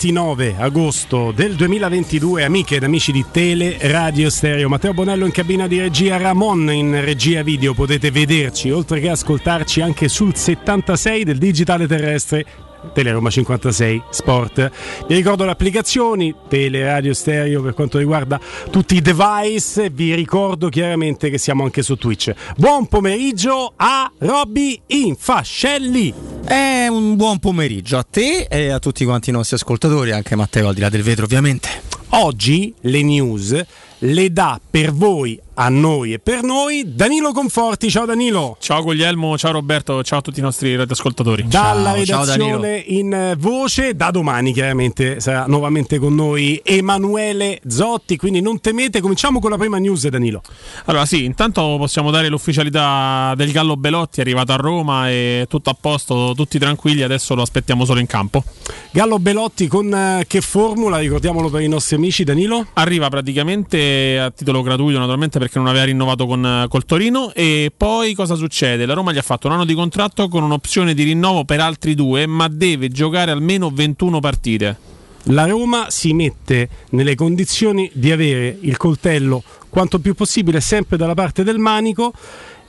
lunedì 29 agosto del 2022, amiche ed amici di Tele Radio Stereo. Matteo Bonello in cabina di regia, Ramon in regia video. Potete vederci oltre che ascoltarci anche sul 76 del digitale terrestre Teleroma 56 Sport. Vi ricordo le applicazioni Teleradio Stereo per quanto riguarda tutti i device. Vi ricordo chiaramente che siamo anche su Twitch. Buon pomeriggio a Robby Infascelli. È un buon pomeriggio a te e a tutti quanti i nostri ascoltatori, anche Matteo al di là del vetro ovviamente. Oggi le news le dà per voi a noi e per noi Danilo Conforti. Ciao Danilo. Ciao Guglielmo, ciao Roberto, ciao a tutti i nostri radioascoltatori. Dalla ciao, redazione ciao in voce, da domani chiaramente sarà nuovamente con noi Emanuele Zotti, quindi non temete, cominciamo con la prima news Danilo. Allora sì, intanto possiamo dare l'ufficialità del Gallo Belotti, è arrivato a Roma e tutto a posto, tutti tranquilli, adesso lo aspettiamo solo in campo. Gallo Belotti con eh, che formula, ricordiamolo per i nostri amici Danilo? Arriva praticamente a titolo gratuito naturalmente perché non aveva rinnovato con, col Torino e poi cosa succede? La Roma gli ha fatto un anno di contratto con un'opzione di rinnovo per altri due ma deve giocare almeno 21 partite. La Roma si mette nelle condizioni di avere il coltello quanto più possibile sempre dalla parte del manico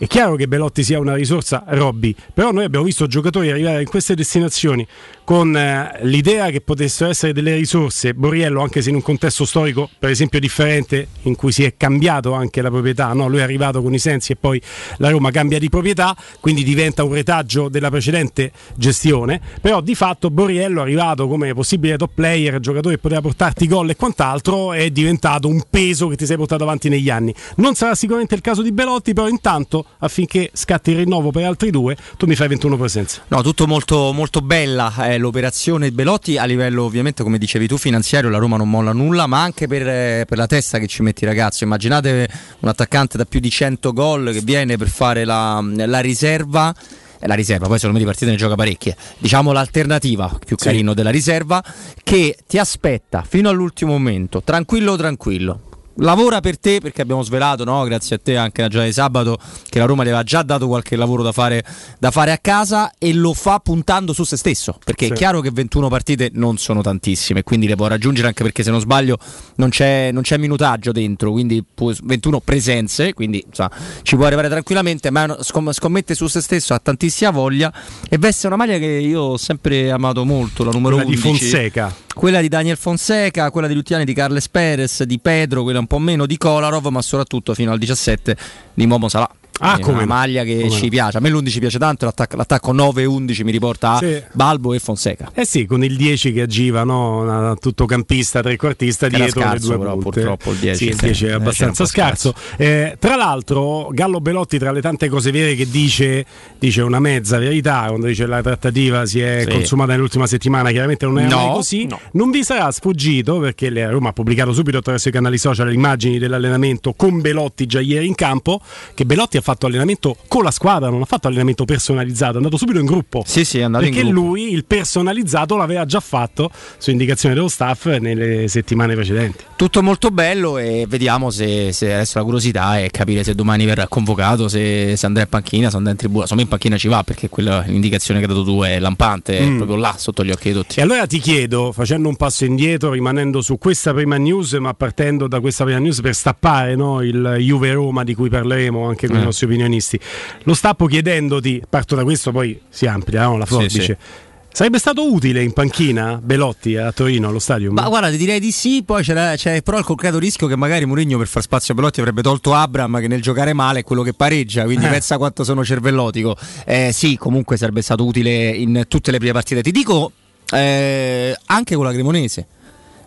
è chiaro che Belotti sia una risorsa, Robby, però noi abbiamo visto giocatori arrivare in queste destinazioni con eh, l'idea che potessero essere delle risorse. Borriello, anche se in un contesto storico, per esempio, differente, in cui si è cambiato anche la proprietà, no? lui è arrivato con i sensi e poi la Roma cambia di proprietà, quindi diventa un retaggio della precedente gestione. Però di fatto Borriello, è arrivato come possibile top player, giocatore che poteva portarti gol e quant'altro, è diventato un peso che ti sei portato avanti negli anni. Non sarà sicuramente il caso di Belotti, però intanto affinché scatti il rinnovo per altri due, tu mi fai 21 presenze. No, tutto molto, molto bella eh, l'operazione Belotti a livello ovviamente come dicevi tu finanziario, la Roma non molla nulla, ma anche per, eh, per la testa che ci metti ragazzi. Immaginate un attaccante da più di 100 gol che viene per fare la, la riserva la riserva, poi secondo me di partite ne gioca parecchie. Diciamo l'alternativa più carino sì. della riserva che ti aspetta fino all'ultimo momento, tranquillo tranquillo lavora per te perché abbiamo svelato, no? grazie a te anche giornata di sabato, che la Roma le aveva già dato qualche lavoro da fare, da fare, a casa e lo fa puntando su se stesso, perché sì. è chiaro che 21 partite non sono tantissime, quindi le può raggiungere anche perché se non sbaglio non c'è, non c'è minutaggio dentro, quindi 21 presenze, quindi insomma, ci può arrivare tranquillamente, ma scommette su se stesso, ha tantissima voglia e veste una maglia che io ho sempre amato molto, la numero quella 11. di Fonseca. Quella di Daniel Fonseca, quella di Lutiani di Carles Perez, di Pedro, quella un po' meno di Kolarov, ma soprattutto fino al 17 di Momo Salah. Ah, come una maglia che come ci no. piace. A me l'11 piace tanto, l'attacco, l'attacco 9-11 mi riporta a sì. Balbo e Fonseca. Eh sì, con il 10 che agiva, no? tutto campista, trequartista che dietro scarso, le due però, purtroppo il 10, sì, il 10 è abbastanza scarso. Eh, tra l'altro, Gallo Belotti, tra le tante cose vere che dice, dice una mezza verità, quando dice la trattativa si è sì. consumata nell'ultima settimana, chiaramente non è no, così. No. Non vi sarà sfuggito perché Roma ha pubblicato subito attraverso i canali social le immagini dell'allenamento con Belotti già ieri in campo, che Belotti ha fatto allenamento con la squadra, non ha fatto allenamento personalizzato, è andato subito in gruppo. Sì, sì, è andato perché in gruppo. lui il personalizzato l'aveva già fatto su indicazione dello staff nelle settimane precedenti. Tutto molto bello e vediamo se, se adesso la curiosità è capire se domani verrà convocato, se, se andrà in panchina, se andrà in tribuna. Insomma, in panchina ci va perché quella l'indicazione che hai dato tu è lampante, mm. è proprio là sotto gli occhi di tutti. E allora ti chiedo, facendo un passo indietro, rimanendo su questa prima news, ma partendo da questa prima news per stappare no, il Juve Roma di cui parleremo anche con eh. Nostri opinionisti, lo stappo chiedendoti, parto da questo, poi si amplia no, la forbice. Sì, sì. Sarebbe stato utile in panchina Belotti a Torino allo stadio? Ma guarda, ti direi di sì. Poi c'è, c'è però il concreto rischio che magari Mourinho per far spazio a Belotti avrebbe tolto Abram, che nel giocare male è quello che pareggia. Quindi eh. pensa quanto sono cervellotico. Eh, sì, comunque sarebbe stato utile in tutte le prime partite. Ti dico eh, anche con la Cremonese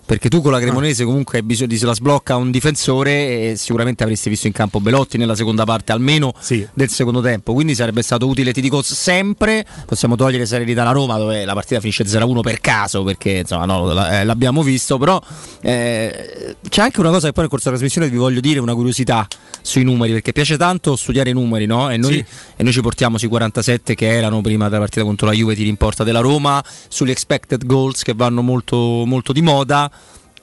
perché tu con la Cremonese ah. comunque hai bisogno di se la sblocca un difensore e sicuramente avresti visto in campo Belotti nella seconda parte almeno sì. del secondo tempo quindi sarebbe stato utile ti dico sempre possiamo togliere serenità alla Roma dove la partita finisce 0-1 per caso perché insomma no, eh, l'abbiamo visto però eh, c'è anche una cosa che poi nel corso della trasmissione vi voglio dire una curiosità sui numeri perché piace tanto studiare i numeri no? e, noi, sì. e noi ci portiamo sui 47 che erano prima della partita contro la Juve ti rimporta della Roma sugli expected goals che vanno molto, molto di moda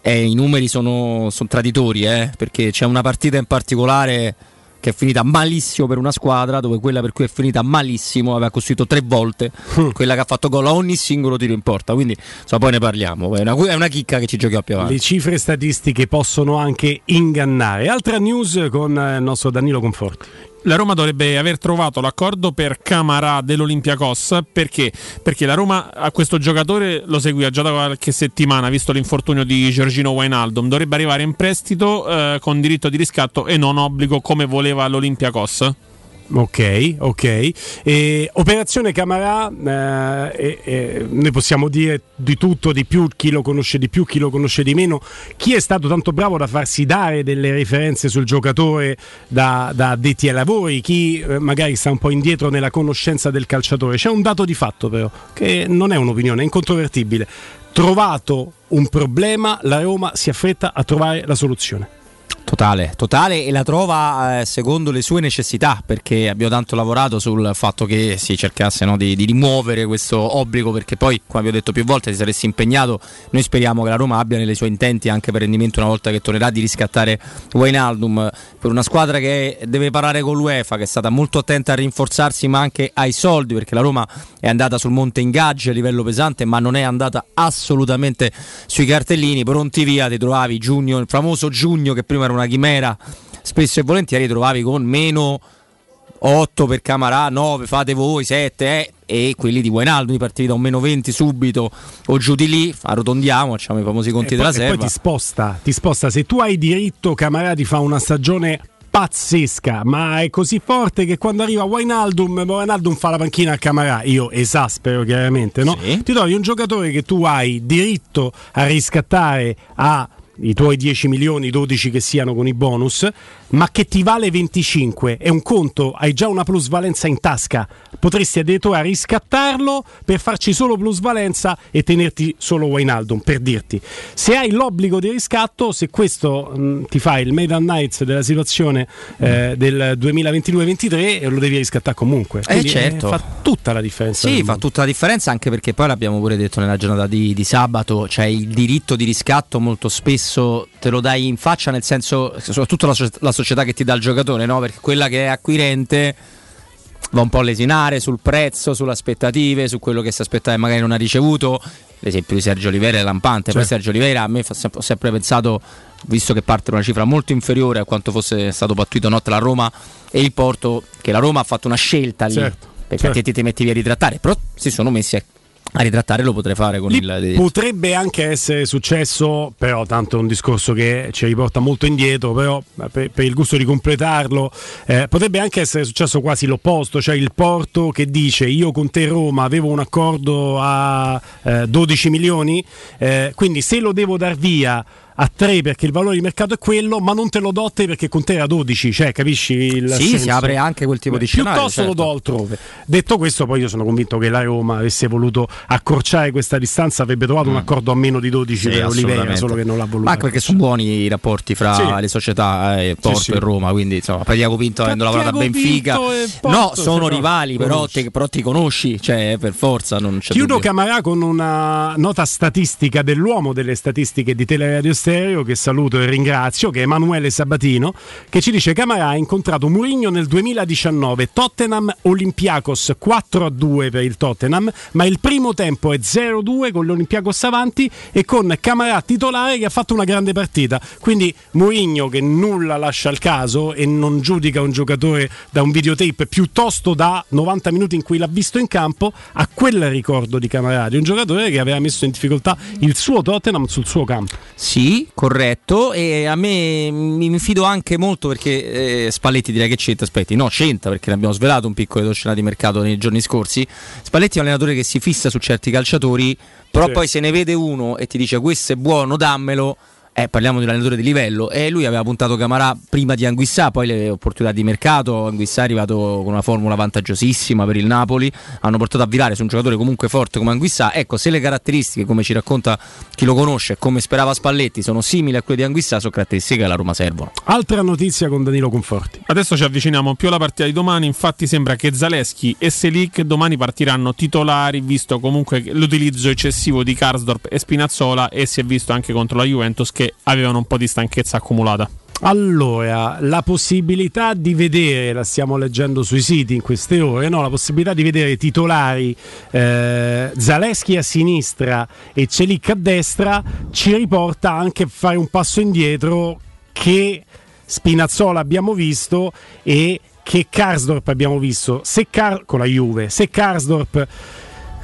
eh, i numeri sono, sono traditori, eh, perché c'è una partita in particolare che è finita malissimo per una squadra, dove quella per cui è finita malissimo aveva costruito tre volte, mm. quella che ha fatto gol a ogni singolo tiro in porta. Quindi insomma, poi ne parliamo. È una, è una chicca che ci giochiamo più avanti. Le cifre statistiche possono anche ingannare. Altra news con eh, il nostro Danilo Conforti la Roma dovrebbe aver trovato l'accordo per Camarà dell'Olympiacos perché? perché la Roma a questo giocatore lo seguiva già da qualche settimana visto l'infortunio di Giorgino Wijnaldum. Dovrebbe arrivare in prestito eh, con diritto di riscatto e non obbligo come voleva l'Olympiacos Ok, ok. E, operazione Camarà, eh, eh, noi possiamo dire di tutto, di più, chi lo conosce di più, chi lo conosce di meno. Chi è stato tanto bravo da farsi dare delle referenze sul giocatore da, da addetti ai lavori, chi eh, magari sta un po' indietro nella conoscenza del calciatore. C'è un dato di fatto però, che non è un'opinione, è incontrovertibile. Trovato un problema, la Roma si affretta a trovare la soluzione. Totale, totale e la trova eh, secondo le sue necessità perché abbiamo tanto lavorato sul fatto che si cercasse no, di, di, rimuovere questo obbligo perché poi come abbiamo detto più volte ti saresti impegnato. Noi speriamo che la Roma abbia nelle sue intenti anche per rendimento una volta che tornerà di riscattare Wijnaldum. Per una squadra che deve parlare con l'UEFA che è stata molto attenta a rinforzarsi ma anche ai soldi perché la Roma è andata sul monte ingaggi a livello pesante ma non è andata assolutamente sui cartellini. Pronti via ti trovavi giugno, il famoso giugno che prima era una una chimera, spesso e volentieri trovavi con meno 8 per Camarà, 9 fate voi, 7 eh, e quelli di Buenaldo, partiti da un meno 20 subito o giù di lì, arrotondiamo, facciamo i famosi conti e della poi, serva. E poi ti sposta, ti sposta, se tu hai diritto Camarà ti fa una stagione pazzesca, ma è così forte che quando arriva Wijnaldum, Wijnaldum fa la panchina a Camarà, io esaspero chiaramente, no? Sì. Ti trovi un giocatore che tu hai diritto a riscattare a i tuoi 10 milioni, 12 che siano con i bonus, ma che ti vale 25, è un conto, hai già una plusvalenza in tasca, potresti addirittura riscattarlo per farci solo plusvalenza e tenerti solo Wijnaldum, per dirti. Se hai l'obbligo di riscatto, se questo mh, ti fa il Made Nights della situazione eh, del 2022-23, lo devi riscattare comunque. Eh certo. Eh, fa tutta la differenza. Sì, fa tutta la differenza anche perché poi l'abbiamo pure detto nella giornata di, di sabato, cioè il diritto di riscatto molto spesso te lo dai in faccia, nel senso, soprattutto la, la società che ti dà il giocatore, no? Perché quella che è acquirente va un po' a lesinare sul prezzo, sulle aspettative, su quello che si aspettava e magari non ha ricevuto. L'esempio di Sergio Oliveira è lampante. Certo. Poi Sergio Oliveira a me ho sempre pensato, visto che parte da una cifra molto inferiore a quanto fosse stato battuto notte la Roma e il Porto, che la Roma ha fatto una scelta lì. Certo. Perché certo. te ti metti via a ritrattare, però si sono messi a a ritrattare lo potrei fare con Lì il potrebbe anche essere successo però tanto è un discorso che ci riporta molto indietro però per, per il gusto di completarlo eh, potrebbe anche essere successo quasi l'opposto cioè il Porto che dice io con te Roma avevo un accordo a eh, 12 milioni eh, quindi se lo devo dar via a 3 perché il valore di mercato è quello, ma non te lo do a te perché con te era 12, cioè capisci il Sì, senso? si apre anche quel tipo di scenario. Piuttosto certo. lo do altrove. Detto questo, poi io sono convinto che la Roma avesse voluto accorciare questa distanza, avrebbe trovato mm. un accordo a meno di 12 sì, per Oliveira, solo che non l'ha voluto. Ma anche perché sono buoni i rapporti fra sì. le società eh, Porto sì, e Roma, quindi insomma, Tiago Pinto avendo lavorato a Benfica. Porto, no, sono rivali, però, te, però, ti conosci, cioè per forza non c'è Chiudo dubbio. Camarà con una nota statistica dell'uomo delle statistiche di Teleradio Stereo che saluto saluto e ringrazio, che è Emanuele Sabatino, che ci dice Camarà ha incontrato Mourinho nel 2019, Tottenham Olympiacos 4-2 per il Tottenham, ma il primo tempo è 0-2 con l'Olympiacos avanti e con Camarà titolare che ha fatto una grande partita. Quindi Mourinho che nulla lascia al caso e non giudica un giocatore da un videotape piuttosto da 90 minuti in cui l'ha visto in campo, ha quel ricordo di Camarà, di un giocatore che aveva messo in difficoltà il suo Tottenham sul suo campo. Sì, corretto. E a me mi fido anche molto perché eh, Spalletti direi che c'entra, aspetti, no c'entra perché ne abbiamo svelato un piccolo docinato di mercato nei giorni scorsi, Spalletti è un allenatore che si fissa su certi calciatori, però sì. poi se ne vede uno e ti dice questo è buono, dammelo eh, parliamo di un allenatore di livello. E lui aveva puntato Camarà prima di Anguissà, poi le opportunità di mercato, Anguissà è arrivato con una formula vantaggiosissima per il Napoli, hanno portato a virare su un giocatore comunque forte come Anguissà, ecco se le caratteristiche come ci racconta chi lo conosce, come sperava Spalletti, sono simili a quelle di Anguissà, sono caratteristiche che alla Roma servono. Altra notizia con Danilo Conforti. Adesso ci avviciniamo più alla partita di domani, infatti sembra che Zaleschi e Selic domani partiranno titolari, visto comunque l'utilizzo eccessivo di Karsdorp e Spinazzola e si è visto anche contro la Juventus che avevano un po' di stanchezza accumulata. Allora, la possibilità di vedere, la stiamo leggendo sui siti in queste ore, no? la possibilità di vedere titolari eh, Zaleschi a sinistra e Celic a destra ci riporta anche a fare un passo indietro che Spinazzola abbiamo visto e che Karsdorp abbiamo visto se Car- con la Juve. Se Karsdorp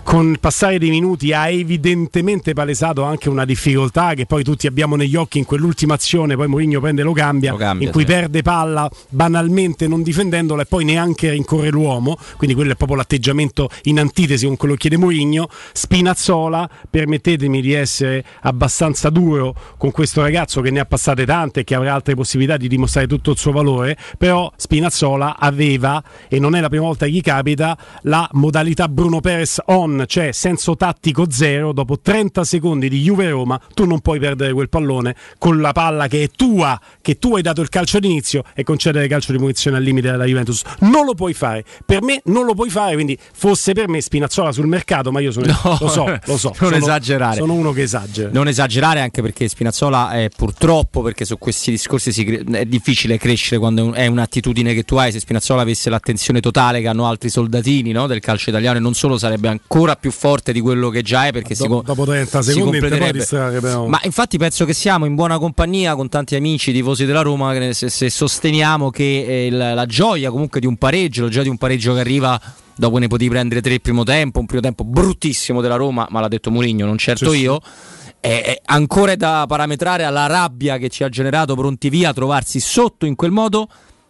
con il passare dei minuti ha evidentemente palesato anche una difficoltà che poi tutti abbiamo negli occhi in quell'ultima azione, poi Mourinho prende lo cambia, Lo cambia, in cui sì. perde palla banalmente non difendendola e poi neanche rincorre l'uomo, quindi quello è proprio l'atteggiamento in antitesi con quello che chiede Mourinho. Spinazzola, permettetemi di essere abbastanza duro con questo ragazzo che ne ha passate tante e che avrà altre possibilità di dimostrare tutto il suo valore, però Spinazzola aveva, e non è la prima volta che gli capita, la modalità Bruno Perez on, cioè senso tattico zero, dopo 30 secondi di Juve-Roma tu non puoi perdere quel pallone con la palla che è tua, che tu hai dato il calcio d'inizio e concedere calcio di punizione al limite della Juventus. Non lo puoi fare, per me non lo puoi fare, quindi fosse per me Spinazzola sul mercato, ma io sono, No, lo so, lo so. non sono- esagerare. Sono uno che esagera. Non esagerare anche perché Spinazzola è purtroppo perché su questi discorsi si è difficile crescere quando è un'attitudine che tu hai. Se Spinazzola avesse l'attenzione totale che hanno altri soldatini no, del calcio italiano e non solo sarebbe ancora più forte di quello che già è perché si, dopo, co- dopo 30 si secondi però. Ma infatti penso che siamo in buona compagnia con tanti amici tifosi della Roma se, se sosteniamo che eh, la gioia comunque di un pareggio, la gioia di un pareggio che arriva dopo ne potevi prendere tre il primo tempo, un primo tempo bruttissimo della Roma, ma l'ha detto Mourinho, non certo Sì, sì. io. È, è ancora da parametrare alla rabbia che ci ha generato pronti via trovarsi sotto in quel modo.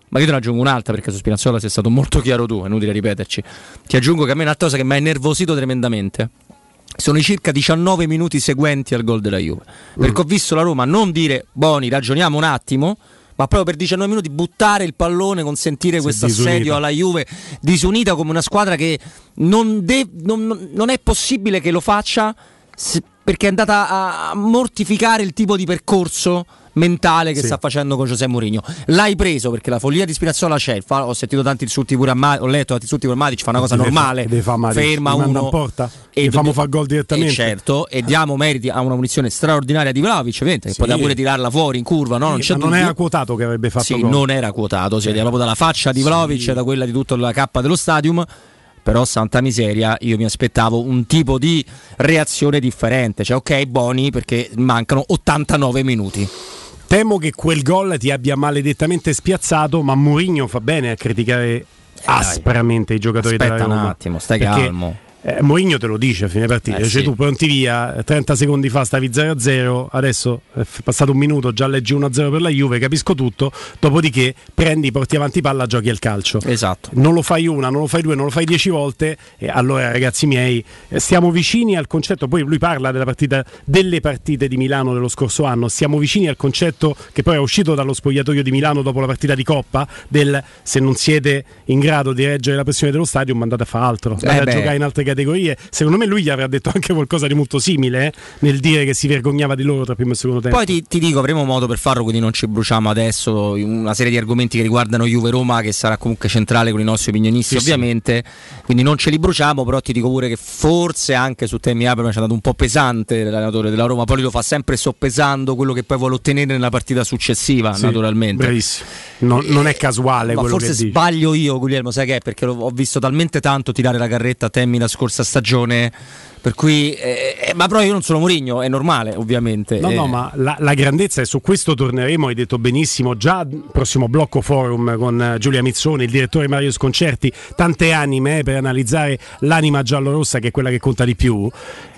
Ma io te ne aggiungo un'altra perché su Spinazzola sei stato molto chiaro tu, è inutile ripeterci. Ti aggiungo che a me è un'altra cosa che mi ha innervosito tremendamente sono i circa 19 minuti seguenti al gol della Juve. Perché ho visto la Roma non dire Boni, ragioniamo un attimo, ma proprio per 19 minuti buttare il pallone, consentire questo assedio alla Juve, disunita come una squadra che non, de- non- non è possibile che lo faccia se- perché è andata a mortificare il tipo di percorso mentale che Sì. sta facendo con Giuseppe Mourinho. L'hai preso perché la follia di Spinazzola c'è. fa- ho sentito tanti insulti pure a Matic, ho letto tanti insulti pure a Matic, fa una cosa fa- normale. fa Matic, ferma uno porta? e famo dobbiamo- far gol direttamente? Eh, certo, e diamo meriti a una munizione straordinaria di Vlaovic, ovviamente, che Sì. poteva pure tirarla fuori in curva, no? non Sì, non era quotato che avrebbe fatto Sì, gol. non era quotato, si vedeva proprio dalla faccia di Sì. Vlaovic e da quella di tutta la cappa dello stadium. Però, santa miseria, io mi aspettavo un tipo di reazione differente. Cioè, ok, Boni, perché mancano 89 minuti. Temo che quel gol ti abbia maledettamente spiazzato, ma Mourinho fa bene a criticare aspramente i giocatori Aspetta della un Roma. attimo, stai calmo. Eh, Mourinho te lo dice a fine partita, Eh, dice sì. tu pronti via, 30 secondi fa stavi 0-0, adesso è passato un minuto, già leggi 1-0 per la Juve, capisco tutto, dopodiché prendi, porti avanti palla, giochi al calcio. Esatto. non lo fai una, non lo fai due, non lo fai dieci volte, e allora ragazzi miei, eh, stiamo vicini al concetto, poi lui parla della partita, delle partite di Milano dello scorso anno, siamo vicini al concetto che poi è uscito dallo spogliatoio di Milano dopo la partita di Coppa, del se non siete in grado di reggere la pressione dello stadio andate a fare altro, andate a beh. giocare in altre categorie. Secondo me lui gli avrà detto anche qualcosa di molto simile eh, nel dire che si vergognava di loro tra primo e secondo tempo. Poi ti, ti dico, avremo modo per farlo, quindi non ci bruciamo adesso. Una serie di argomenti che riguardano Juve-Roma, che sarà comunque centrale con i nostri opinionisti, Sì, sì. ovviamente. Quindi non ce li bruciamo, però ti dico pure che forse anche su temi Abrams ci è andato un po' pesante l'allenatore della Roma. Poi lo fa sempre soppesando quello che poi vuole ottenere nella partita successiva, Sì, naturalmente. Bravissimo. Non, non è casuale Ma quello forse sbaglio io, Guglielmo, sai che è? Perché ho visto talmente tanto tirare la carretta a Temmi la scorsa stagione. Per cui, eh, eh, ma però io non sono Mourinho, è normale, ovviamente. No, Eh, no, ma la, la grandezza, e su questo torneremo, hai detto benissimo, già prossimo blocco forum con eh, Giulia Mizzoni, il direttore Mario Sconcerti, tante anime eh, per analizzare l'anima giallorossa che è quella che conta di più.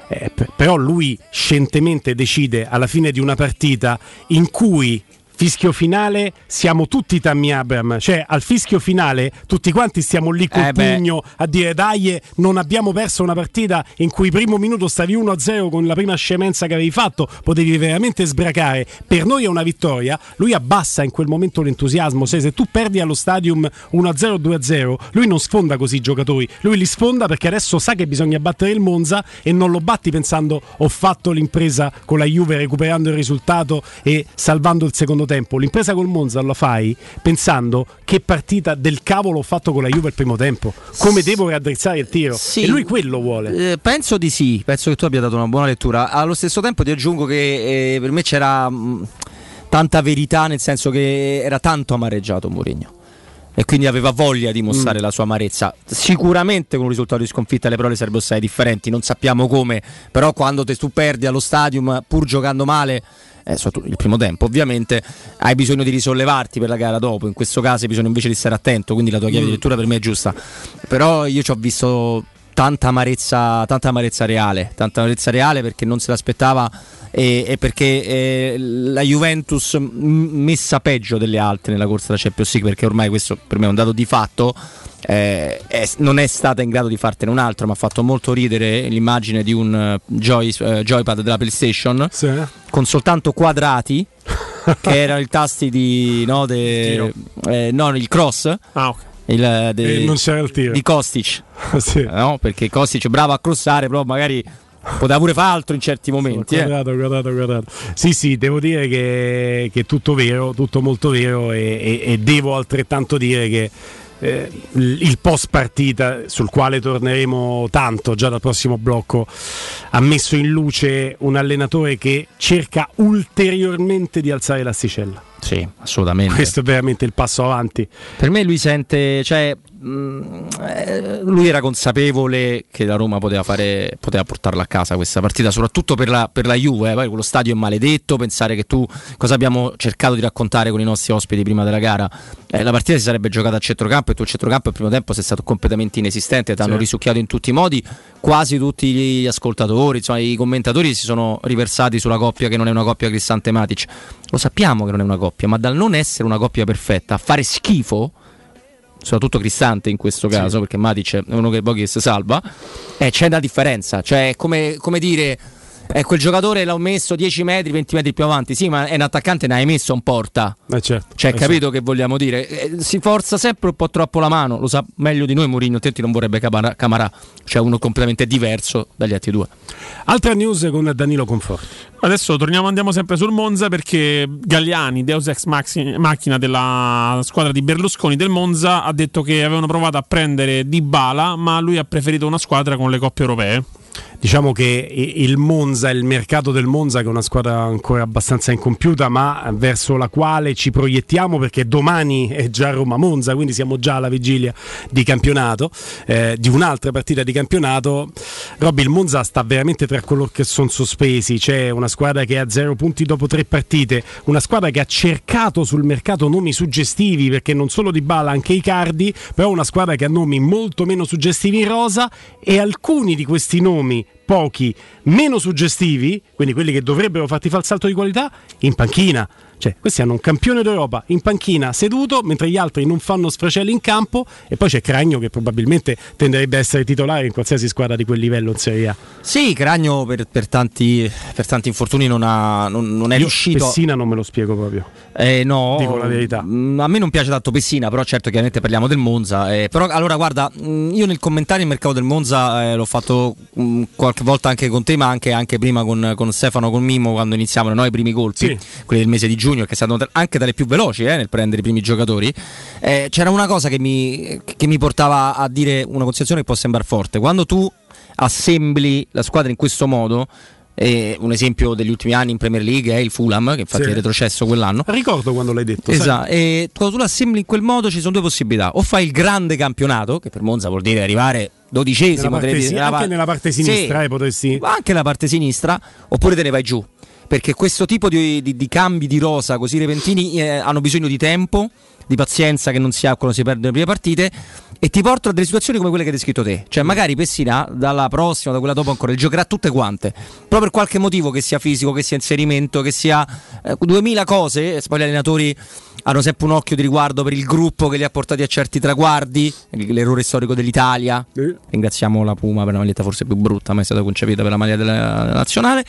Eh, però lui scientemente decide alla fine di una partita in cui fischio finale siamo tutti Tammy Abram, cioè al fischio finale tutti quanti stiamo lì col Eh pugno a dire dai non abbiamo perso una partita in cui primo minuto stavi 1-0 con la prima scemenza che avevi fatto, potevi veramente sbracare, per noi è una vittoria, lui abbassa in quel momento l'entusiasmo, se, se tu perdi allo stadium 1-0 2-0, lui non sfonda così i giocatori, lui li sfonda perché adesso sa che bisogna battere il Monza e non lo batti pensando ho fatto l'impresa con la Juve recuperando il risultato e salvando il secondo tempo, l'impresa col Monza la fai pensando che partita del cavolo ho fatto con la Juve il primo tempo, come devo raddrizzare il tiro Sì. e lui quello vuole. Eh, penso di sì, penso che tu abbia dato una buona lettura. Allo stesso tempo ti aggiungo che eh, per me c'era. mh, tanta verità, nel senso che era tanto amareggiato Mourinho e quindi aveva voglia di mostrare mm. la sua amarezza. Sicuramente con un risultato di sconfitta le parole sarebbero state differenti, non sappiamo come, però quando te tu perdi allo stadium pur giocando male eh, il primo tempo ovviamente hai bisogno di risollevarti per la gara dopo in questo caso hai bisogno invece di stare attento quindi la tua chiave mm. di lettura per me è giusta però io ci ho visto tanta amarezza, tanta amarezza reale tanta amarezza reale perché non se l'aspettava e, e perché eh, la Juventus messa peggio delle altre nella corsa della Champions League perché ormai questo per me è un dato di fatto eh, è, non è stata in grado di fartene un altro, ma ha fatto molto ridere l'immagine di un uh, joy, uh, joypad della PlayStation sì. con soltanto quadrati. che erano i tasti di no, de, eh, no il cross ah, okay. il, de, non c'era il tiro di Kostic sì. no, perché Kostic è bravo a crossare però magari poteva pure fare altro in certi momenti. Guardato, eh. guardato, guardato. Sì, sì, devo dire che, che è tutto vero, tutto molto vero e, e, e devo altrettanto dire che eh, il post partita sul quale torneremo tanto già dal prossimo blocco ha messo in luce un allenatore che cerca ulteriormente di alzare l'asticella. Sì, assolutamente. Questo è veramente il passo avanti. Per me lui sente, cioè, lui era consapevole che la Roma poteva, fare, poteva portarla a casa questa partita, soprattutto per la, per la Juve. Eh. Poi quello stadio è maledetto. Pensare che tu cosa abbiamo cercato di raccontare con i nostri ospiti prima della gara. Eh, la partita si sarebbe giocata a centrocampo e tu il centrocampo al primo tempo sei stato completamente inesistente. Ti hanno sì. risucchiato in tutti i modi. Quasi tutti gli ascoltatori, insomma, i commentatori si sono riversati sulla coppia che non è una coppia Cristante Matic. Lo sappiamo che non è una coppia, ma dal non essere una coppia perfetta a fare schifo soprattutto Cristante in questo caso, sì. perché Matic è uno che pochi si salva, eh, c'è una differenza, cioè come, come dire eh, quel giocatore l'ho messo 10 metri, 20 metri più avanti. Sì, ma è un attaccante, ne hai messo un porta. Eh certo, cioè, eh capito certo. che vogliamo dire? Eh, si forza sempre un po' troppo la mano. Lo sa meglio di noi Mourinho, altrimenti non vorrebbe Camarà. Cioè, uno completamente diverso dagli altri due. Altra news con Danilo Conforti. Adesso torniamo, andiamo sempre sul Monza perché Galliani, Deus ex macchina della squadra di Berlusconi del Monza, ha detto che avevano provato a prendere Di Bala, ma lui ha preferito una squadra con le coppie europee diciamo che il Monza, il mercato del Monza, che è una squadra ancora abbastanza incompiuta, ma verso la quale ci proiettiamo perché domani è già Roma-Monza, quindi siamo già alla vigilia di campionato, eh, di un'altra partita di campionato. Robby, il Monza sta veramente tra coloro che sono sospesi, c'è una squadra che ha zero punti dopo tre partite, una squadra che ha cercato sul mercato nomi suggestivi perché non solo di Bala, anche i Cardi, però una squadra che ha nomi molto meno suggestivi in rosa e alcuni di questi nomi pochi meno suggestivi, quindi quelli che dovrebbero farti fare il salto di qualità, in panchina. Cioè, questi hanno un campione d'Europa in panchina seduto, mentre gli altri non fanno sfracelli in campo, e poi c'è Cragno che probabilmente tenderebbe a essere titolare in qualsiasi squadra di quel livello in Serie A. Sì, Cragno per, per, tanti, per tanti, infortuni non, ha, non, non è Io riuscito. Pessina non me lo spiego proprio. Eh, no, dico la verità. Mm, a me non piace tanto Pessina, però certo chiaramente parliamo del Monza. Eh, però allora guarda, mm, io nel commentario il mercato del Monza eh, l'ho fatto mh, mm, qualche volta anche con te, ma anche, anche prima con, con, Stefano, con Mimo, quando iniziavano no, i primi colpi, sì. quelli del mese di giugno, che è stato anche dalle più veloci eh, nel prendere i primi giocatori. Eh, c'era una cosa che mi, che mi portava a dire una considerazione che può sembrare forte. Quando tu assembli la squadra in questo modo, eh, un esempio degli ultimi anni in Premier League è il Fulham, che infatti sì. è retrocesso quell'anno. Ricordo quando l'hai detto. Esatto, e quando tu l'assembli in quel modo ci sono due possibilità: o fai il grande campionato, che per Monza vuol dire arrivare dodicesimo, nella parte, nella anche nella parte sinistra, sì, eh, potresti... anche nella parte sinistra, oppure te ne vai giù. Perché questo tipo di, di, di cambi di rosa così repentini eh, hanno bisogno di tempo, di pazienza che non si ha quando si perdono le prime partite e ti portano a delle situazioni come quelle che hai descritto te. Cioè, magari Pessina dalla prossima, da quella dopo ancora, le giocherà tutte quante. Però per qualche motivo, che sia fisico, che sia inserimento, che sia eh, 2000 cose, poi gli allenatori hanno sempre un occhio di riguardo per il gruppo che li ha portati a certi traguardi, l'errore storico dell'Italia. Eh. Ringraziamo la Puma per la maglietta forse più brutta, ma è stata concepita per la maglia della nazionale.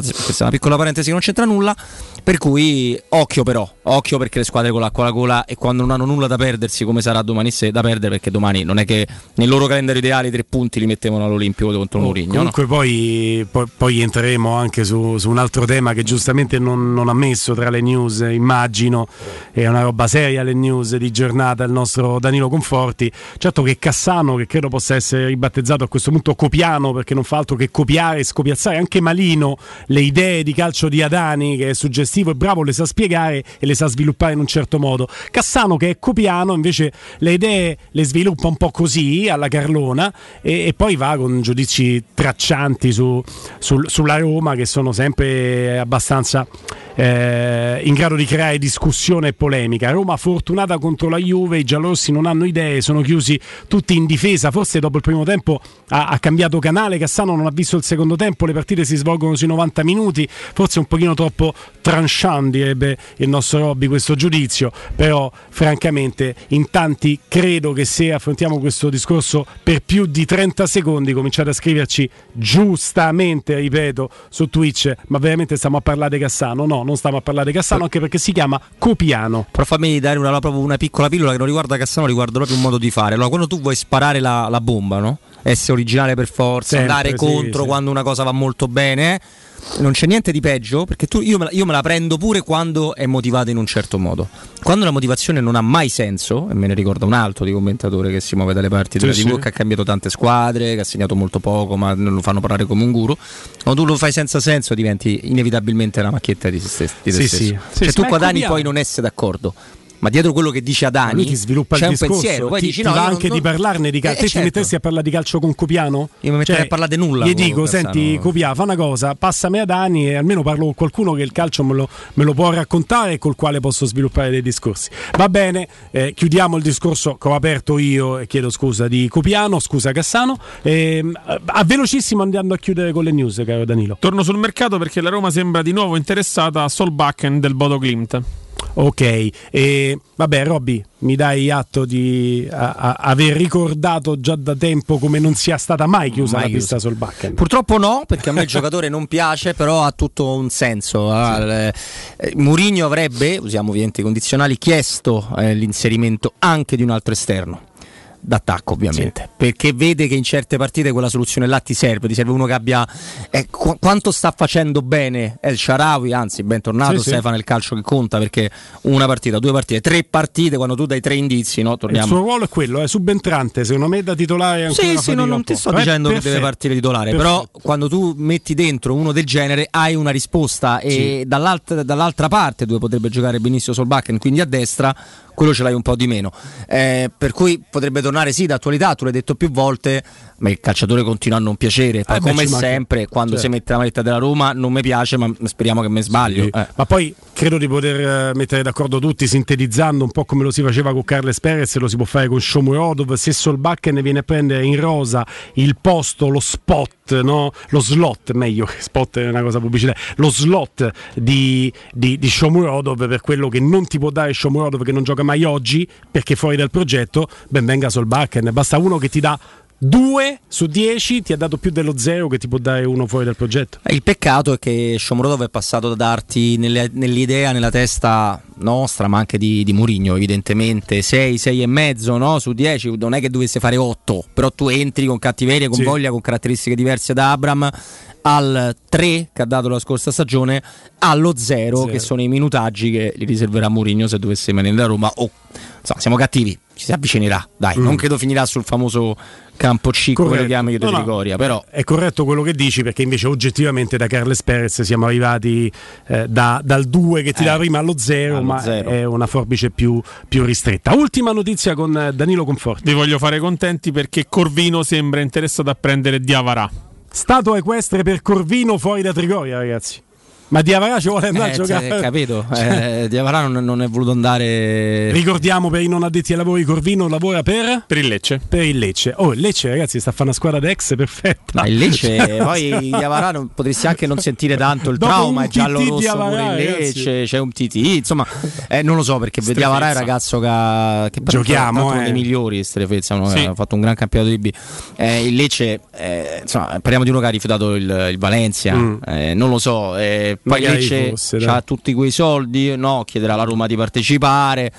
Questa è una piccola parentesi che non c'entra nulla. Per cui occhio però, occhio perché le squadre con l'acqua alla gola e quando non hanno nulla da perdersi come sarà domani sera da perdere perché domani non è che nel loro calendario ideale i tre punti li mettevano all'Olimpico contro oh, Mourinho. Comunque no? poi, poi, poi, entreremo anche su, su, un altro tema che giustamente non, non, ha messo tra le news, immagino, è una roba seria le news di giornata il nostro Danilo Conforti. Certo che Cassano, che credo possa essere ribattezzato a questo punto Copiano perché non fa altro che copiare e scopiazzare, anche Malino le idee di calcio di Adani che è suggestivo e bravo, le sa spiegare e le sa sviluppare in un certo modo. Cassano che è copiano invece le idee le sviluppa un po' così alla Carlona e, e poi va con giudizi traccianti su, sul, sulla Roma che sono sempre abbastanza eh, in grado di creare discussione e polemica. Roma fortunata contro la Juve, i giallorossi non hanno idee, sono chiusi tutti in difesa, forse dopo il primo tempo ha, ha, cambiato canale, Cassano non ha visto il secondo tempo, le partite si svolgono sui 90 minuti, forse un pochino troppo tranchant direbbe il nostro Robby questo giudizio, però francamente in tanti credo che se affrontiamo questo discorso per più di 30 secondi cominciate a scriverci giustamente, ripeto, su Twitch, ma veramente stiamo a parlare di Cassano? No, non stiamo a parlare di Cassano anche perché si chiama Copiano. Però fammi dare una, una piccola pillola che non riguarda Cassano, riguarda proprio un modo di fare. Allora, quando tu vuoi sparare la, la bomba, no? Essere originale per forza, Sempre, andare sì, contro sì. quando una cosa va molto bene. Eh? Non c'è niente di peggio perché tu, io, me la, io, me la, prendo pure quando è motivata in un certo modo. Quando la motivazione non ha mai senso, e me ne ricorda un altro di commentatore che si muove dalle parti della sì, TV, sì. che ha cambiato tante squadre, che ha segnato molto poco, ma non lo fanno parlare come un guru. Quando tu lo fai senza senso diventi inevitabilmente una macchietta di, se stesso, di sì, te stesso. Sì. Cioè tu guadagni poi non essere d'accordo ma dietro quello che dice Adani ti sviluppa c'è il discorso, pensiero. Poi ti, dici, ti no, va anche non, di parlarne di calcio. Eh, te certo. ti mettessi a parlare di calcio con Copiano? Io mi metterei cioè, a parlare di nulla. Gli dico, senti, Copia, fa una cosa, passami ad Adani e almeno parlo con qualcuno che il calcio me lo, me lo può raccontare e col quale posso sviluppare dei discorsi. Va bene, eh, chiudiamo il discorso che ho aperto io e chiedo scusa di Copiano, scusa Cassano. Eh, a velocissimo andando a chiudere con le news, caro Danilo. Torno sul mercato perché la Roma sembra di nuovo interessata a Solbakken del Bodo Glimt. Ok, e vabbè Robby, mi dai atto di a, a, aver ricordato già da tempo come non sia stata mai chiusa mai la chiusa. pista sul backen. Purtroppo no, perché a me il giocatore non piace, però ha tutto un senso. Sì. Eh, Murigno avrebbe, usiamo ovviamente i condizionali, chiesto eh, l'inserimento anche di un altro esterno d'attacco ovviamente sì. perché vede che in certe partite quella soluzione là ti serve ti serve uno che abbia eh, qu- quanto sta facendo bene El Sharawi anzi bentornato sì, Stefano sì. il calcio che conta perché una partita due partite tre partite quando tu dai tre indizi no, torniamo. il suo ruolo è quello è subentrante secondo me da titolare ancora sì sì no, non ti sto eh, dicendo perfetto. che deve partire titolare perfetto. però quando tu metti dentro uno del genere hai una risposta e dall'altra, dall'altra parte dove potrebbe giocare benissimo Solbakken quindi a destra quello ce l'hai un po' di meno. Eh, per cui potrebbe tornare sì d'attualità, tu l'hai detto più volte, ma il calciatore continua a non piacere. Poi, eh come sempre, manca. quando certo. si mette la maglietta della Roma non mi piace, ma speriamo che mi sbaglio. Sì. Eh. Ma poi credo di poter eh, mettere d'accordo tutti, sintetizzando un po' come lo si faceva con Carles Perez, lo si può fare con Shomurodov. Se Solbakken viene a prendere in rosa il posto, lo spot, no? lo slot, meglio, spot è una cosa pubblicitaria, lo slot di, di, di Shomurodov per quello che non ti può dare Shomurodov che non gioca mai oggi perché fuori dal progetto, ben venga Solbakken. Basta uno che ti dà 2 su 10 ti ha dato più dello 0 che ti può dare uno fuori dal progetto. Il peccato è che Shomurodov è passato da darti nelle, nell'idea, nella testa nostra, ma anche di, di Murigno, evidentemente 6, 6 e mezzo no? su 10. Non è che dovesse fare 8, però tu entri con cattiveria, con sì. voglia, con caratteristiche diverse da Abram al 3 che ha dato la scorsa stagione allo 0 che sono i minutaggi che gli riserverà Mourinho se dovesse rimanere da Roma o insomma siamo cattivi ci si avvicinerà dai mm. non credo finirà sul famoso campo C come lo chiami io no, Trigoria però è corretto quello che dici perché invece oggettivamente da Carles Perez siamo arrivati eh, da, dal 2 che ti eh, dà prima allo 0 ma zero. è una forbice più, più, ristretta ultima notizia con eh, Danilo Conforti vi voglio fare contenti perché Corvino sembra interessato a prendere Diavarà Stato equestre per Corvino fuori da Trigoria, ragazzi. Ma Diavara ci vuole andare eh, a giocare. Cioè, capito, cioè. eh, Diavara non, non, è voluto andare. Ricordiamo per i non addetti ai lavori, Corvino lavora per? Per il Lecce. Per il Lecce. Oh, il Lecce, ragazzi, sta a fare una squadra d'ex perfetta. Ma il Lecce, poi Diavara non, potresti anche non sentire tanto il Dopo trauma, è giallo rosso Diavara, pure il Lecce, c'è un TT, insomma, eh, non lo so perché Strefezza. Diavara è un ragazzo che, che giochiamo è uno eh. dei migliori, Strefezza, sì. ha fatto un gran campionato di B. Eh, il Lecce, eh, insomma, parliamo di uno che ha rifiutato il, il Valencia, mm. non lo so, poi il Lecce ha tutti quei soldi, no, chiederà alla Roma di partecipare.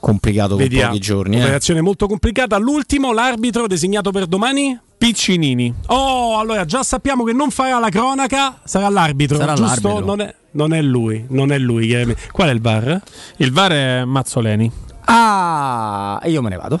complicato Vediamo. con pochi giorni. Eh. Operazione molto complicata. L'ultimo, l'arbitro designato per domani? Piccinini. Oh, allora già sappiamo che non farà la cronaca, sarà l'arbitro, Sarà giusto? l'arbitro. Non è, non è lui, non è lui. chiaramente. Qual è il VAR? Il VAR è Mazzoleni. Ah, e io me ne vado.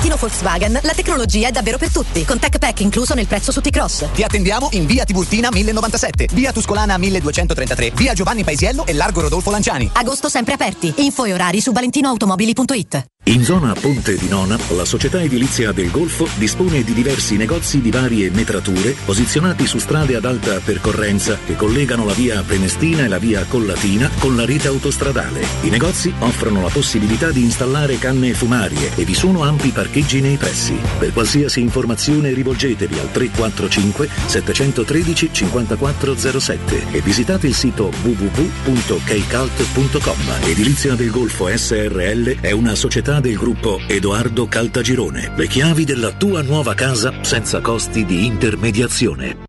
Valentino Volkswagen la tecnologia è davvero per tutti, con Tech Pack incluso nel prezzo su T-Cross. Ti attendiamo in via Tiburtina 1097, via Tuscolana 1233, via Giovanni Paisiello e largo Rodolfo Lanciani. Agosto sempre aperti. Info e orari su valentinoautomobili.it. In zona Ponte di Nona, la società edilizia del Golfo dispone di diversi negozi di varie metrature posizionati su strade ad alta percorrenza che collegano la via Prenestina e la via Collatina con la rete autostradale. I negozi offrono la possibilità di installare canne fumarie e vi sono ampi parcheggi nei pressi. Per qualsiasi informazione rivolgetevi al 345 713 5407 e visitate il sito www.keicalt.com. Edilizia del Golfo SRL è una società del gruppo Edoardo Caltagirone. Le chiavi della tua nuova casa senza costi di intermediazione.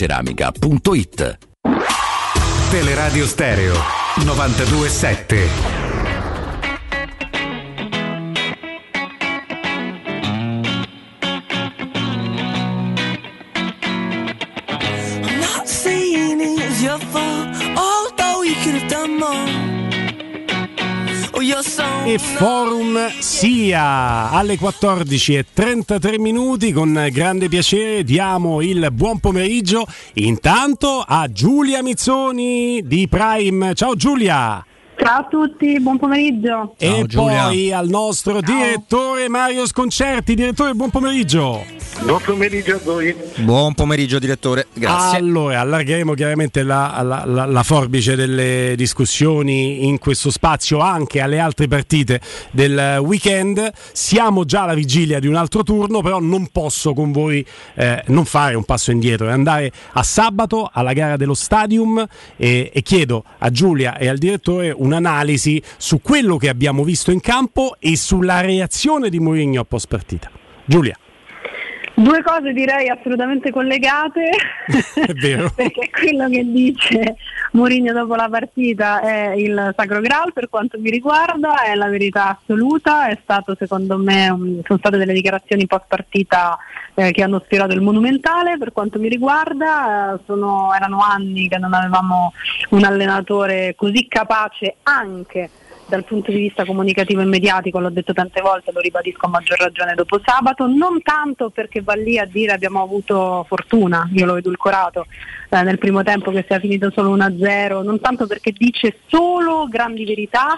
risparmioceramica.it. Teleradio Stereo 927. E forum sia alle 14 e 33 minuti con grande piacere diamo il buon pomeriggio intanto a Giulia Mizzoni di Prime. Ciao Giulia! Ciao a tutti, buon pomeriggio. e poi al nostro direttore Mario Sconcerti. Direttore, buon pomeriggio. Buon pomeriggio a voi. Buon pomeriggio direttore, grazie. Allora, allargheremo chiaramente la, la- la- la forbice delle discussioni in questo spazio anche alle altre partite del weekend. Siamo già alla vigilia di un altro turno, però non posso con voi eh, non fare un passo indietro e andare a sabato alla gara dello Stadium e, e chiedo a Giulia e al direttore un'analisi su quello che abbiamo visto in campo e sulla reazione di Mourinho post partita. Giulia. Due cose direi assolutamente collegate, perché quello che dice Mourinho dopo la partita è il Sacro Graal per quanto mi riguarda, è la verità assoluta, è stato secondo me, un- sono state delle dichiarazioni post partita eh, che hanno ispirato il monumentale per quanto mi riguarda, eh, sono- erano anni che non avevamo un allenatore così capace anche dal punto di vista comunicativo e mediatico, l'ho detto tante volte, lo ribadisco a maggior ragione dopo sabato, non tanto perché va lì a dire abbiamo avuto fortuna, io l'ho edulcorato nel primo tempo che sia finito solo 1-0, non tanto perché dice solo grandi verità,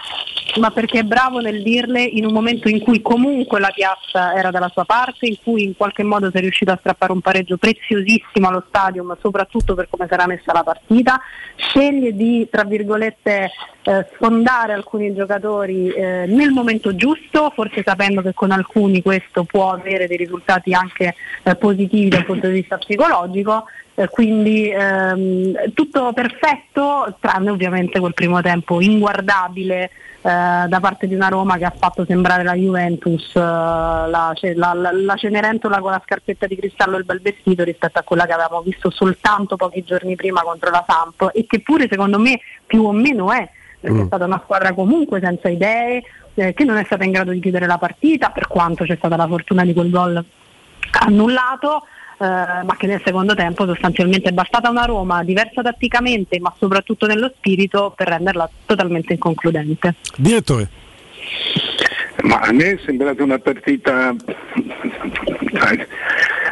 ma perché è bravo nel dirle in un momento in cui comunque la piazza era dalla sua parte, in cui in qualche modo si è riuscito a strappare un pareggio preziosissimo allo stadio, ma soprattutto per come sarà messa la partita, sceglie di, tra virgolette, eh, sfondare alcuni giocatori eh, nel momento giusto, forse sapendo che con alcuni questo può avere dei risultati anche eh, positivi dal punto di vista psicologico. Eh, quindi ehm, tutto perfetto, tranne ovviamente quel primo tempo inguardabile eh, da parte di una Roma che ha fatto sembrare la Juventus eh, la, la- la- la Cenerentola con la scarpetta di cristallo e il bel vestito rispetto a quella che avevamo visto soltanto pochi giorni prima contro la Samp e che pure secondo me più o meno è perché è stata una squadra comunque senza idee, eh, che non è stata in grado di chiudere la partita, per quanto c'è stata la fortuna di quel gol annullato, ma che nel secondo tempo sostanzialmente è bastata una Roma diversa tatticamente, ma soprattutto nello spirito, per renderla totalmente inconcludente. Direttore. Ma a me è sembrata una partita,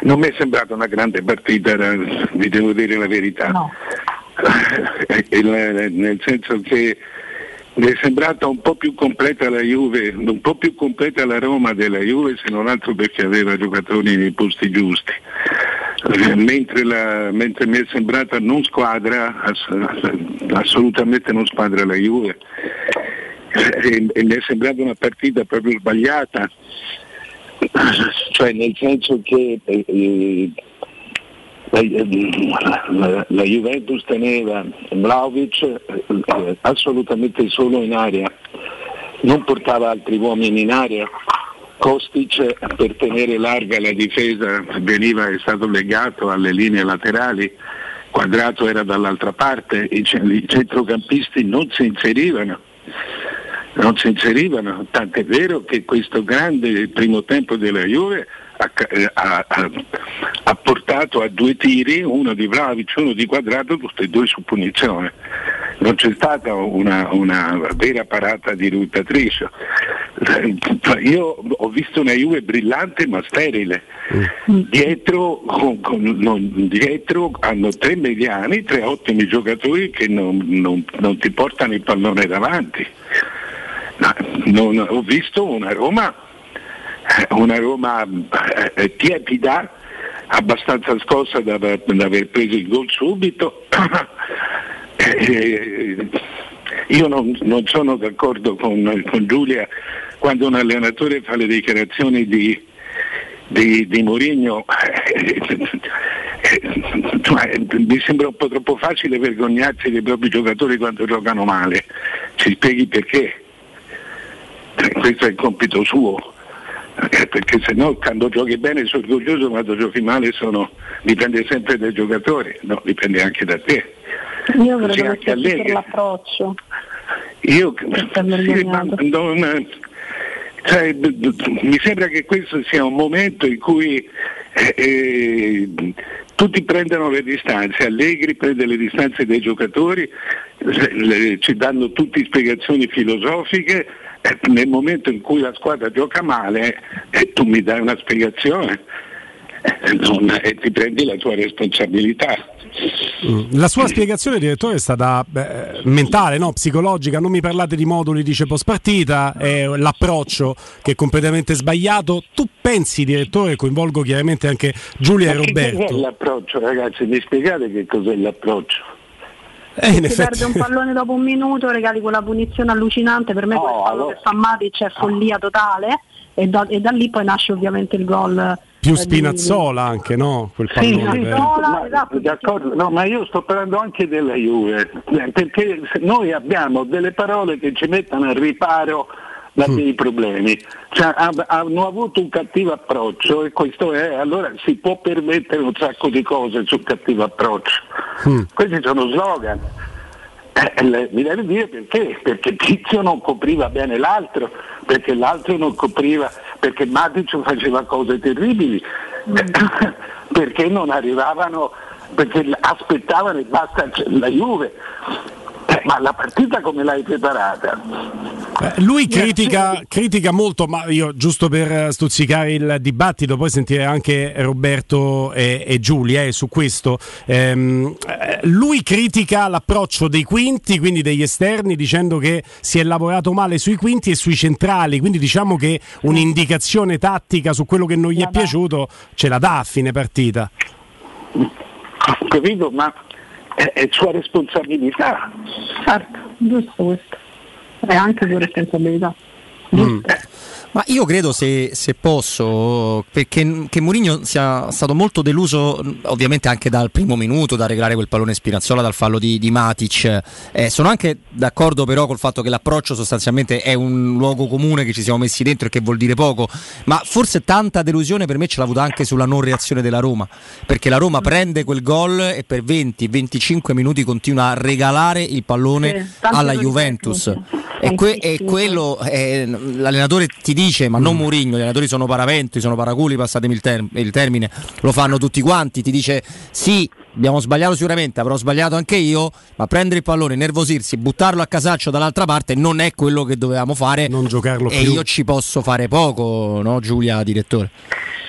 non mi è sembrata una grande partita, vi devo dire la verità. Il- nel senso che mi è sembrata un po' più completa la Juve, un po' più completa la Roma della Juve se non altro perché aveva giocatori nei posti giusti. Eh, Mentre, la- mentre mi è sembrata non squadra, ass- assolutamente non squadra la Juve, e, e mi è sembrata una partita proprio sbagliata, cioè nel senso che eh, eh, la, la- la Juventus teneva Vlaovic eh, assolutamente solo in area, non portava altri uomini in area. Kostic per tenere larga la difesa veniva, è stato legato alle linee laterali, Quadrato era dall'altra parte, i, i centrocampisti non si inserivano non si inserivano, tant'è vero che questo grande primo tempo della Juve ha, eh, ha- ha- ha portato a due tiri, uno di Vlavic, uno di Quadrato, tutti e due su punizione. Non c'è stata una, una vera parata di ruttatrice. Io ho visto una Juve brillante ma sterile. Dietro, con- con- non- dietro hanno tre mediani, tre ottimi giocatori che non, non- non ti portano il pallone davanti. No, non- ho visto una Roma, eh, una Roma eh, eh, tiepida, abbastanza scossa da, aver- da aver preso il gol subito. Eh, io non, non sono d'accordo con, con Giulia quando un allenatore fa le dichiarazioni di, di, di Mourinho mi sembra un po' troppo facile vergognarsi dei propri giocatori quando giocano male. Ci spieghi perché? Eh, Questo è il compito suo. Eh, Perché se no quando giochi bene sono orgoglioso, quando giochi male sono- dipende sempre dai giocatori, no, dipende anche da te. Io credo anche che sia per l'approccio. Io sì, ma non- cioè, mi sembra che questo sia un momento in cui eh, eh, tutti prendono le distanze, Allegri prende le distanze dai giocatori, le- le- ci danno tutte spiegazioni filosofiche, nel momento in cui la squadra gioca male eh, tu mi dai una spiegazione eh, non- e ti prendi la tua responsabilità. Mm. La sua spiegazione, direttore, è stata beh, mentale, no? psicologica. Non mi parlate di moduli, dice post partita, è l'approccio che è completamente sbagliato. Tu pensi, direttore, coinvolgo chiaramente anche Giulia e Ma che cos'è Roberto. l'approccio ragazzi? Mi spiegate che cos'è l'approccio? Eh, Se effetti- perde un pallone dopo un minuto, regali quella punizione allucinante, per me quel fallo che fa Matic è follia totale e da, e da lì poi nasce ovviamente il gol. Più eh, di- Spinazzola anche, no? Quel Sì, pallone. sì, per- ma- d'accordo, no, ma io sto parlando anche della Juve, perché se- noi abbiamo delle parole che ci mettono al riparo da dei problemi, cioè, ha- hanno avuto un cattivo approccio e questo è, allora si può permettere un sacco di cose sul cattivo approccio. Questi sono slogan. Eh, le- mi devi dire perché? Perché Tizio non copriva bene l'altro, perché l'altro non copriva, perché Matic faceva cose terribili, perché non arrivavano, perché aspettavano e basta la Juve. Ma la partita come l'hai preparata? Eh, Lui critica, critica molto, ma io giusto per eh, stuzzicare il dibattito, poi sentire anche Roberto e, e Giulia eh, su questo. Ehm, eh, lui critica l'approccio dei quinti, quindi degli esterni, dicendo che si è lavorato male sui quinti e sui centrali, quindi diciamo che un'indicazione tattica su quello che non gli è piaciuto ce la dà a fine partita. Ho capito, ma è, è sua responsabilità. Certo, giusto questo. È anche sua responsabilità. Ma io credo se, se posso, perché che Mourinho sia stato molto deluso, ovviamente anche dal primo minuto, da regalare quel pallone Spinazzola, dal fallo di, di Matic. Eh, sono anche d'accordo però col fatto che l'approccio sostanzialmente è un luogo comune che ci siamo messi dentro e che vuol dire poco, ma forse tanta delusione per me ce l'ha avuta anche sulla non reazione della Roma, perché la Roma prende quel gol e per 20-25 minuti continua a regalare il pallone Sì, alla Juventus. E, que- e quello eh, l'allenatore ti dice, ma non Mourinho, gli allenatori sono paraventi, sono paraculi, passatemi il, term- il termine, lo fanno tutti quanti, ti dice sì, abbiamo sbagliato sicuramente, avrò sbagliato anche io, ma prendere il pallone, nervosirsi, buttarlo a casaccio dall'altra parte non è quello che dovevamo fare non giocarlo e più. io ci posso fare poco, no Giulia, direttore?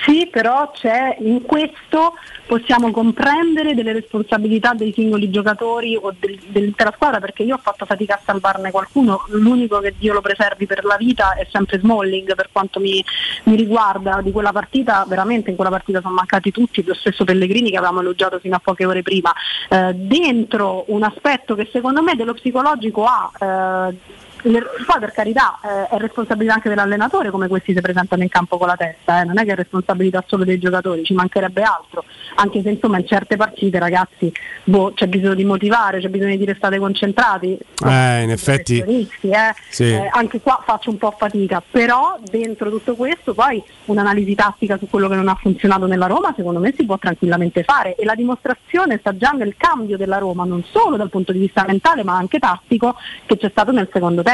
Sì, però c'è in questo possiamo comprendere delle responsabilità dei singoli giocatori o del- dell'intera squadra perché io ho fatto fatica a salvarne qualcuno, l'unico che Dio lo preservi per la vita è sempre Smalling per quanto mi, mi riguarda di quella partita, veramente in quella partita sono mancati tutti, lo stesso Pellegrini che avevamo elogiato fino a poche ore prima, Eh, dentro un aspetto che secondo me dello psicologico ha eh, poi per carità eh, è responsabilità anche dell'allenatore come questi si presentano in campo con la testa, eh, non è che è responsabilità solo dei giocatori, ci mancherebbe altro, anche se insomma in certe partite ragazzi boh, c'è bisogno di motivare, c'è bisogno di dire state concentrati, Eh, in effetti. eh. Sì. Eh, anche qua faccio un po' fatica, però dentro tutto questo poi un'analisi tattica su quello che non ha funzionato nella Roma secondo me si può tranquillamente fare e la dimostrazione sta già nel cambio della Roma, non solo dal punto di vista mentale ma anche tattico che c'è stato nel secondo tempo.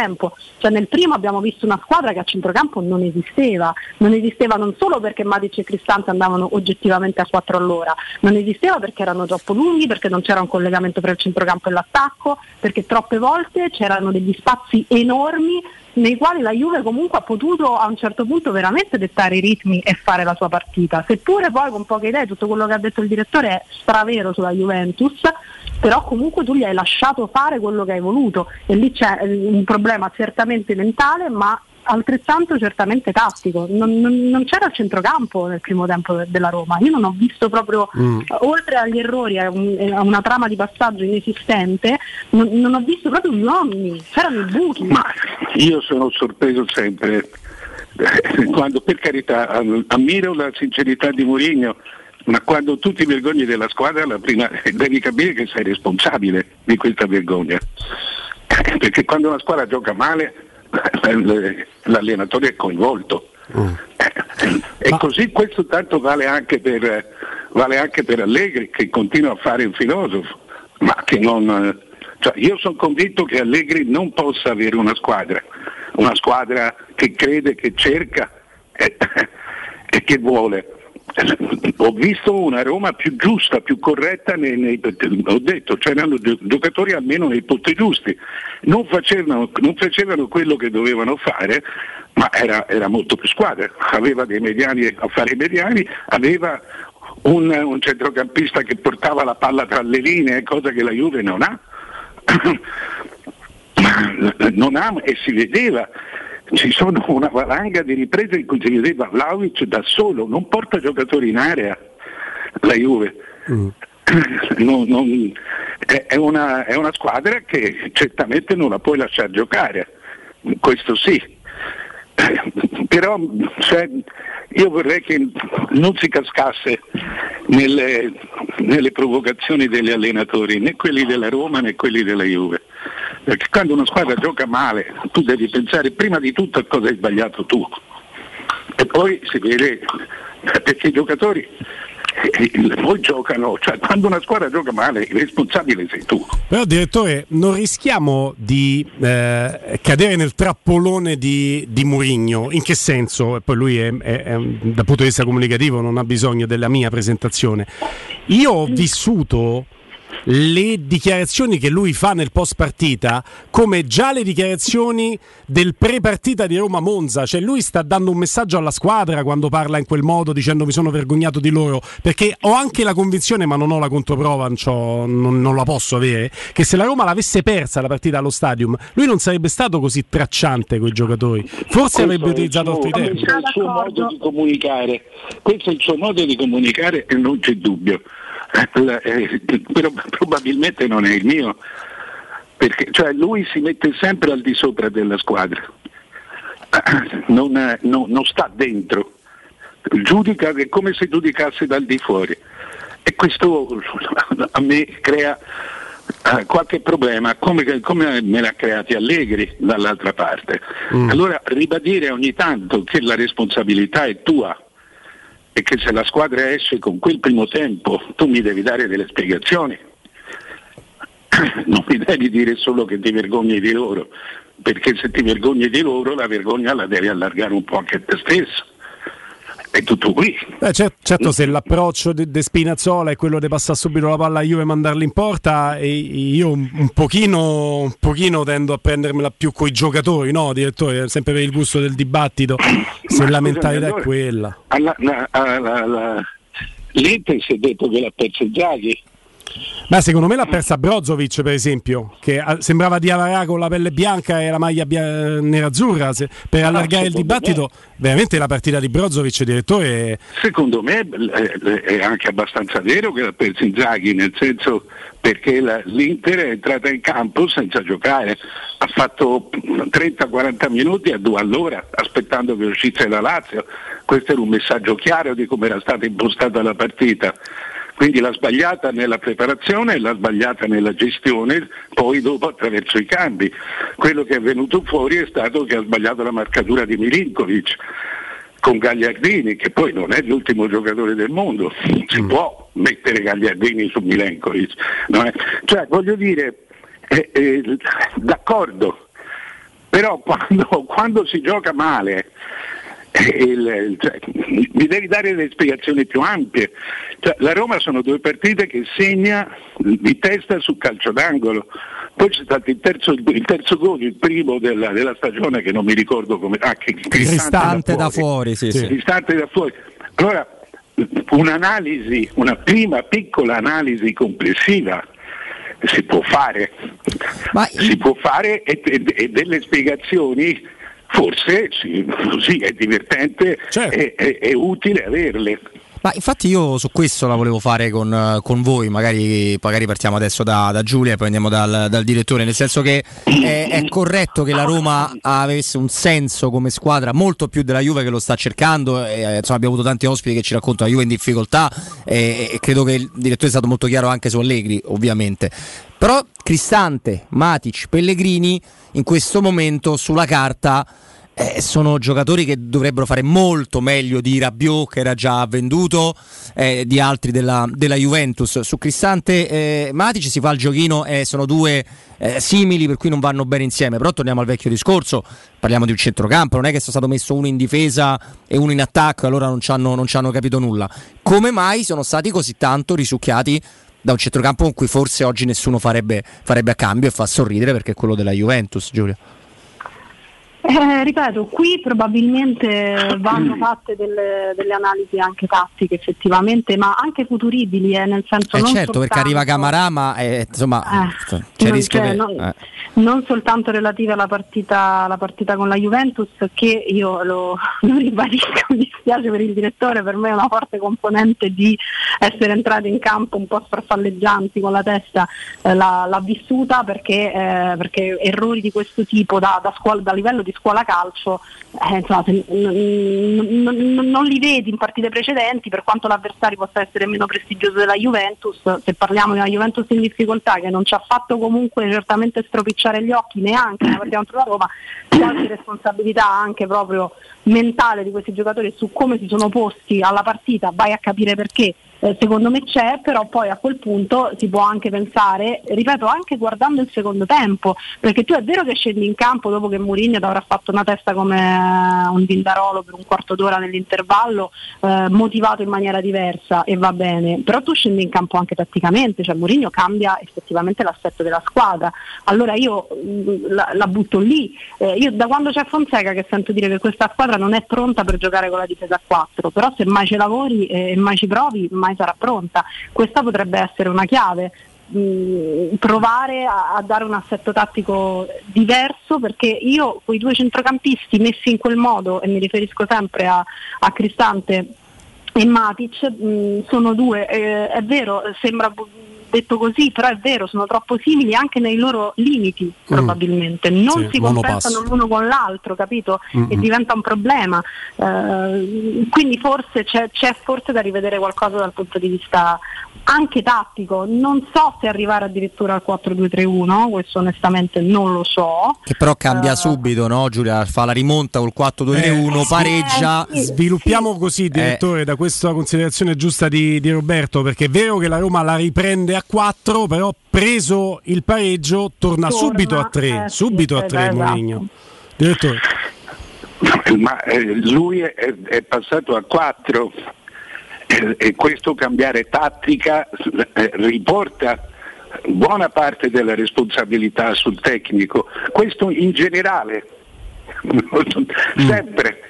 Cioè nel primo abbiamo visto una squadra che a centrocampo non esisteva, non esisteva non solo perché Matic e Cristante andavano oggettivamente a 4 all'ora, non esisteva perché erano troppo lunghi, perché non c'era un collegamento tra il centrocampo e l'attacco, perché troppe volte c'erano degli spazi enormi nei quali la Juve comunque ha potuto a un certo punto veramente dettare i ritmi e fare la sua partita. Seppure poi con poche idee tutto quello che ha detto il direttore è stravero sulla Juventus, però comunque tu gli hai lasciato fare quello che hai voluto e lì c'è eh, un problema certamente mentale ma altrettanto certamente tattico. Non, non- non c'era il centrocampo nel primo tempo de- della Roma. Io non ho visto proprio, Mm. eh, oltre agli errori, a, un- a una trama di passaggio inesistente, non, non ho visto proprio gli uomini, c'erano i buchi. Io sono sorpreso sempre, eh, quando per carità am- ammiro la sincerità di Mourinho, ma quando tu ti vergogni della squadra la prima, devi capire che sei responsabile di questa vergogna. Perché quando una squadra gioca male l- l'allenatore è coinvolto. E così questo tanto vale anche, per, vale anche per Allegri che continua a fare il filosofo, ma che non... eh, cioè, io sono convinto che Allegri non possa avere una squadra, una squadra che crede, che cerca e, e che vuole. Ho visto una Roma più giusta, più corretta, nei, nei- ho detto, c'erano gio- giocatori almeno nei posti giusti, non facevano, non facevano quello che dovevano fare, ma era, era molto più squadra, aveva dei mediani a fare i mediani, aveva un, un centrocampista che portava la palla tra le linee, cosa che la Juve non ha. non ha e si vedeva ci sono una valanga di riprese in cui si vedeva Vlaovic da solo, non porta giocatori in area la Juve. Non- non- è, è una, è una squadra che certamente non la puoi lasciare giocare, questo sì. Però cioè, io vorrei che non si cascasse nelle, nelle provocazioni degli allenatori, né quelli della Roma né quelli della Juve. Perché quando una squadra gioca male tu devi pensare prima di tutto a cosa hai sbagliato tu. E poi si vede perché i giocatori eh, poi giocano, cioè quando una squadra gioca male il responsabile sei tu. Però direttore, non rischiamo di eh, cadere nel trappolone di, di Murigno? In che senso? E poi lui è, è- è dal punto di vista comunicativo non ha bisogno della mia presentazione. Io ho vissuto le dichiarazioni che lui fa nel post partita come già le dichiarazioni del pre partita di Roma Monza. Cioè lui sta dando un messaggio alla squadra quando parla in quel modo dicendo mi sono vergognato di loro perché ho anche la convinzione ma non ho la controprova non, non- la posso avere che se la Roma l'avesse persa la partita allo stadium lui non sarebbe stato così tracciante con i giocatori. Forse Questo avrebbe utilizzato altri tempi Questo è il suo modo di comunicare, questo è il suo modo di comunicare e non c'è dubbio. Eh, però probabilmente non è il mio, perché cioè, lui si mette sempre al di sopra della squadra, non, no- non sta dentro, giudica è come se giudicasse dal di fuori. E questo a me crea eh, qualche problema come, come me l'ha creati Allegri dall'altra parte. Allora ribadire ogni tanto che la responsabilità è tua e che se la squadra esce con quel primo tempo tu mi devi dare delle spiegazioni. Non mi devi dire solo che ti vergogni di loro, perché se ti vergogni di loro la vergogna la devi allargare un po' anche a te stesso. È tutto qui. Eh, cer- certo, se l'approccio di de Spinazzola è quello di passare subito la palla a Juve e mandarla in porta, e io un, pochino, un pochino tendo a prendermela più coi giocatori, no, direttore? Sempre per il gusto del dibattito, se Ma la mentalità è quella. Alla- la- alla- la- L'Inter si è detto che l'ha perso Zaghi. Ma secondo me l'ha persa Brozovic, per esempio, che ah, sembrava di Avarà con la pelle bianca e la maglia bia- nerazzurra. se- per allargare il secondo dibattito, veramente la partita di Brozovic, direttore, è- Secondo me è anche abbastanza vero che l'ha perso Inzaghi, nel senso perché la- l'Inter è entrata in campo senza giocare, ha fatto 30-40 minuti a due all'ora aspettando che uscisse la Lazio, questo era un messaggio chiaro di come era stata impostata la partita. Quindi l'ha sbagliata nella preparazione e l'ha sbagliata nella gestione, poi dopo attraverso i cambi. Quello che è venuto fuori è stato che ha sbagliato la marcatura di Milinkovic con Gagliardini, che poi non è l'ultimo giocatore del mondo, si può mettere Gagliardini su Milenkovic. non è- Cioè, voglio dire, eh, eh, d'accordo, però quando, quando si gioca male il- cioè, mi devi dare delle spiegazioni più ampie. Cioè, la Roma sono due partite che segna di testa sul calcio d'angolo. Poi c'è stato il terzo, il terzo gol, il primo della, della stagione che non mi ricordo come... Ah, che, Cristante da fuori, sì, sì. Cristante da fuori. Allora, un'analisi, una prima piccola analisi complessiva si può fare, si può fare e, e- e delle spiegazioni forse sì, così è divertente e è, è utile averle. Ma infatti io su questo la volevo fare con, eh, con voi, magari, magari partiamo adesso da, da Giulia e poi andiamo dal, dal direttore, nel senso che è, è corretto che la Roma avesse un senso come squadra molto più della Juve che lo sta cercando, e, eh, insomma, abbiamo avuto tanti ospiti che ci raccontano la Juve in difficoltà e, e credo che il direttore sia stato molto chiaro anche su Allegri ovviamente. Però Cristante, Matic, Pellegrini in questo momento sulla carta eh, sono giocatori che dovrebbero fare molto meglio di Rabiot che era già venduto, eh, di altri della, della, Juventus. Su Cristante e Matic si fa il giochino e sono due eh, simili per cui non vanno bene insieme, però torniamo al vecchio discorso, parliamo di un centrocampo, non è che sia stato messo uno in difesa e uno in attacco allora non ci hanno, non ci hanno capito nulla. Come mai sono stati così tanto risucchiati da un centrocampo con cui forse oggi nessuno farebbe, farebbe a cambio e fa sorridere perché è quello della Juventus, Giulio? Eh, ripeto, qui probabilmente vanno fatte delle, delle, analisi anche tattiche effettivamente, ma anche futuribili, eh, nel senso eh non certo, soltanto, perché arriva Camarà, ma eh, insomma Eh, c'è rischio c'è, che... non- eh. non soltanto relative alla partita, alla partita con la Juventus, che io lo, lo ribadisco, mi dispiace per il direttore, per me è una forte componente di essere entrati in campo un po' sfarfalleggianti con la testa, eh, l'ha, l'ha vissuta perché, eh, perché errori di questo tipo da, da scuola- da livello di scuola calcio eh, insomma, se- n- n- non li vedi in partite precedenti per quanto l'avversario possa essere meno prestigioso della Juventus, se parliamo di una Juventus in difficoltà che non ci ha fatto comunque certamente stropicciare gli occhi neanche nella partita contro la Roma, qualche responsabilità anche proprio mentale di questi giocatori su come si sono posti alla partita, vai a capire perché. Eh, secondo me c'è, però poi a quel punto si può anche pensare, ripeto, anche guardando il secondo tempo, perché tu è vero che scendi in campo dopo che Mourinho ti avrà fatto una testa come eh, un Vindarolo per un quarto d'ora nell'intervallo, eh, motivato in maniera diversa e va bene, però tu scendi in campo anche tatticamente, cioè Mourinho cambia effettivamente l'assetto della squadra. Allora io mh, la, la butto lì, Eh, io da quando c'è Fonseca che sento dire che questa squadra non è pronta per giocare con la difesa a 4, però se mai ci lavori e mai ci provi mai sarà pronta. Questa potrebbe essere una chiave. mh, provare a, a dare un assetto tattico diverso perché io quei due centrocampisti messi in quel modo e mi riferisco sempre a, a Cristante e Matic mh, sono due, eh, è vero, sembra detto così, però è vero, sono troppo simili anche nei loro limiti probabilmente, non Sì, si compensano l'uno con l'altro, capito? Mm, E mm. diventa un problema. Eh, quindi forse c'è, c'è forse da rivedere qualcosa dal punto di vista anche tattico, non so se arrivare addirittura al 4-2-3-1, questo onestamente non lo so. Che però Eh. cambia subito, no Giulia? Fa la rimonta col 4-2-3-1, pareggia. Eh, Sviluppiamo così, direttore, da questa considerazione giusta di, di Roberto, perché è vero che la Roma la riprende a 4, però preso il pareggio torna, Torna, subito a 3, eh, sì, subito a eh, 3 esatto. Mourinho. Direttore, Ma eh, lui è, è passato a 4 e questo cambiare tattica eh, riporta buona parte della responsabilità sul tecnico. Questo in generale, sempre.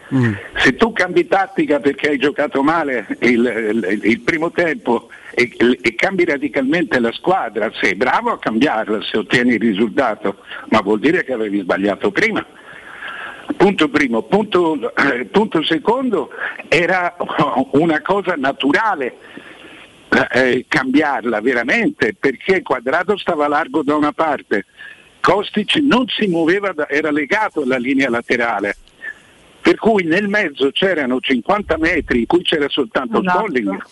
Se tu cambi tattica perché hai giocato male il, il- il primo tempo e, e cambi radicalmente la squadra, sei bravo a cambiarla se ottieni il risultato, ma vuol dire che avevi sbagliato prima. Punto primo. Punto, eh, punto secondo, era una cosa naturale eh, cambiarla veramente perché Quadrado stava largo da una parte, Kostic non si muoveva, da- era legato alla linea laterale. Per cui nel mezzo c'erano 50 metri in cui c'era soltanto Esatto. Smalling.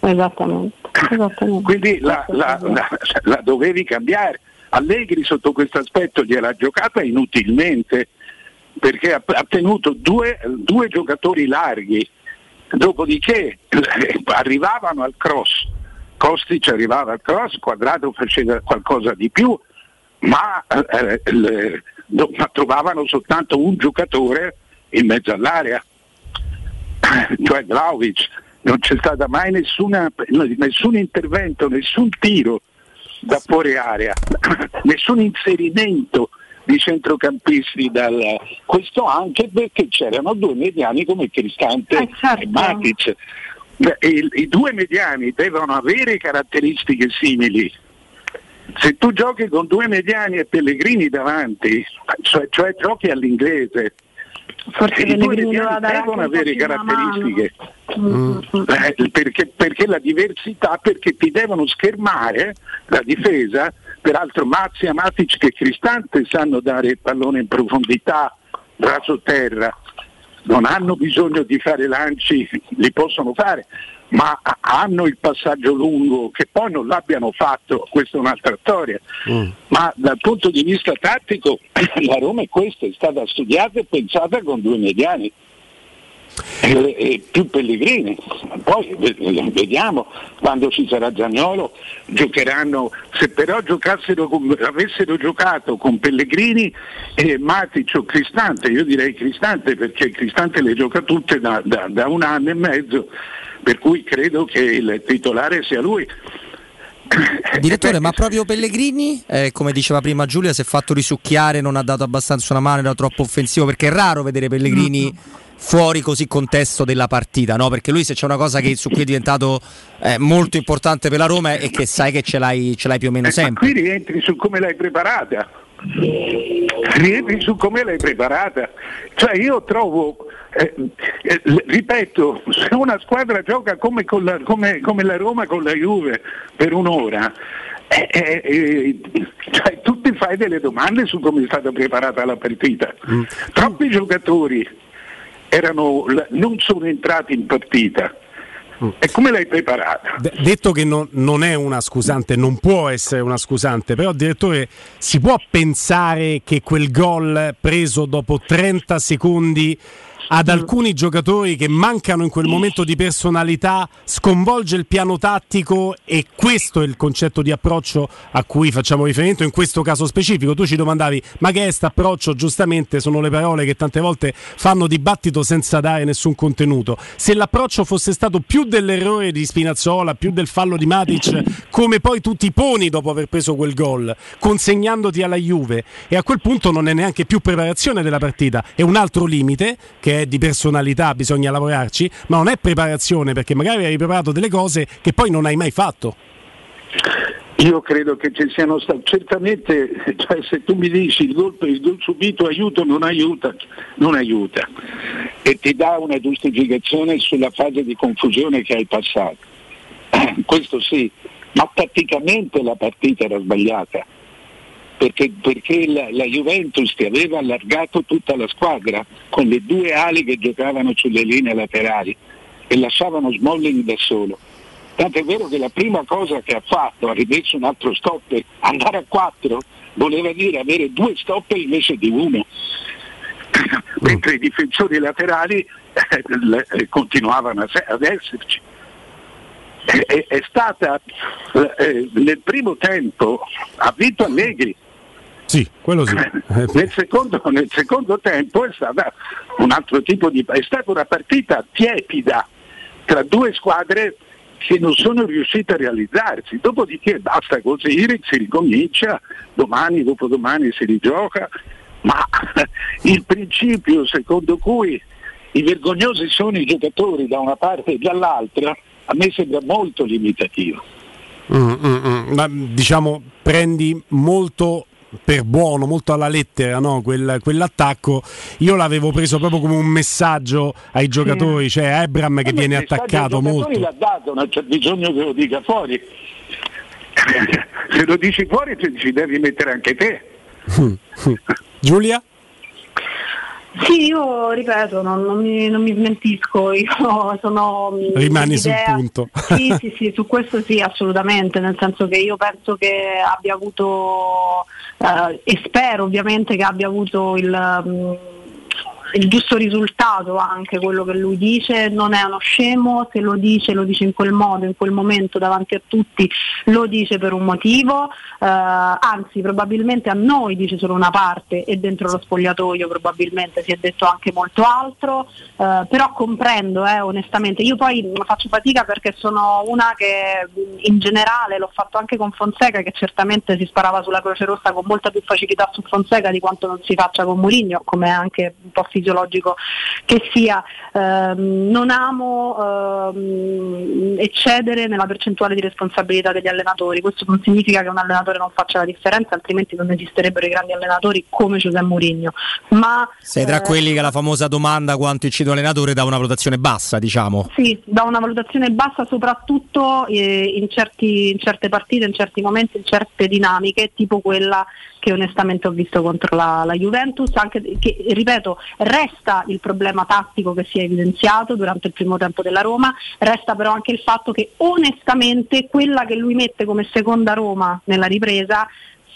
Esattamente. esattamente. Quindi la, la- la- la dovevi cambiare. Allegri sotto questo aspetto gliel'ha giocata inutilmente perché ha, tenuto due, due giocatori larghi, dopodiché eh, arrivavano al cross. Kostic arrivava al cross, Quadrato faceva qualcosa di più, ma, eh, le- do- ma trovavano soltanto un giocatore in mezzo all'area, cioè Vlaovic. Non c'è stato mai nessuna- nessun intervento, nessun tiro da fuori area, nessun inserimento di centrocampisti dal... questo anche perché c'erano due mediani come Cristante e Matic. Il- I due mediani devono avere caratteristiche simili. Se tu giochi con due mediani e Pellegrini davanti, cioè, cioè giochi all'inglese, Forse i due mediani devono avere caratteristiche. Mm, Eh, perché, perché la diversità, perché ti devono schermare la difesa, peraltro Mazzi, Matic e Cristante sanno dare il pallone in profondità, raso terra, non hanno bisogno di fare lanci, li possono fare, ma ha- hanno il passaggio lungo, che poi non l'abbiano fatto, questa è un'altra storia. Ma dal punto di vista tattico la Roma è questa, è stata studiata e pensata con due mediani e, e più Pellegrini. Poi vediamo quando ci sarà Zagnolo, giocheranno, se però giocassero con- avessero giocato con Pellegrini e Matic o Cristante, io direi Cristante perché Cristante le gioca tutte da, da- da un anno e mezzo, per cui credo che il titolare sia lui. Direttore, ma proprio Pellegrini, eh, come diceva prima Giulia, si è fatto risucchiare, non ha dato abbastanza una mano, era troppo offensivo, perché è raro vedere Pellegrini fuori così contesto della partita, no? Perché lui se c'è una cosa che su cui è diventato eh, molto importante per la Roma è che sai che ce l'hai, ce l'hai più o meno Eh, ma sempre. qui rientri su come l'hai preparata. Rientri su come l'hai preparata. Cioè io trovo, eh, eh, ripeto, se una squadra gioca come, con la, come- come la Roma con la Juve per un'ora, eh, eh, eh, cioè, tu ti fai delle domande su come è stata preparata la partita. Troppi giocatori erano, non sono entrati in partita. E come l'hai preparata? De- detto che non, non è una scusante, non può essere una scusante, però direttore si può pensare che quel gol preso dopo 30 secondi ad alcuni giocatori che mancano in quel momento di personalità sconvolge il piano tattico e questo è il concetto di approccio a cui facciamo riferimento in questo caso specifico. Tu ci domandavi ma che è questo approccio? Giustamente sono le parole che tante volte fanno dibattito senza dare nessun contenuto. Se l'approccio fosse stato più dell'errore di Spinazzola, più del fallo di Matic, come poi tu ti poni dopo aver preso quel gol, consegnandoti alla Juve e a quel punto non è neanche più preparazione della partita, è un altro limite che è di personalità, bisogna lavorarci, ma non è preparazione perché magari hai preparato delle cose che poi non hai mai fatto. Io credo che ci siano stati, certamente cioè, se tu mi dici il gol, il gol subito aiuta o non aiuta, non aiuta e ti dà una giustificazione sulla fase di confusione che hai passato. Questo sì, ma tatticamente la partita era sbagliata perché, perché la, la Juventus ti aveva allargato tutta la squadra con le due ali che giocavano sulle linee laterali e lasciavano Smalling da solo. Tanto è vero che la prima cosa che ha fatto, ha rimesso un altro stopper, andare a quattro, voleva dire avere due stopper invece di uno. Mentre i difensori laterali eh, eh, continuavano ad esserci. È, è- è stata eh, nel primo tempo ha vinto Allegri. Sì, quello sì. Nel secondo, nel secondo tempo è stata un altro tipo di è stata una partita tiepida tra due squadre che non sono riuscite a realizzarsi. Dopodiché basta così, si ricomincia, domani, dopodomani si rigioca, ma il principio secondo cui i vergognosi sono i giocatori da una parte e dall'altra a me sembra molto limitativo. Mm, mm, mm. Ma diciamo prendi molto per buono, molto alla lettera no? Quel- quell'attacco. Io l'avevo preso proprio come un messaggio ai giocatori, cioè Abram che viene messaggio ai attaccato molto. l'ha dato, non c'è bisogno che lo dica fuori. Se lo dici fuori ci, ci devi mettere anche te. Giulia? Sì, io ripeto, non, non mi, non mi smentisco, io sono mh, Rimani sul punto. Sì, sì, sì, su questo sì, assolutamente, nel senso che io penso che abbia avuto eh, e spero ovviamente che abbia avuto il, mh, il giusto risultato anche quello che lui dice, non è uno scemo, se lo dice lo dice in quel modo, in quel momento davanti a tutti, lo dice per un motivo, eh, anzi probabilmente a noi dice solo una parte e dentro lo spogliatoio probabilmente si è detto anche molto altro, eh, però comprendo eh, onestamente, io poi faccio fatica perché sono una che in generale l'ho fatto anche con Fonseca che certamente si sparava sulla Croce Rossa con molta più facilità su Fonseca di quanto non si faccia con Mourinho, come anche un po' fisico fisiologico che sia. Ehm, non amo ehm, eccedere nella percentuale di responsabilità degli allenatori, questo non significa che un allenatore non faccia la differenza, altrimenti non esisterebbero i grandi allenatori come Giuseppe Mourinho. Ma Sei tra eh, quelli che la famosa domanda quanto incide un allenatore da una valutazione bassa, diciamo. Sì, da una valutazione bassa soprattutto eh, in, certi- in certe partite, in certi momenti, in certe dinamiche, tipo quella che onestamente ho visto contro la, la Juventus, anche che, ripeto, resta il problema tattico che si è evidenziato durante il primo tempo della Roma, resta però anche il fatto che onestamente quella che lui mette come seconda Roma nella ripresa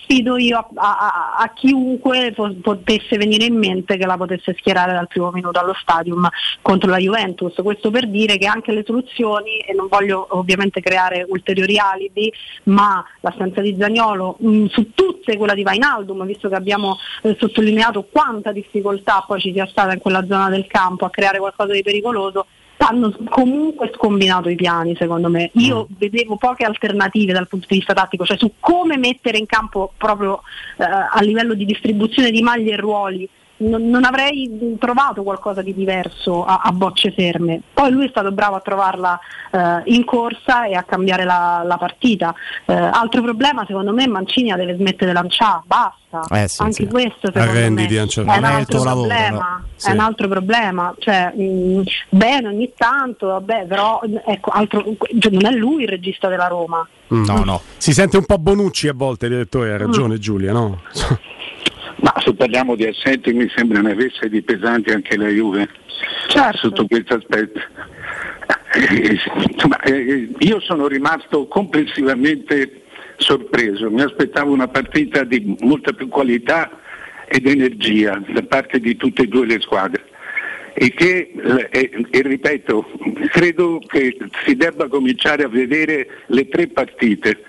sfido io a, a- a chiunque potesse venire in mente che la potesse schierare dal primo minuto allo stadium contro la Juventus. Questo per dire che anche le soluzioni, e non voglio ovviamente creare ulteriori alibi, ma l'assenza di Zagnolo mh, su tutte quella di Vainaldum, visto che abbiamo eh, sottolineato quanta difficoltà poi ci sia stata in quella zona del campo a creare qualcosa di pericoloso, hanno comunque scombinato i piani secondo me. Io vedevo poche alternative dal punto di vista tattico, cioè su come mettere in campo proprio eh, a livello di distribuzione di maglie e ruoli. Non, non avrei trovato qualcosa di diverso a, a bocce ferme. Poi lui è stato bravo a trovarla eh, in corsa e a cambiare la, la partita. Eh, altro problema secondo me Mancini deve smettere di lanciare, basta. Eh sì, Anche sì. questo secondo Arrenditi me certo è un altro problema. lavoro, no? È un Sì. altro problema, cioè, mh, bene ogni tanto, vabbè, però ecco, altro- cioè, non è lui il regista della Roma. No, no. Si sente un po' Bonucci a volte, direttore, ha ragione Giulia, no? Ma se parliamo di assenti mi sembra ne avesse di pesanti anche la Juve sotto questo aspetto. Eh, insomma, eh, io sono rimasto complessivamente sorpreso, mi aspettavo una partita di molta più qualità ed energia da parte di tutte e due le squadre. E che, eh, e, e ripeto, credo che si debba cominciare a vedere le tre partite.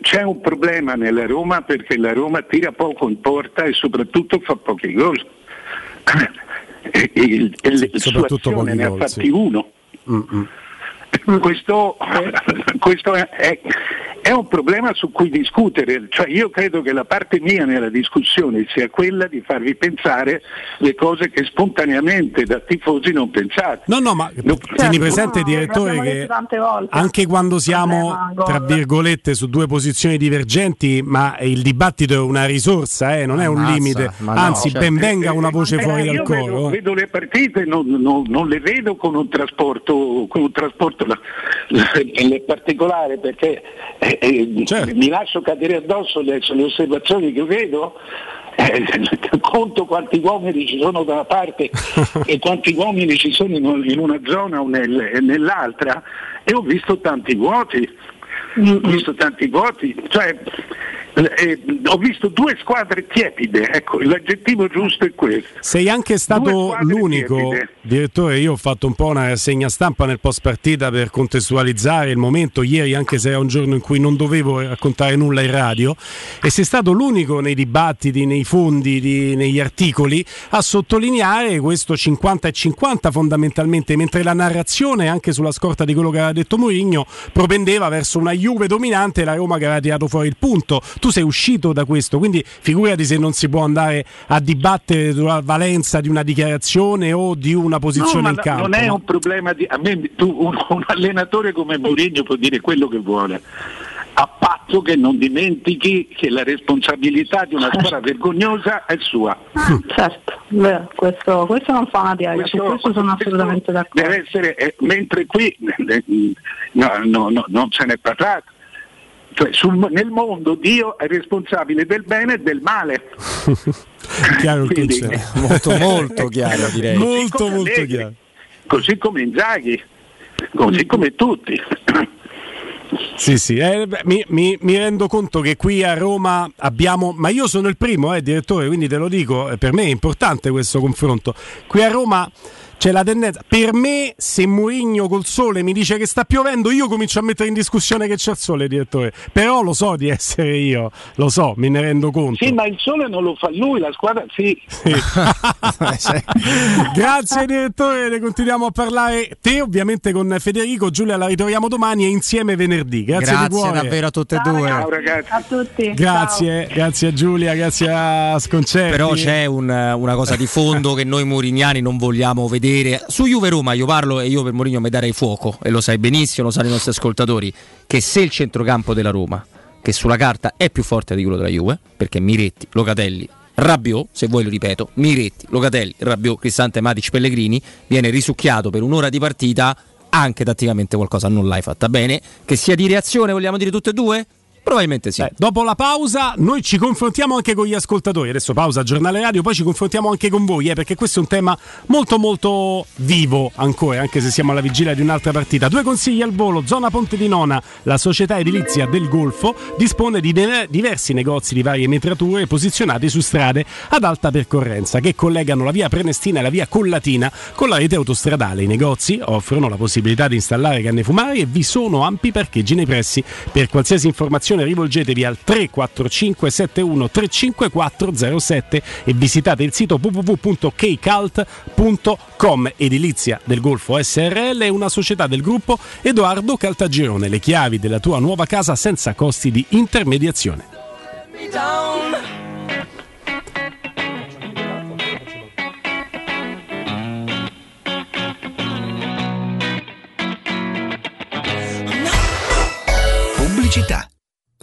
C'è un problema nella Roma perché la Roma tira poco in porta e soprattutto fa pochi gol. E, e e suo soprattutto pochi ne ha gol, fatti sì. uno. Questo, questo è, è- un problema su cui discutere, cioè io credo che la parte mia nella discussione sia quella di farvi pensare le cose che spontaneamente da tifosi non pensate. No, no, ma tieni presente, direttore, l'abbiamo che anche quando siamo, tra virgolette, su due posizioni divergenti, ma il dibattito è una risorsa, eh, non è un Ammazza, limite. no, Anzi, certo. ben venga una voce Eh, fuori io dal vedo, coro. eh. vedo le partite, non, non- non le vedo con un trasporto, con un trasporto la- la- in particolare perché eh, eh, Certo. mi lascio cadere addosso le, le osservazioni che vedo. eh, conto quanti uomini ci sono da una parte e quanti uomini ci sono in, in una zona o nel- nell'altra e ho visto tanti vuoti ho visto tanti vuoti cioè, eh, ho visto due squadre tiepide ecco l'aggettivo giusto è questo Sei anche stato l'unico, tiepide. direttore. Io ho fatto un po' una rassegna stampa nel post partita per contestualizzare il momento ieri, anche se era un giorno in cui non dovevo raccontare nulla in radio. E sei stato l'unico nei dibattiti, nei fondi, di- negli articoli a sottolineare questo 50 e 50 fondamentalmente, mentre la narrazione, anche sulla scorta di quello che aveva detto Mourinho, propendeva verso una Juve dominante e la Roma che aveva tirato fuori il punto. Tu sei uscito da questo, quindi figurati se non si può andare a dibattere sulla valenza di una dichiarazione o di una posizione No, in no- campo. non è un problema di a me tu, un, un allenatore come Mourinho può dire quello che vuole a patto che non dimentichi che la responsabilità di una squadra vergognosa è sua Certo, vero, questo, questo non fa una piega, su questo sono assolutamente d'accordo. deve essere eh, mentre qui eh, no, no, no, non se n'è parlato cioè, sul- nel mondo Dio è responsabile del bene e del male chiaro il Quindi-. Molto, molto chiaro, direi. Molto, molto Allegri, chiaro. così come Inzaghi così come tutti Sì, sì, eh, beh, mi, mi- mi rendo conto che qui a Roma abbiamo, ma io sono il primo, eh, direttore, quindi te lo dico, eh, per me è importante questo confronto. Qui a Roma c'è la tendenza. Per me, se Mourinho col sole mi dice che sta piovendo, io comincio a mettere in discussione che c'è il sole, direttore. Però lo so di essere io, lo so, me ne rendo conto. Sì, ma il sole non lo fa lui, la squadra sì. Grazie direttore, ne continuiamo a parlare. Te ovviamente con Federico, Giulia la ritroviamo domani e insieme venerdì. Grazie, di Grazie davvero a tutte e Ciao, due. ragazzi. ragazzi. A tutti. Grazie, grazie a Giulia, grazie a Sconcerti. Però c'è un- una cosa di fondo che noi murignani non vogliamo vedere. Su Juve Roma io parlo e io per Mourinho mi darei fuoco, e lo sai benissimo, lo sanno i nostri ascoltatori, che se il centrocampo della Roma, che sulla carta è più forte di quello della Juve, perché Miretti, Locatelli, Rabiot, se vuoi lo ripeto, Miretti, Locatelli, Rabiot, Cristante, Matic, Pellegrini, viene risucchiato per un'ora di partita, anche tatticamente qualcosa non l'hai fatta bene. Che sia di reazione, vogliamo dire tutte e due? Probabilmente sì. Eh, dopo la pausa noi ci confrontiamo anche con gli ascoltatori, adesso pausa giornale radio, poi ci confrontiamo anche con voi, eh, perché questo è un tema molto molto vivo ancora, anche se siamo alla vigilia di un'altra partita. Due consigli al volo, zona Ponte di Nona, la società edilizia del Golfo dispone di de- diversi negozi di varie metrature posizionati su strade ad alta percorrenza che collegano la via Prenestina e la via Collatina con la rete autostradale. I negozi offrono la possibilità di installare canne fumari e vi sono ampi parcheggi nei pressi. Per qualsiasi informazione rivolgetevi al 345 71 35407 e visitate il sito www.kcalt.com. Edilizia del Golfo SRL è una società del gruppo Edoardo Caltagirone. Le chiavi della tua nuova casa senza costi di intermediazione. Pubblicità.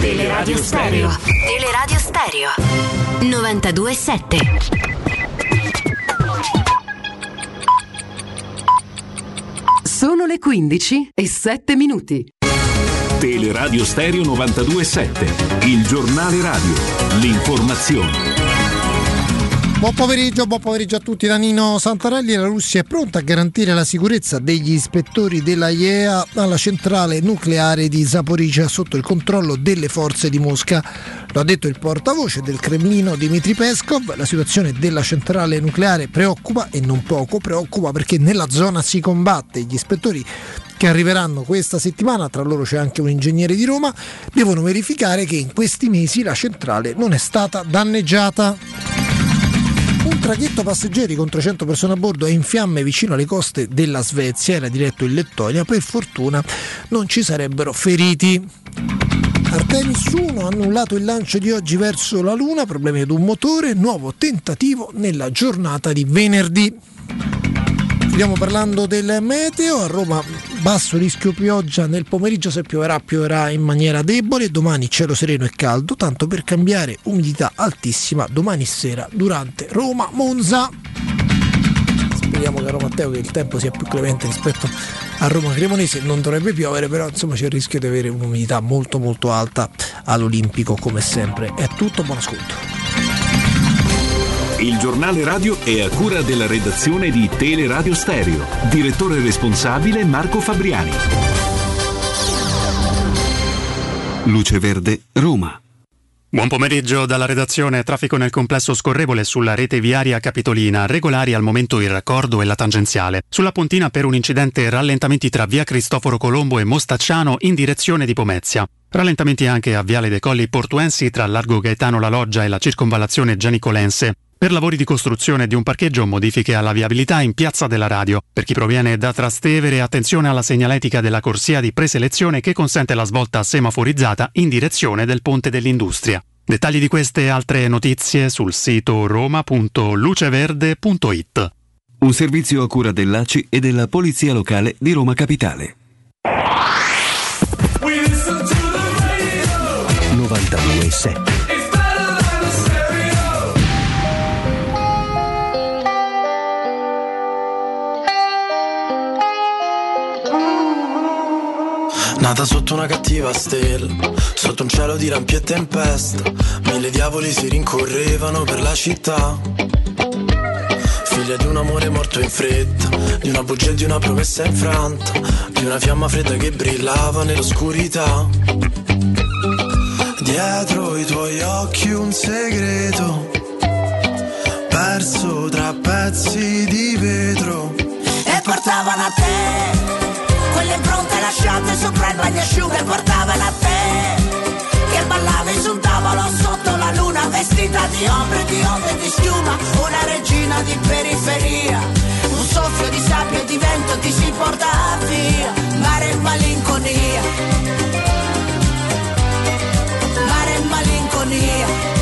Teleradio Stereo. Teleradio Stereo. 92.7. Sono le 15 e 7 minuti. Teleradio Stereo 92.7. Il giornale radio. L'informazione. Buon pomeriggio, buon pomeriggio a tutti da Nino Santarelli. La Russia è pronta a garantire la sicurezza degli ispettori della IEA alla centrale nucleare di Zaporizhia sotto il controllo delle forze di Mosca. Lo ha detto il portavoce del Cremlino Dmitry Peskov. La situazione della centrale nucleare preoccupa e non poco preoccupa perché nella zona si combatte. Gli ispettori che arriveranno questa settimana, tra loro c'è anche un ingegnere di Roma, devono verificare che in questi mesi la centrale non è stata danneggiata. Un traghetto passeggeri con 300 persone a bordo è in fiamme vicino alle coste della Svezia, era diretto in Lettonia, per fortuna non ci sarebbero feriti. Artemis 1 ha annullato il lancio di oggi verso la Luna, problemi ad un motore, nuovo tentativo nella giornata di venerdì. Stiamo parlando del meteo, a Roma basso rischio pioggia nel pomeriggio, se pioverà pioverà in maniera debole, domani cielo sereno e caldo, tanto per cambiare umidità altissima domani sera durante Roma-Monza. Speriamo caro Matteo che il tempo sia più clemente rispetto a Roma Cremonese, non dovrebbe piovere, però insomma c'è il rischio di avere un'umidità molto molto alta all'Olimpico come sempre. È tutto, buon ascolto. Il giornale radio è a cura della redazione di Teleradio Stereo. Direttore responsabile Marco Fabriani. Luce Verde, Roma. Buon pomeriggio dalla redazione. Traffico nel complesso scorrevole sulla rete viaria capitolina. Regolari al momento il raccordo e la tangenziale. Sulla pontina per un incidente rallentamenti tra via Cristoforo Colombo e Mostacciano in direzione di Pomezia. Rallentamenti anche a Viale dei Colli Portuensi tra Largo Gaetano La Loggia e la circonvallazione Gianicolense. Per lavori di costruzione di un parcheggio, modifiche alla viabilità in Piazza della Radio. Per chi proviene da Trastevere, attenzione alla segnaletica della corsia di preselezione che consente la svolta semaforizzata in direzione del Ponte dell'Industria. Dettagli di queste e altre notizie sul sito roma.luceverde.it. Un servizio a cura dell'ACI e della Polizia Locale di Roma Capitale. 92.7 Nata sotto una cattiva stella, sotto un cielo di lampi e tempesta, mille diavoli si rincorrevano per la città. Figlia di un amore morto in fretta, di una bugia e di una promessa infranta, di una fiamma fredda che brillava nell'oscurità. Dietro i tuoi occhi un segreto, perso tra pezzi di vetro. e portavano a te quelle impronte lasciate sopra il bagnasciuga e portavano a te che ballavi su un tavolo sotto la luna vestita di ombre, di onde di schiuma una regina di periferia. Un soffio di sabbia e di vento ti si porta via mare e malinconia. Mare e malinconia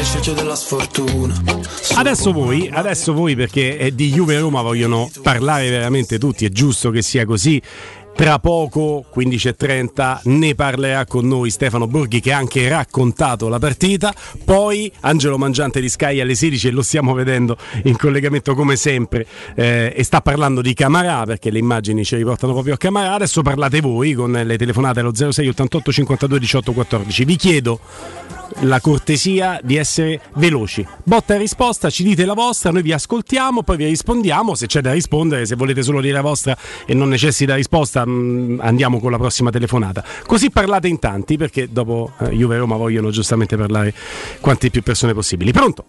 peggio della sfortuna. Adesso voi, adesso voi perché di Juve Roma vogliono parlare veramente tutti, è giusto che sia così. Tra poco, 15.30, ne parlerà con noi Stefano Borghi che ha anche raccontato la partita. Poi Angelo Mangiante di Sky alle 16 e lo stiamo vedendo in collegamento come sempre eh, e sta parlando di Camarà perché le immagini ci riportano proprio a Camarà. Adesso parlate voi con le telefonate allo 06 88 52 18 14. Vi chiedo la cortesia di essere veloci. Botta e risposta, ci dite la vostra, noi vi ascoltiamo, poi vi rispondiamo. Se c'è da rispondere, se volete solo dire la vostra e non necessita risposta, mh, andiamo con la prossima telefonata. Così parlate in tanti, perché dopo eh, Juve e Roma vogliono giustamente parlare quante più persone possibili. Pronto?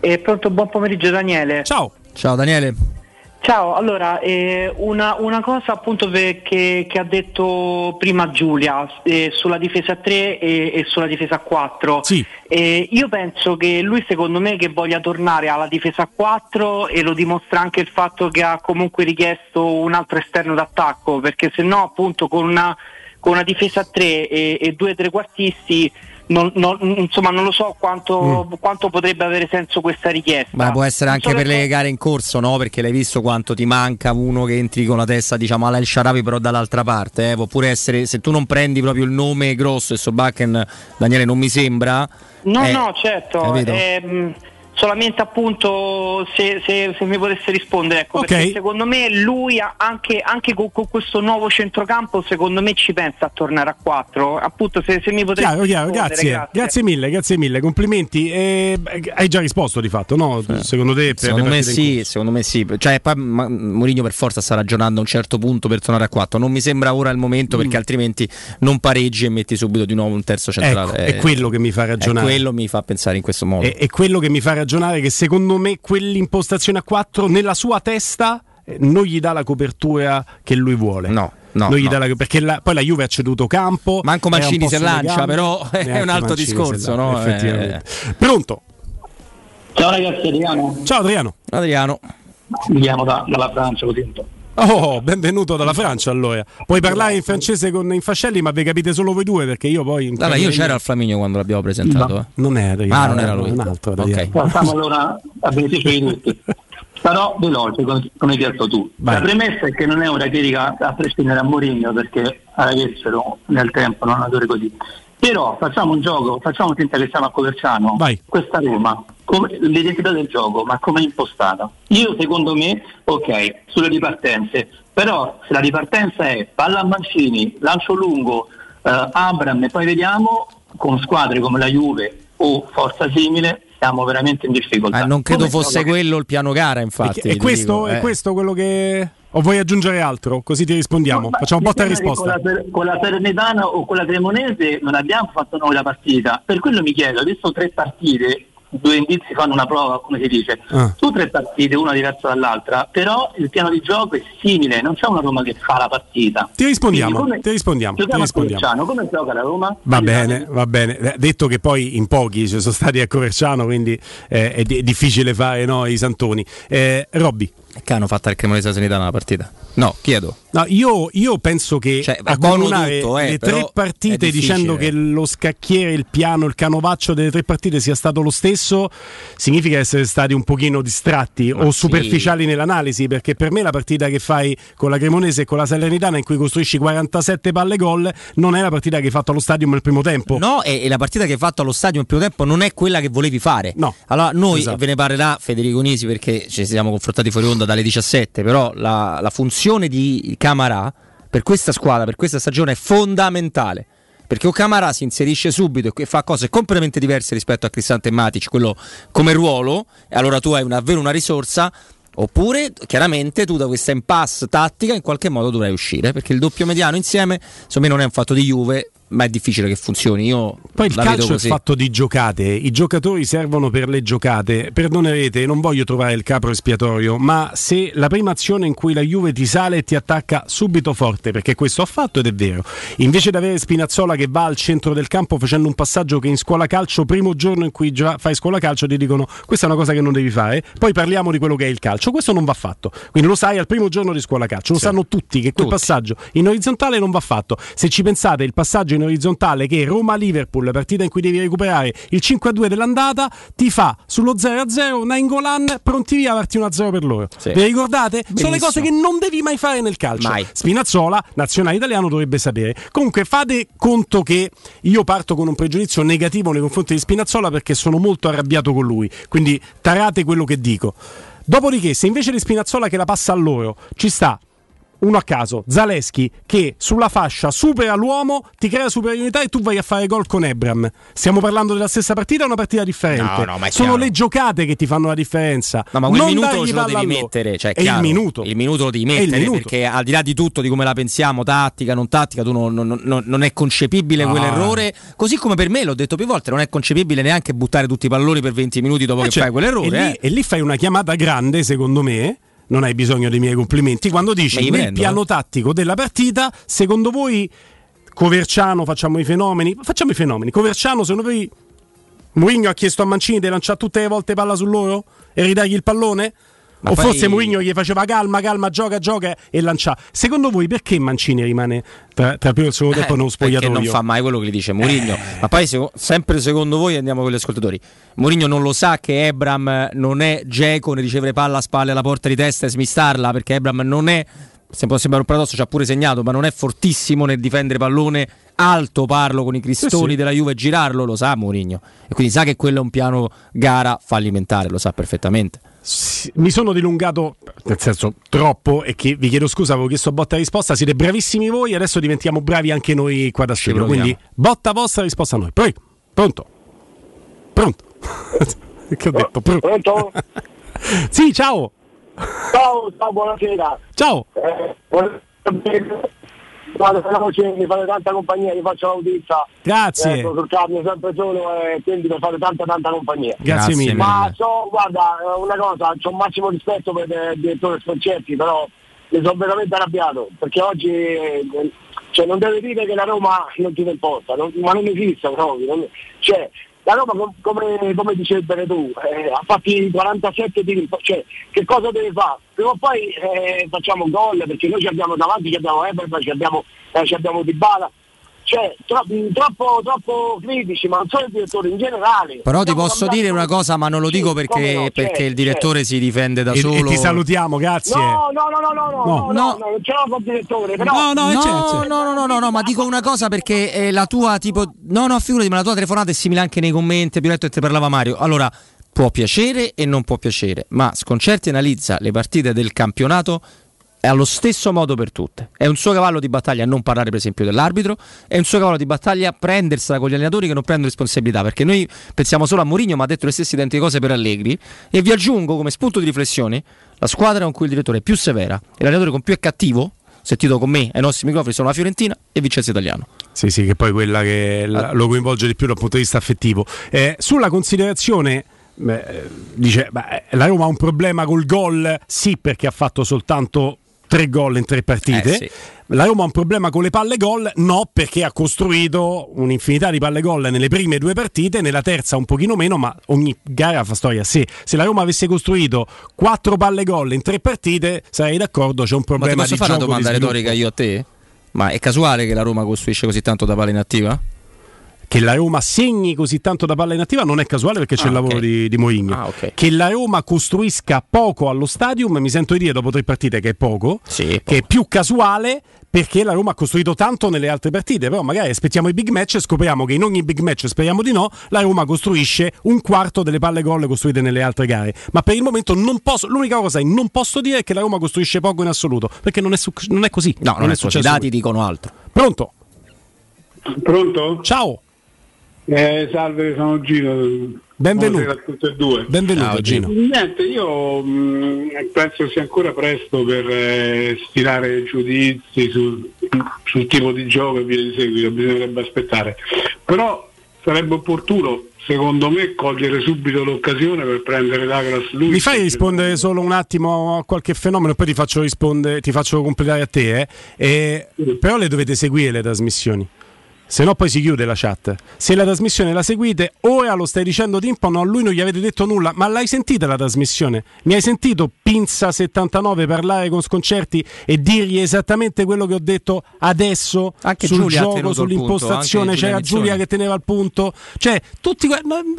Eh, pronto, buon pomeriggio Daniele. Ciao. Ciao Daniele. Ciao, allora eh, una, una cosa appunto che, che ha detto prima Giulia eh, sulla difesa a 3 e, e sulla difesa a 4. Sì. Eh, io penso che lui secondo me che voglia tornare alla difesa a 4 e lo dimostra anche il fatto che ha comunque richiesto un altro esterno d'attacco perché se no appunto con una, con una difesa a 3 e, e due trequartisti non, non- insomma non lo so quanto, quanto potrebbe avere senso questa richiesta. Ma può essere anche per le gare in corso, no? Perché l'hai visto quanto ti manca uno che entri con la testa, diciamo, alla El Sharawi, però dall'altra parte. Eh? Può pure essere, se tu non prendi proprio il nome grosso e Sobakken, Daniele, non mi sembra. No, eh, no, certo. capito? ehm, solamente appunto se, se- se mi potesse rispondere, ecco, Ok. perché secondo me lui ha anche, anche con, con questo nuovo centrocampo, secondo me ci pensa a tornare a 4. Appunto, se, se mi potesse Chiaro, chiaro, rispondere, grazie. grazie. mille, grazie mille, complimenti. Eh, hai già risposto di fatto, no? Secondo te? per Secondo me sì, secondo me sì. Cioè, poi Mourinho per forza sta ragionando a un certo punto per tornare a 4. Non mi sembra ora il momento perché Mm. altrimenti non pareggi e metti subito di nuovo un terzo centrale. Ecco, è quello che mi fa ragionare. È quello mi fa pensare in questo modo. È, è quello che mi fa ragionare che secondo me quell'impostazione a 4 nella sua testa eh, non gli dà la copertura che lui vuole. No. No, Non gli no. dà la- perché la- poi la Juve ha ceduto campo. Manco Mancini sulle lancia, gambe, però è neanche un altro Mancini discorso, lancia, no? Effettivamente. Eh. Pronto? Ciao ragazzi, Adriano. Ciao Adriano. Adriano. Mi chiamo da- dalla Francia, po'. Oh, benvenuto dalla Francia allora. Puoi parlare in francese con Infascelli, ma vi capite solo voi due perché io poi. in Allora, io c'ero al Flaminio quando l'abbiamo presentato. No. eh. Non era Ah, non era lui. un altro Ok. Adriano. Passiamo allora a beneficio di tutti. Sarò veloce, come, hai detto tu. Vai. La premessa è che non è una critica a prescindere a Mourinho perché avessero nel tempo un allenatore così. Però facciamo un gioco, facciamo finta che siamo a Coverciano. Vai. Questa Roma, come- l'identità del gioco, ma come è impostata? Io secondo me, ok, sulle ripartenze, però se la ripartenza è palla a Mancini, lancio lungo, eh, Abram e poi vediamo con squadre come la Juve o forza simile siamo veramente in difficoltà. Eh, non credo Come fosse quello il piano gara, infatti. E ti questo, dico, è eh. questo quello che. O vuoi aggiungere altro? Così ti rispondiamo. Ma Facciamo botta e che risposta. Con la, con la Salernitana o con la Cremonese non abbiamo fatto noi la partita. Per quello mi chiedo, adesso tre partite, due indizi fanno una prova, come si dice. Ah. Su tre partite, una diversa dall'altra, però il piano di gioco è simile, non c'è una Roma che fa la partita. Ti rispondiamo, come- ti rispondiamo, ti rispondiamo. Come gioca la Roma? Va bene, va bene. Eh, Detto che poi in pochi ci sono stati a Coverciano, quindi eh, è, di- è difficile fare no, i santoni. Eh, Robby. Che hanno fatto il Cremonese Sanità nella partita? No, chiedo. No, io, io penso che Cioè, accomunare tutto, eh, le tre partite dicendo che lo scacchiere, il piano, il canovaccio delle tre partite sia stato lo stesso, significa essere stati un pochino distratti o sì. superficiali nell'analisi, perché per me la partita che fai con la Cremonese e con la Salernitana in cui costruisci 47 palle gol non è la partita che hai fatto allo stadio nel primo tempo. No, e, e la partita che hai fatto allo stadio in primo tempo non è quella che volevi fare. No. Allora, noi Esatto. ve ne parlerà Federico Nisi perché ci siamo confrontati fuori onda dalle 17, però la, la funzione di Camara per questa squadra, per questa stagione è fondamentale. Perché o Camara si inserisce subito e fa cose completamente diverse rispetto a Cristante e Matic, quello come ruolo, e allora tu hai davvero una risorsa. Oppure, chiaramente, tu da questa impasse tattica in qualche modo dovrai uscire. Perché il doppio mediano insieme, secondo me, non è un fatto di Juve, ma è difficile che funzioni. Io Poi il calcio è fatto di giocate, i giocatori servono per le giocate. Perdonerete, non voglio trovare il capro espiatorio, ma se la prima azione in cui la Juve ti sale e ti attacca subito forte, perché questo ha fatto ed è vero, invece di avere Spinazzola che va al centro del campo facendo un passaggio che in scuola calcio, primo giorno in cui già fai scuola calcio, ti dicono questa è una cosa che non devi fare, poi parliamo di quello che è il calcio, questo non va fatto. Quindi lo sai al primo giorno di scuola calcio, lo sanno tutti che quel Tutti. passaggio in orizzontale non va fatto. Se ci pensate, il passaggio in orizzontale che Roma-Liverpool, partita in cui devi recuperare il 5-2 dell'andata, ti fa sullo 0-0 Nainggolan pronti via a farti 1-0 per loro. Sì. Vi ricordate? Sono le Benissimo. cose che non devi mai fare nel calcio. Mai. Spinazzola, nazionale italiano, dovrebbe sapere. Comunque fate conto che io parto con un pregiudizio negativo nei confronti di Spinazzola perché sono molto arrabbiato con lui. Quindi tarate quello che dico. Dopodiché, se invece di Spinazzola che la passa a loro ci sta uno a caso, Zaleschi, che sulla fascia supera l'uomo, ti crea superiorità e tu vai a fare gol con Ebram. Stiamo parlando della stessa partita o una partita differente? No, no, ma è Sono le giocate che ti fanno la differenza. No, ma quel Non minuto ce lo devi mettere. Cioè, È il chiaro, minuto. Il minuto lo devi il mettere perché al di là di tutto, di come la pensiamo, tattica, non tattica, tu non, non- non- è concepibile No. quell'errore. Così come per me, l'ho detto più volte, non è concepibile neanche buttare tutti i palloni per 20 minuti dopo Eh, che cioè, fai quell'errore. E lì, eh. e lì fai una chiamata grande, secondo me. Non hai bisogno dei miei complimenti. Quando dici nel prendo, piano eh. tattico della partita, secondo voi Coverciano facciamo i fenomeni? Facciamo i fenomeni. Coverciano, secondo voi Mourinho ha chiesto a Mancini di lanciare tutte le volte palla su loro e ridargli il pallone? Ma o poi- forse Mourinho gli faceva calma, calma, gioca, gioca e lancia. Secondo voi perché Mancini rimane tra, tra primo e il secondo tempo Eh, perché spogliatoio? non fa mai quello che gli dice Mourinho. Ma poi seco- sempre secondo voi andiamo con gli ascoltatori. Mourinho non lo sa che Ebram non è Geco nel ricevere palla a spalle alla porta di testa e smistarla perché Ebram non è se può sembrare un paradosso, ci ha pure segnato, ma non è fortissimo nel difendere pallone alto, parlo con i cristoni Sì, sì. della Juve e girarlo, lo sa Mourinho. E quindi sa che quello è un piano gara fallimentare, lo sa perfettamente. Mi sono dilungato, nel senso troppo, e che vi chiedo scusa, avevo chiesto botta e risposta. Siete bravissimi voi, adesso diventiamo bravi anche noi qua da proviamo. Quindi botta vostra, risposta a noi. Prego, pronto? Pronto? che ho detto? Pronto? Pronto? sì, ciao. Ciao, ciao, buonasera. Ciao. Eh, buonasera. Guarda, veloce, mi fate tanta compagnia, vi faccio l'audizia. Grazie. Ecco, sul cambio sempre solo e quindi mi fate tanta tanta compagnia. Grazie mille. Ma so, guarda, eh, una cosa, ho un massimo rispetto per eh, il direttore Sconcerti, però mi sono veramente arrabbiato, perché oggi eh, cioè, non deve dire che la Roma non ti importa, non, ma non esiste proprio. non- cioè, la Roma com- come, come dicevi bene tu, eh, ha fatto i 47 tiri, cioè che cosa deve fare? Prima o poi eh, facciamo gol perché noi ci abbiamo davanti, ci abbiamo Eberman, ci abbiamo, eh, ci abbiamo Dybala. Cioè, tro- troppo, troppo critici, ma non solo il direttore, in generale. Però ti posso cambiando- dire una cosa, ma non lo dico perché, come no, perché certo, il direttore si difende da E, solo. e ti salutiamo, grazie. No, no, no, no, no, no, No. no, no, no, non ce l'ho con il direttore, però... No, no, No, eh, certo, no, certo. no, no, no, no, ma dico una cosa perché eh, la tua tipo. No, no, figurati, ma la tua telefonata è simile anche nei commenti. Abbiamo detto che te parlava Mario. Allora, può piacere e non può piacere, ma Sconcerti analizza le partite del campionato allo stesso modo per tutte. È un suo cavallo di battaglia non parlare, per esempio, dell'arbitro, è un suo cavallo di battaglia prendersela con gli allenatori che non prendono responsabilità. Perché noi pensiamo solo a Mourinho, ma ha detto le stesse identiche cose per Allegri. E vi aggiungo come spunto di riflessione la squadra con cui il direttore è più severa e l'allenatore con più è cattivo. Sentito con me ai nostri microfoni sono la Fiorentina e Vincenzo Italiano. Sì, sì, che poi è quella che la- lo coinvolge di più dal punto di vista affettivo. Eh, sulla considerazione, beh, eh, dice, beh, la Roma ha un problema col gol, sì perché ha fatto soltanto tre gol in tre partite. Eh, sì. La Roma ha un problema con le palle gol? No, perché ha costruito un'infinità di palle gol nelle prime due partite, nella terza un pochino meno, ma ogni gara fa storia a sé. Se la Roma avesse costruito quattro palle gol in tre partite, sarei d'accordo, c'è un Ma ti problema posso di fare una domanda retorica io a te? Ma è casuale che la Roma costruisce così tanto da palla inattiva? Che la Roma segni così tanto da palla inattiva non è casuale perché c'è Ah, il lavoro ok. di, di Mourinho. Ah, ok. Che la Roma costruisca poco allo stadium, mi sento di dire dopo tre partite che è poco, Sì, che è più casuale perché la Roma ha costruito tanto nelle altre partite, però magari aspettiamo i big match e scopriamo che in ogni big match, speriamo di no, la Roma costruisce un quarto delle palle gol costruite nelle altre gare. Ma per il momento non posso, l'unica cosa che non posso dire è che la Roma costruisce poco in assoluto, perché non è, su- non è così. No, non, è così. I successo dati dicono altro. Pronto? Pronto? Ciao. Eh, salve, sono Gino. Benvenuto. A tutti e due. Benvenuto Ciao, Gino. Niente, io mh, penso sia ancora presto per eh, stilare giudizi sul, sul tipo di gioco e via di seguito, bisognerebbe aspettare. Però sarebbe opportuno, secondo me, cogliere subito l'occasione per prendere Douglas Luiz. Mi fai rispondere solo un attimo a qualche fenomeno e poi ti faccio rispondere, ti faccio completare a te. eh. E- però le dovete seguire le trasmissioni. Se no poi si chiude la chat. Se la trasmissione la seguite, ora lo stai dicendo Timpo, no, a lui non gli avete detto nulla, ma l'hai sentita la trasmissione? Mi hai sentito Pinza79 parlare con Sconcerti e dirgli esattamente quello che ho detto adesso Anche sul Giulia gioco, punto, sull'impostazione? anche C'era Giulia che teneva il punto. Cioè, tutti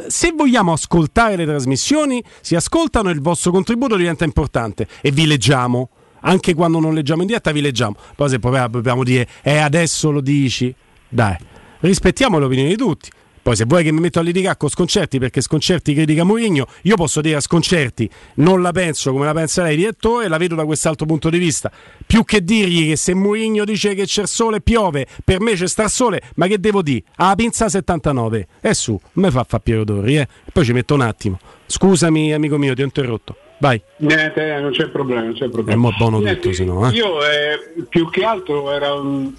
se vogliamo ascoltare le trasmissioni, si ascoltano e il vostro contributo diventa importante e vi leggiamo. Anche quando non leggiamo in diretta vi leggiamo. Poi se poi dobbiamo dire, eh adesso lo dici. Dai, rispettiamo le opinioni di tutti. Poi se vuoi che mi metto a litigare con Sconcerti perché Sconcerti critica Mourinho, io posso dire a Sconcerti non la penso come la pensa lei direttore, la vedo da quest'altro punto di vista. Più che dirgli che se Mourinho dice che c'è il sole piove, per me c'è sta sole, ma che devo dire? Ah, pinza 79. E su, mi fa fa Piero Torri, eh. Poi ci metto un attimo. Scusami amico mio, ti ho interrotto. Vai. Niente, eh, non c'è problema, non c'è È problema. mo' buono Niente, tutto, se no, eh. Io eh, più che altro era un,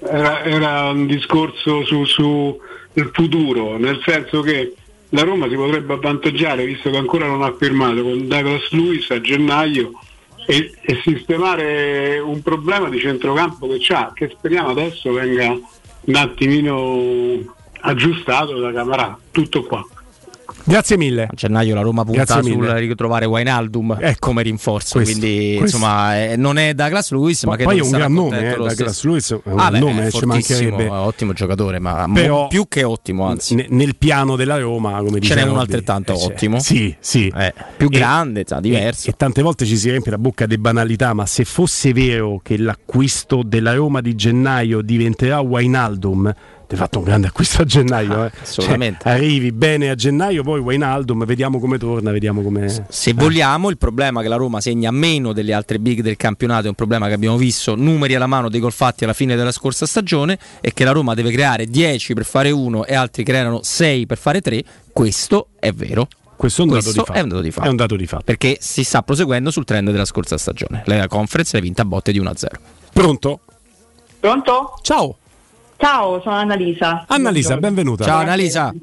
era, era un discorso su, su futuro, nel senso che la Roma si potrebbe avvantaggiare, visto che ancora non ha firmato con Douglas Lewis a gennaio, e, e sistemare un problema di centrocampo che c'ha, che speriamo adesso venga un attimino aggiustato da Camarà. Tutto qua. Grazie mille. A gennaio la Roma punta sul ritrovare Wijnaldum come rinforzo, Questo, quindi questo. insomma eh, non è Douglas Lewis, ma Ma che poi è un gran nome, eh, Douglas. Lewis è un Ah, beh, nome, è ci mancherebbe. ottimo giocatore, ma Però- più che ottimo, anzi. Ne- nel piano della Roma, come Ce diceva n'è un altrettanto eh, cioè, ottimo. Sì, sì. più E- grande, sa, diverso. E, e tante volte ci si riempie la bocca di banalità, ma se fosse vero che l'acquisto della Roma di gennaio diventerà Wijnaldum, ti hai fatto un grande acquisto a gennaio. eh. assolutamente. Cioè, arrivi bene a gennaio, poi Wijnaldum, vediamo come torna, vediamo come... Se vogliamo, il problema che la Roma segna meno delle altre big del campionato è un problema che abbiamo visto numeri alla mano dei gol fatti alla fine della scorsa stagione e che la Roma deve creare 10 per fare uno e altri creano 6 per fare 3. Questo è vero. Questo è un dato di fatto. è un dato di fatto. È un dato di fatto. Perché si sta proseguendo sul trend della scorsa stagione. La conference l'ha vinta a botte di 1-0. Pronto? Pronto? Ciao. Ciao, sono Annalisa. Annalisa, benvenuta. Ciao Annalisa.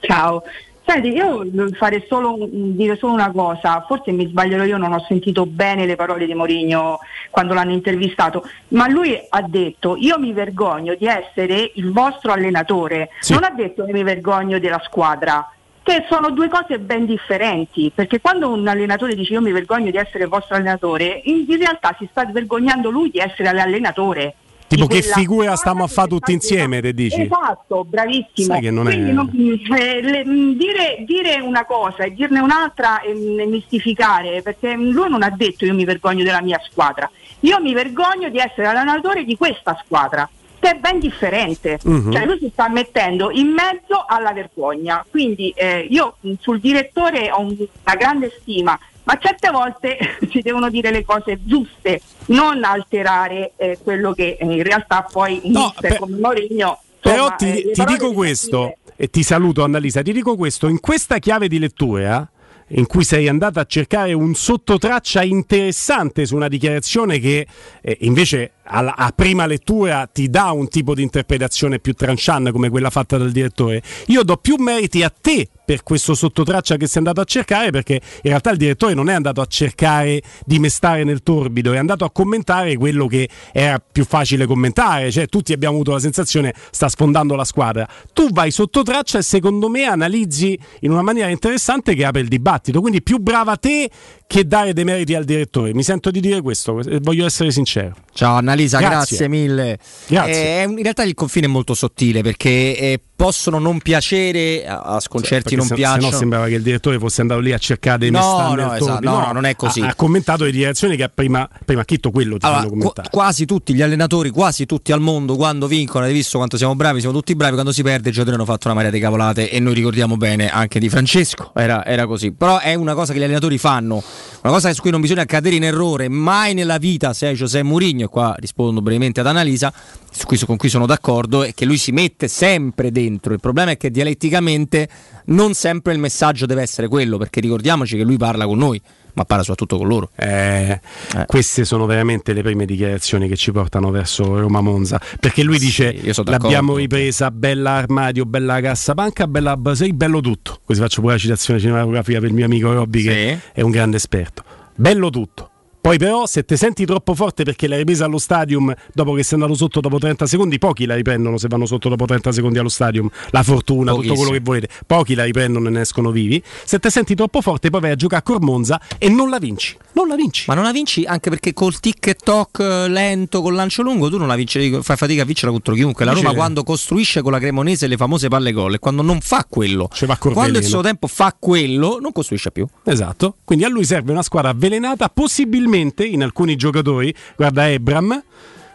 Ciao. Senti, io fare solo, dire solo una cosa, forse mi sbaglierò io, non ho sentito bene le parole di Mourinho quando l'hanno intervistato, ma lui ha detto io mi vergogno di essere il vostro allenatore, non ha detto che mi vergogno della squadra, che sono due cose ben differenti, perché quando un allenatore dice io mi vergogno di essere il vostro allenatore, in, in realtà si sta vergognando lui di essere l'allenatore. Tipo che figura stiamo a fare tutti insieme, te dici? Esatto, bravissimo. Sai che non è- Quindi non- eh, le- mh, dire, dire una cosa e dirne un'altra e, e mistificare, perché lui non ha detto io mi vergogno della mia squadra, io mi vergogno di essere allenatore di questa squadra. Che è ben differente, Mhm. cioè lui si sta mettendo in mezzo alla vergogna. Quindi eh, io mh, sul direttore ho un- una grande stima, ma certe volte si devono dire le cose giuste, non alterare eh, quello che eh, in realtà poi un mister come Mourinho Però ti, eh, ti dico di questo, e ti saluto Annalisa, ti dico questo, in questa chiave di lettura in cui sei andata a cercare un sottotraccia interessante su una dichiarazione che eh, invece alla- a prima lettura ti dà un tipo di interpretazione più tranciante come quella fatta dal direttore. Io do più meriti a te per questo sottotraccia che sei andato a cercare perché in realtà il direttore non è andato a cercare di mestare nel torbido, è andato a commentare quello che era più facile commentare, cioè tutti abbiamo avuto la sensazione sta sfondando la squadra. Tu vai sottotraccia e secondo me analizzi in una maniera interessante che apre il dibattito, quindi più brava te che dare dei meriti al direttore. Mi sento di dire questo, voglio essere sincero. Ciao Annalisa, grazie, Grazie. mille. Grazie. Eh, in realtà il confine è molto sottile perché eh, possono non piacere, a, sconcerti Perché non se, piacciono. se no sembrava che il direttore fosse andato lì a cercare dei No, mestagni no, esatto, no, no, non è così. Ha, ha commentato le dichiarazioni che prima, prima Chitto quello ti Allora, qu- quasi tutti gli allenatori, quasi tutti al mondo, quando vincono, hai visto quanto siamo bravi, siamo tutti bravi, quando si perde i giocatori hanno fatto una marea di cavolate e noi ricordiamo bene anche di Francesco, era, era così. Però è una cosa che gli allenatori fanno, una cosa su cui non bisogna cadere in errore, mai nella vita se è Giuseppe Mourinho, e qua rispondo brevemente ad Annalisa, su cui, con cui sono d'accordo, è che lui si mette sempre dentro. Il problema è che dialetticamente non sempre il messaggio deve essere quello, perché ricordiamoci che lui parla con noi, ma parla soprattutto con loro. Eh, Queste sono veramente le prime dichiarazioni che ci portano verso Roma Monza. Perché lui dice. L'abbiamo ripresa, bella armadio, bella cassapanca, bella basei, bello tutto. Così faccio pure la citazione cinematografica per il mio amico Robby, che è un grande esperto. Bello tutto. Poi però se ti senti troppo forte perché l'hai ripresa allo stadium dopo che sei andato sotto dopo 30 secondi, pochi la riprendono se vanno sotto dopo 30 secondi allo stadium. La fortuna, tutto quello che volete. Pochi la riprendono e ne escono vivi. Se ti senti troppo forte poi vai a giocare a Cormonza e non la vinci. Non la vinci. Ma non la vinci anche perché col tic e toc eh, lento, col lancio lungo, tu non la vinci, fai fatica a vincerla contro chiunque. La Roma quando costruisce con la Cremonese le famose palle gol e quando non fa quello, quando il suo tempo fa quello, non costruisce più. Esatto, quindi a lui serve una squadra avvelenata, possibilmente in alcuni giocatori, guarda Ebram,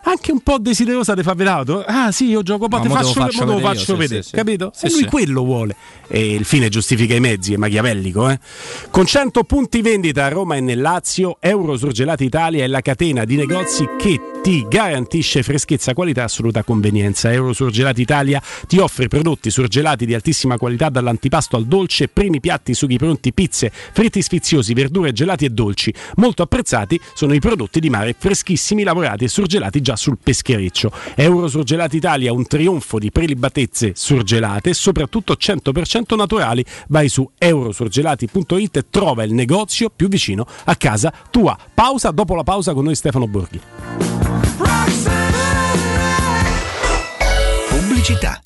anche un po' desiderosa di far vedere. Ah sì, io gioco, poi Ma te faccio, faccio vedere faccio io, vedere, sì, sì. capito? Sì, e lui quello vuole. E il fine giustifica i mezzi, è machiavellico. Eh? Con 100 punti vendita a Roma e nel Lazio, Euro Surgelati Italia è la catena di negozi che ti garantisce freschezza, qualità e assoluta convenienza. Euro Surgelati Italia ti offre prodotti surgelati di altissima qualità dall'antipasto al dolce, primi piatti, sughi pronti, pizze, fritti sfiziosi, verdure, gelati e dolci. Molto apprezzati sono i prodotti di mare freschissimi, lavorati e surgelati già sul peschereccio. Euro Surgelati Italia, un trionfo di prelibatezze surgelate e soprattutto 100% naturali. Vai su eurosurgelati.it e trova il negozio più vicino a casa tua. Pausa, dopo la pausa con noi Stefano Borghi. Pubblicità.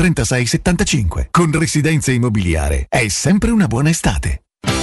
36 75. Con Residenze Immobiliare è sempre una buona estate.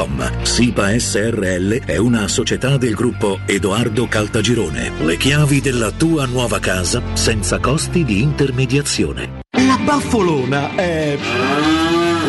www.keicalt.com. SIPA SRL è una società del gruppo Edoardo Caltagirone. Le chiavi della tua nuova casa senza costi di intermediazione. La baffolona è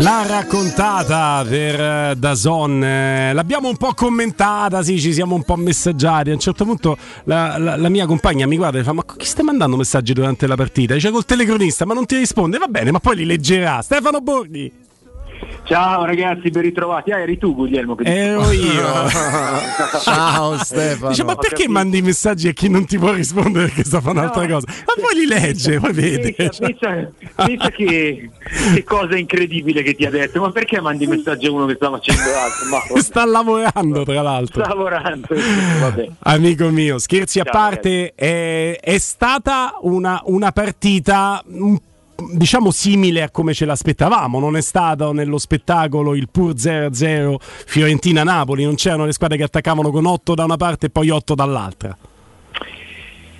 L'ha raccontata per eh, Dazon, eh, l'abbiamo un po' commentata, sì, ci siamo un po' messaggiati. A un certo punto la, la- la mia compagna mi guarda e fa: Ma chi stai mandando messaggi durante la partita? Dice col telecronista, ma non ti risponde. Va bene, ma poi li leggerà. Stefano Borghi. Ciao ragazzi, ben ritrovati. Ah, eri tu Guglielmo che Ero io. Ciao Stefano. Dice, ma Ho perché capito. mandi i messaggi a chi non ti può rispondere perché sta facendo un'altra cosa? Ma poi li legge, poi vede. Pensa, pensa- pensa che, che cosa incredibile che ti ha detto, ma perché mandi messaggi a uno che sta facendo altro? Ma Sta lavorando, tra l'altro. sta lavorando. Vabbè. Amico mio, scherzi a Ciao, parte, è, è stata una, una partita un- diciamo simile a come ce l'aspettavamo, non è stato nello spettacolo il pur 0-0 Fiorentina-Napoli, non c'erano le squadre che attaccavano con 8 da una parte e poi 8 dall'altra.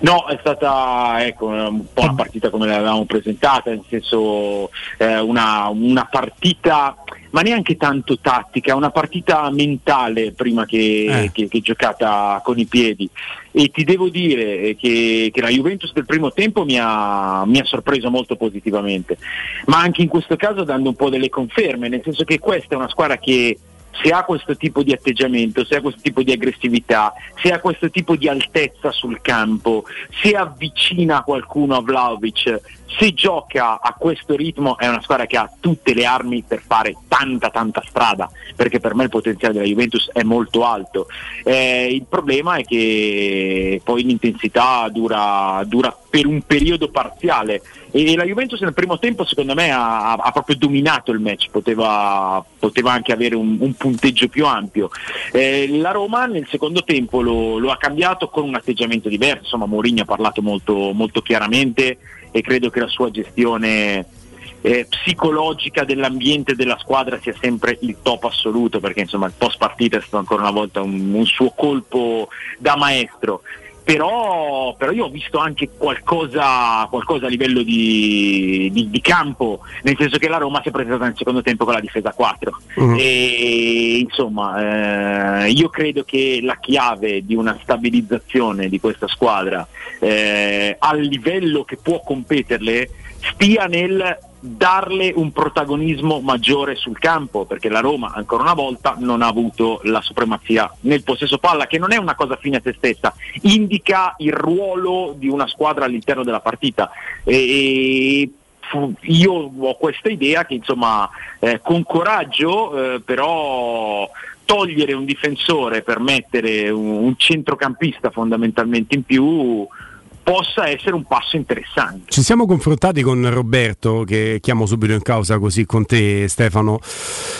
No, è stata ecco, un po' una partita come l'avevamo presentata, nel senso eh, una, una partita, ma neanche tanto tattica, una partita mentale prima che, Eh. che- che giocata con i piedi. E ti devo dire eh, che, che la Juventus del primo tempo mi ha, mi ha sorpreso molto positivamente, ma anche in questo caso dando un po' delle conferme, nel senso che questa è una squadra che se ha questo tipo di atteggiamento, se ha questo tipo di aggressività, se ha questo tipo di altezza sul campo, se avvicina qualcuno a Vlaovic, se gioca a questo ritmo è una squadra che ha tutte le armi per fare tanta tanta strada, perché per me il potenziale della Juventus è molto alto. Eh, il problema è che poi l'intensità dura, dura per un periodo parziale e la Juventus nel primo tempo secondo me ha, ha proprio dominato il match, poteva, poteva anche avere un, un punteggio più ampio. Eh, la Roma nel secondo tempo lo, lo ha cambiato con un atteggiamento diverso, insomma Mourinho ha parlato molto, molto chiaramente e credo che la sua gestione eh, psicologica dell'ambiente della squadra sia sempre il top assoluto perché insomma il post partita è stato ancora una volta un, un suo colpo da maestro però, però io ho visto anche qualcosa, qualcosa a livello di, di- di campo, nel senso che la Roma si è presentata nel secondo tempo con la difesa a 4 Mhm. e insomma eh, io credo che la chiave di una stabilizzazione di questa squadra eh, al livello che può competerle stia nel darle un protagonismo maggiore sul campo perché la Roma ancora una volta non ha avuto la supremazia nel possesso palla che non è una cosa fine a se stessa indica il ruolo di una squadra all'interno della partita. E io ho questa idea che insomma eh, con coraggio eh, però togliere un difensore per mettere un, un centrocampista fondamentalmente in più possa essere un passo interessante. Ci siamo confrontati con Roberto, che chiamo subito in causa così con te Stefano,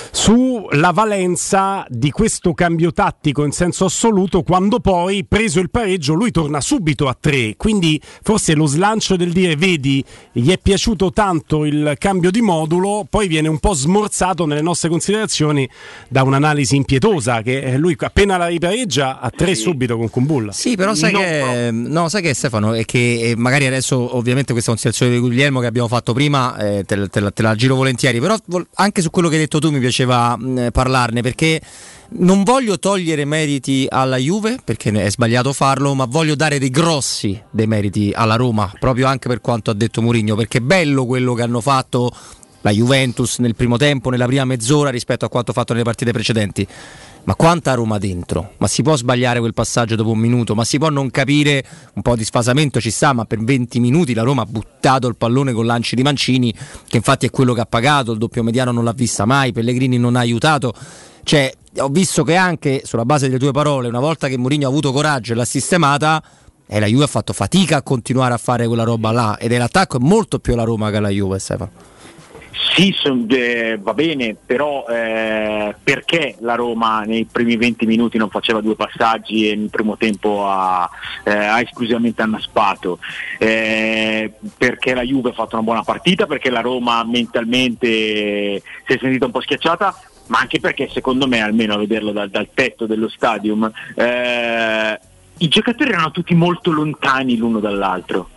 sulla valenza di questo cambio tattico in senso assoluto quando poi, preso il pareggio, lui torna subito a tre. Quindi forse lo slancio del dire, vedi, gli è piaciuto tanto il cambio di modulo, poi viene un po' smorzato nelle nostre considerazioni da un'analisi impietosa, che lui appena la ripareggia a tre subito con Kumbulla. Sì, però sai che, no, sai che Stefano, è che eh, magari adesso ovviamente questa considerazione di Guglielmo che abbiamo fatto prima eh, te, te te la giro volentieri, però anche su quello che hai detto tu mi piaceva mh, parlarne perché non voglio togliere meriti alla Juve perché è sbagliato farlo, ma voglio dare dei grossi dei meriti alla Roma, proprio anche per quanto ha detto Mourinho, perché è bello quello che hanno fatto la Juventus nel primo tempo, nella prima mezz'ora rispetto a quanto fatto nelle partite precedenti. Ma quanta Roma dentro? Ma si può sbagliare quel passaggio dopo un minuto? Ma si può non capire? Un po' di sfasamento ci sta, ma per 20 minuti la Roma ha buttato il pallone con lanci di Mancini, che infatti è quello che ha pagato, il doppio mediano non l'ha vista mai, Pellegrini non ha aiutato. Cioè, ho visto che anche sulla base delle tue parole, una volta che Mourinho ha avuto coraggio e l'ha sistemata, e la Juve ha fatto fatica a continuare a fare quella roba là. Ed è l'attacco è molto più la Roma che la Juve, Stefano. Sì, son- eh, va bene, però eh, perché la Roma nei primi 20 minuti non faceva due passaggi e nel primo tempo ha, eh, ha esclusivamente annaspato? Eh, perché la Juve ha fatto una buona partita, perché la Roma mentalmente si è sentita un po' schiacciata, ma anche perché secondo me, almeno a vederlo dal, dal tetto dello stadium, eh, i giocatori erano tutti molto lontani l'uno dall'altro.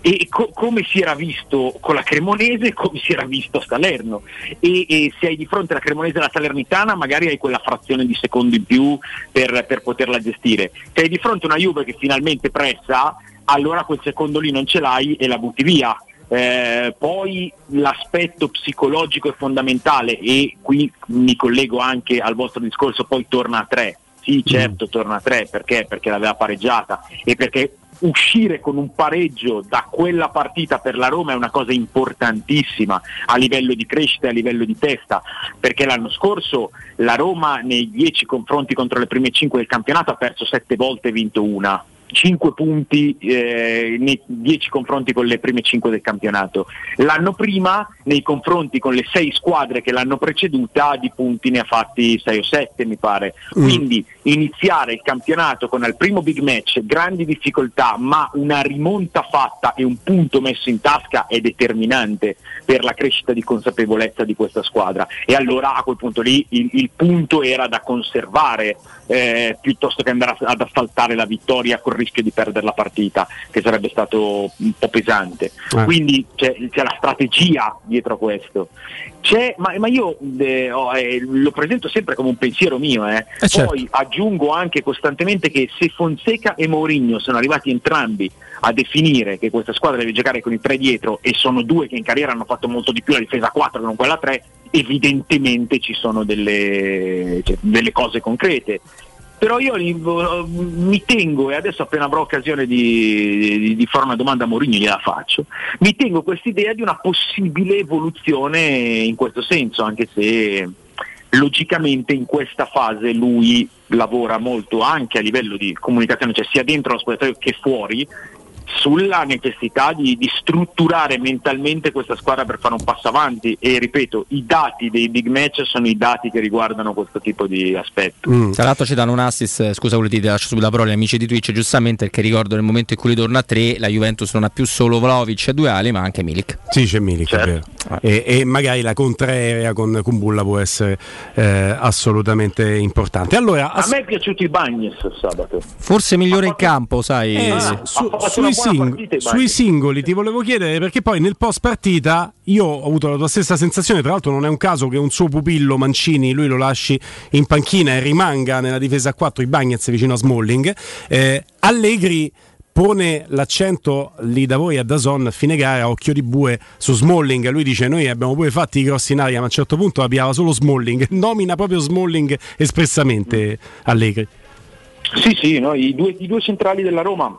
E co- come si era visto con la Cremonese come si era visto a Salerno. E, e se hai di fronte la Cremonese e la Salernitana magari hai quella frazione di secondo in più per, per poterla gestire. Se hai di fronte una Juve che finalmente pressa allora quel secondo lì non ce l'hai e la butti via. Eh, poi l'aspetto psicologico è fondamentale e qui mi collego anche al vostro discorso, poi torna a tre. Sì, certo, torna a tre perché? Perché l'aveva pareggiata e perché uscire con un pareggio da quella partita per la Roma è una cosa importantissima a livello di crescita e a livello di testa, perché l'anno scorso la Roma nei dieci confronti contro le prime cinque del campionato ha perso sette volte e vinto una. 5 punti eh, nei 10 confronti con le prime 5 del campionato. L'anno prima, nei confronti con le 6 squadre che l'hanno preceduta, di punti ne ha fatti 6 o 7 mi pare. Mm. Quindi iniziare il campionato con al primo big match grandi difficoltà, ma una rimonta fatta e un punto messo in tasca è determinante per la crescita di consapevolezza di questa squadra. E allora a quel punto lì il, il punto era da conservare eh, piuttosto che andare ad asfaltare la vittoria col rischio di perdere la partita, che sarebbe stato un po' pesante. Eh. Quindi c'è, c'è la strategia dietro a questo. C'è, ma, ma io eh, ho- eh, lo presento sempre come un pensiero mio, eh. certo. poi aggiungo anche costantemente che se Fonseca e Mourinho sono arrivati entrambi a definire che questa squadra deve giocare con i tre dietro e sono due che in carriera hanno fatto molto di più la difesa a 4 che non quella a 3, evidentemente ci sono delle, cioè, delle cose concrete. Però io mi tengo, e adesso appena avrò occasione di, di- di fare una domanda a Mourinho gliela faccio, mi tengo quest'idea di una possibile evoluzione in questo senso, anche se logicamente in questa fase lui lavora molto anche a livello di comunicazione, cioè sia dentro lo spogliatoio che fuori, sulla necessità di, di strutturare mentalmente questa squadra per fare un passo avanti e ripeto, i dati dei big match sono i dati che riguardano questo tipo di aspetto. Tra l'altro ci danno un assist, eh, scusa Uli, ti lascio subito la parola, gli amici di Twitch, giustamente perché ricordo nel momento in cui lui torna a 3 la Juventus non ha più solo Vlaovic e due ali ma anche Milik. Sì, c'è Milik, vero. E, e magari la contraerea con Kumbulla può essere eh, assolutamente importante. Allora, A me è piaciuto i Bagnes sabato. Forse migliore in campo, sai. Eh, Ah, su- sui, sing- partita sui singoli ti volevo chiedere perché poi nel post partita io ho avuto la tua stessa sensazione, tra l'altro non è un caso che un suo pupillo Mancini lui lo lasci in panchina e rimanga nella difesa a 4 i Bagnets vicino a Smalling. Eh, Allegri pone l'accento lì da voi a Dazon a fine gara occhio di bue su Smalling. Lui dice noi abbiamo pure fatti i grossi in aria ma a un certo punto piava solo Smalling. Nomina proprio Smalling espressamente Allegri. Sì, sì, no, i, due, i due centrali della Roma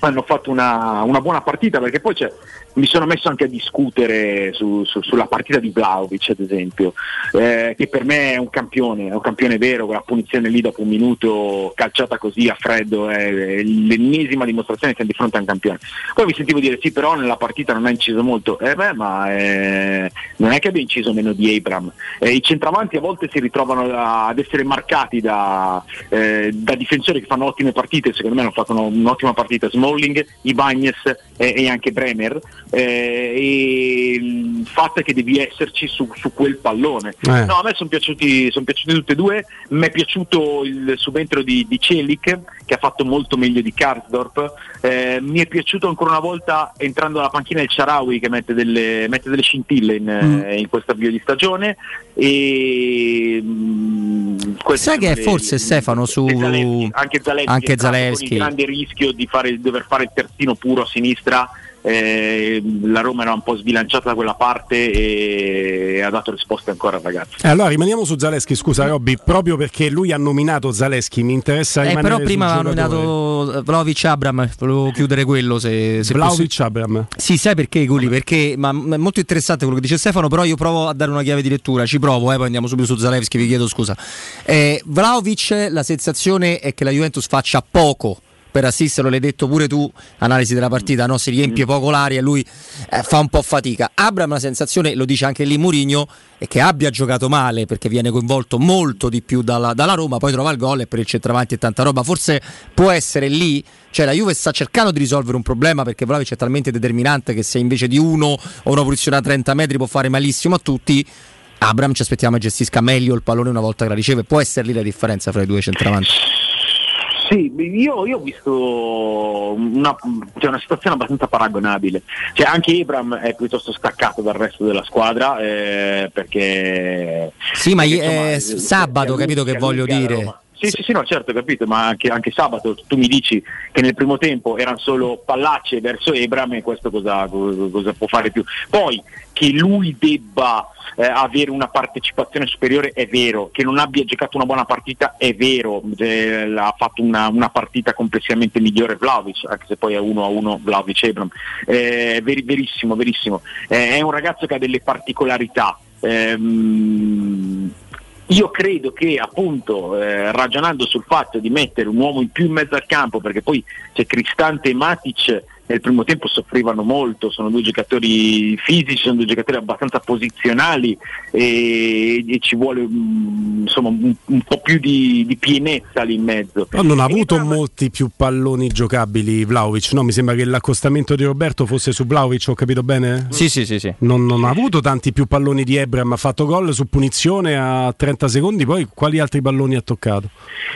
hanno fatto una, una buona partita perché poi c'è- mi sono messo anche a discutere su- su- sulla partita di Vlaovic ad esempio, eh, che per me è un campione, è un campione vero, con la punizione lì dopo un minuto calciata così a freddo è, è l'ennesima dimostrazione che siamo di fronte a un campione. Poi mi sentivo dire sì però nella partita non ha inciso molto, eh beh ma eh, non è che abbia inciso meno di Abram, Eh, i centravanti a volte si ritrovano a- ad essere marcati da, eh, da difensori che fanno ottime partite, secondo me hanno fatto un'ottima partita. Smalling, Ibagnes e, e anche Bremer eh, e il fatto è che devi esserci su, su quel pallone. Eh. No, a me sono piaciuti, son piaciuti tutti e due, mi è piaciuto il subentro di, di Celik che ha fatto molto meglio di Karsdorp, Eh, mi è piaciuto ancora una volta entrando alla panchina il Sharawi che mette delle, mette delle scintille in, eh, in questo avvio di stagione e mm, Sai che le- forse Stefano su Zalewski, anche Zalewski, anche Zalewski. con il grande rischio di fare, dover fare il terzino puro a sinistra eh, la Roma era un po' sbilanciata da quella parte e ha dato risposte ancora al ragazzo. Eh, allora rimaniamo su Zaleschi, scusa Robby, proprio perché lui ha nominato Zaleschi, mi interessa Eh, rimanere però prima giocatore. nominato Vlaovic Abram, volevo chiudere quello se, se Vlahovic Abram. Sì, sai perché Guli? Perché ma, ma è molto interessante quello che dice Stefano, però io provo a dare una chiave di lettura, ci provo, eh, poi andiamo subito su Zalewski, vi chiedo scusa. Eh, Vlahovic, la sensazione è che la Juventus faccia poco per assisterlo, l'hai detto pure tu, analisi della partita, no? si riempie poco l'aria e lui eh, fa un po' fatica. Abram la sensazione, lo dice anche lì Murigno, è che abbia giocato male perché viene coinvolto molto di più dalla, dalla Roma, poi trova il gol e per il centravanti e tanta roba. Forse può essere lì, cioè la Juve sta cercando di risolvere un problema perché Vlaovic è talmente determinante che se invece di uno o una posizione a 30 metri può fare malissimo a tutti. Abram ci aspettiamo che gestisca meglio il pallone una volta che la riceve. Può essere lì la differenza fra i due centravanti? Sì, io, io ho visto una, cioè una situazione abbastanza paragonabile. Cioè, anche Ibram è piuttosto staccato dal resto della squadra eh, perché... Sì, ma perché, insomma, sabato, si capito che voglio dire? Sì, sì, sì, no, certo, capito, ma anche, anche sabato tu mi dici che nel primo tempo erano solo pallacce verso Ebram e questo cosa, cosa- può fare più? Poi che lui debba eh, avere una partecipazione superiore è vero, che non abbia giocato una buona partita è vero, eh, ha fatto una, una partita complessivamente migliore Vlaovic, anche se poi è uno a uno Vlaovic Ebram, Eh, veri- verissimo, verissimo, Eh, è un ragazzo che ha delle particolarità. Ehm, io credo che appunto eh, ragionando sul fatto di mettere un uomo in più in mezzo al campo, perché poi c'è Cristante e Matic nel primo tempo soffrivano molto, sono due giocatori fisici, sono due giocatori abbastanza posizionali e, e ci vuole mm, insomma un, un po' più di, di pienezza lì in mezzo. Però non ha avuto molti più palloni giocabili Vlaovic, no? Mi sembra che l'accostamento di Roberto fosse su Vlaovic, ho capito bene? Sì, sì, sì. sì. Non, non ha avuto tanti più palloni di Ebram, ha fatto gol su punizione a 30 secondi, poi quali altri palloni ha toccato?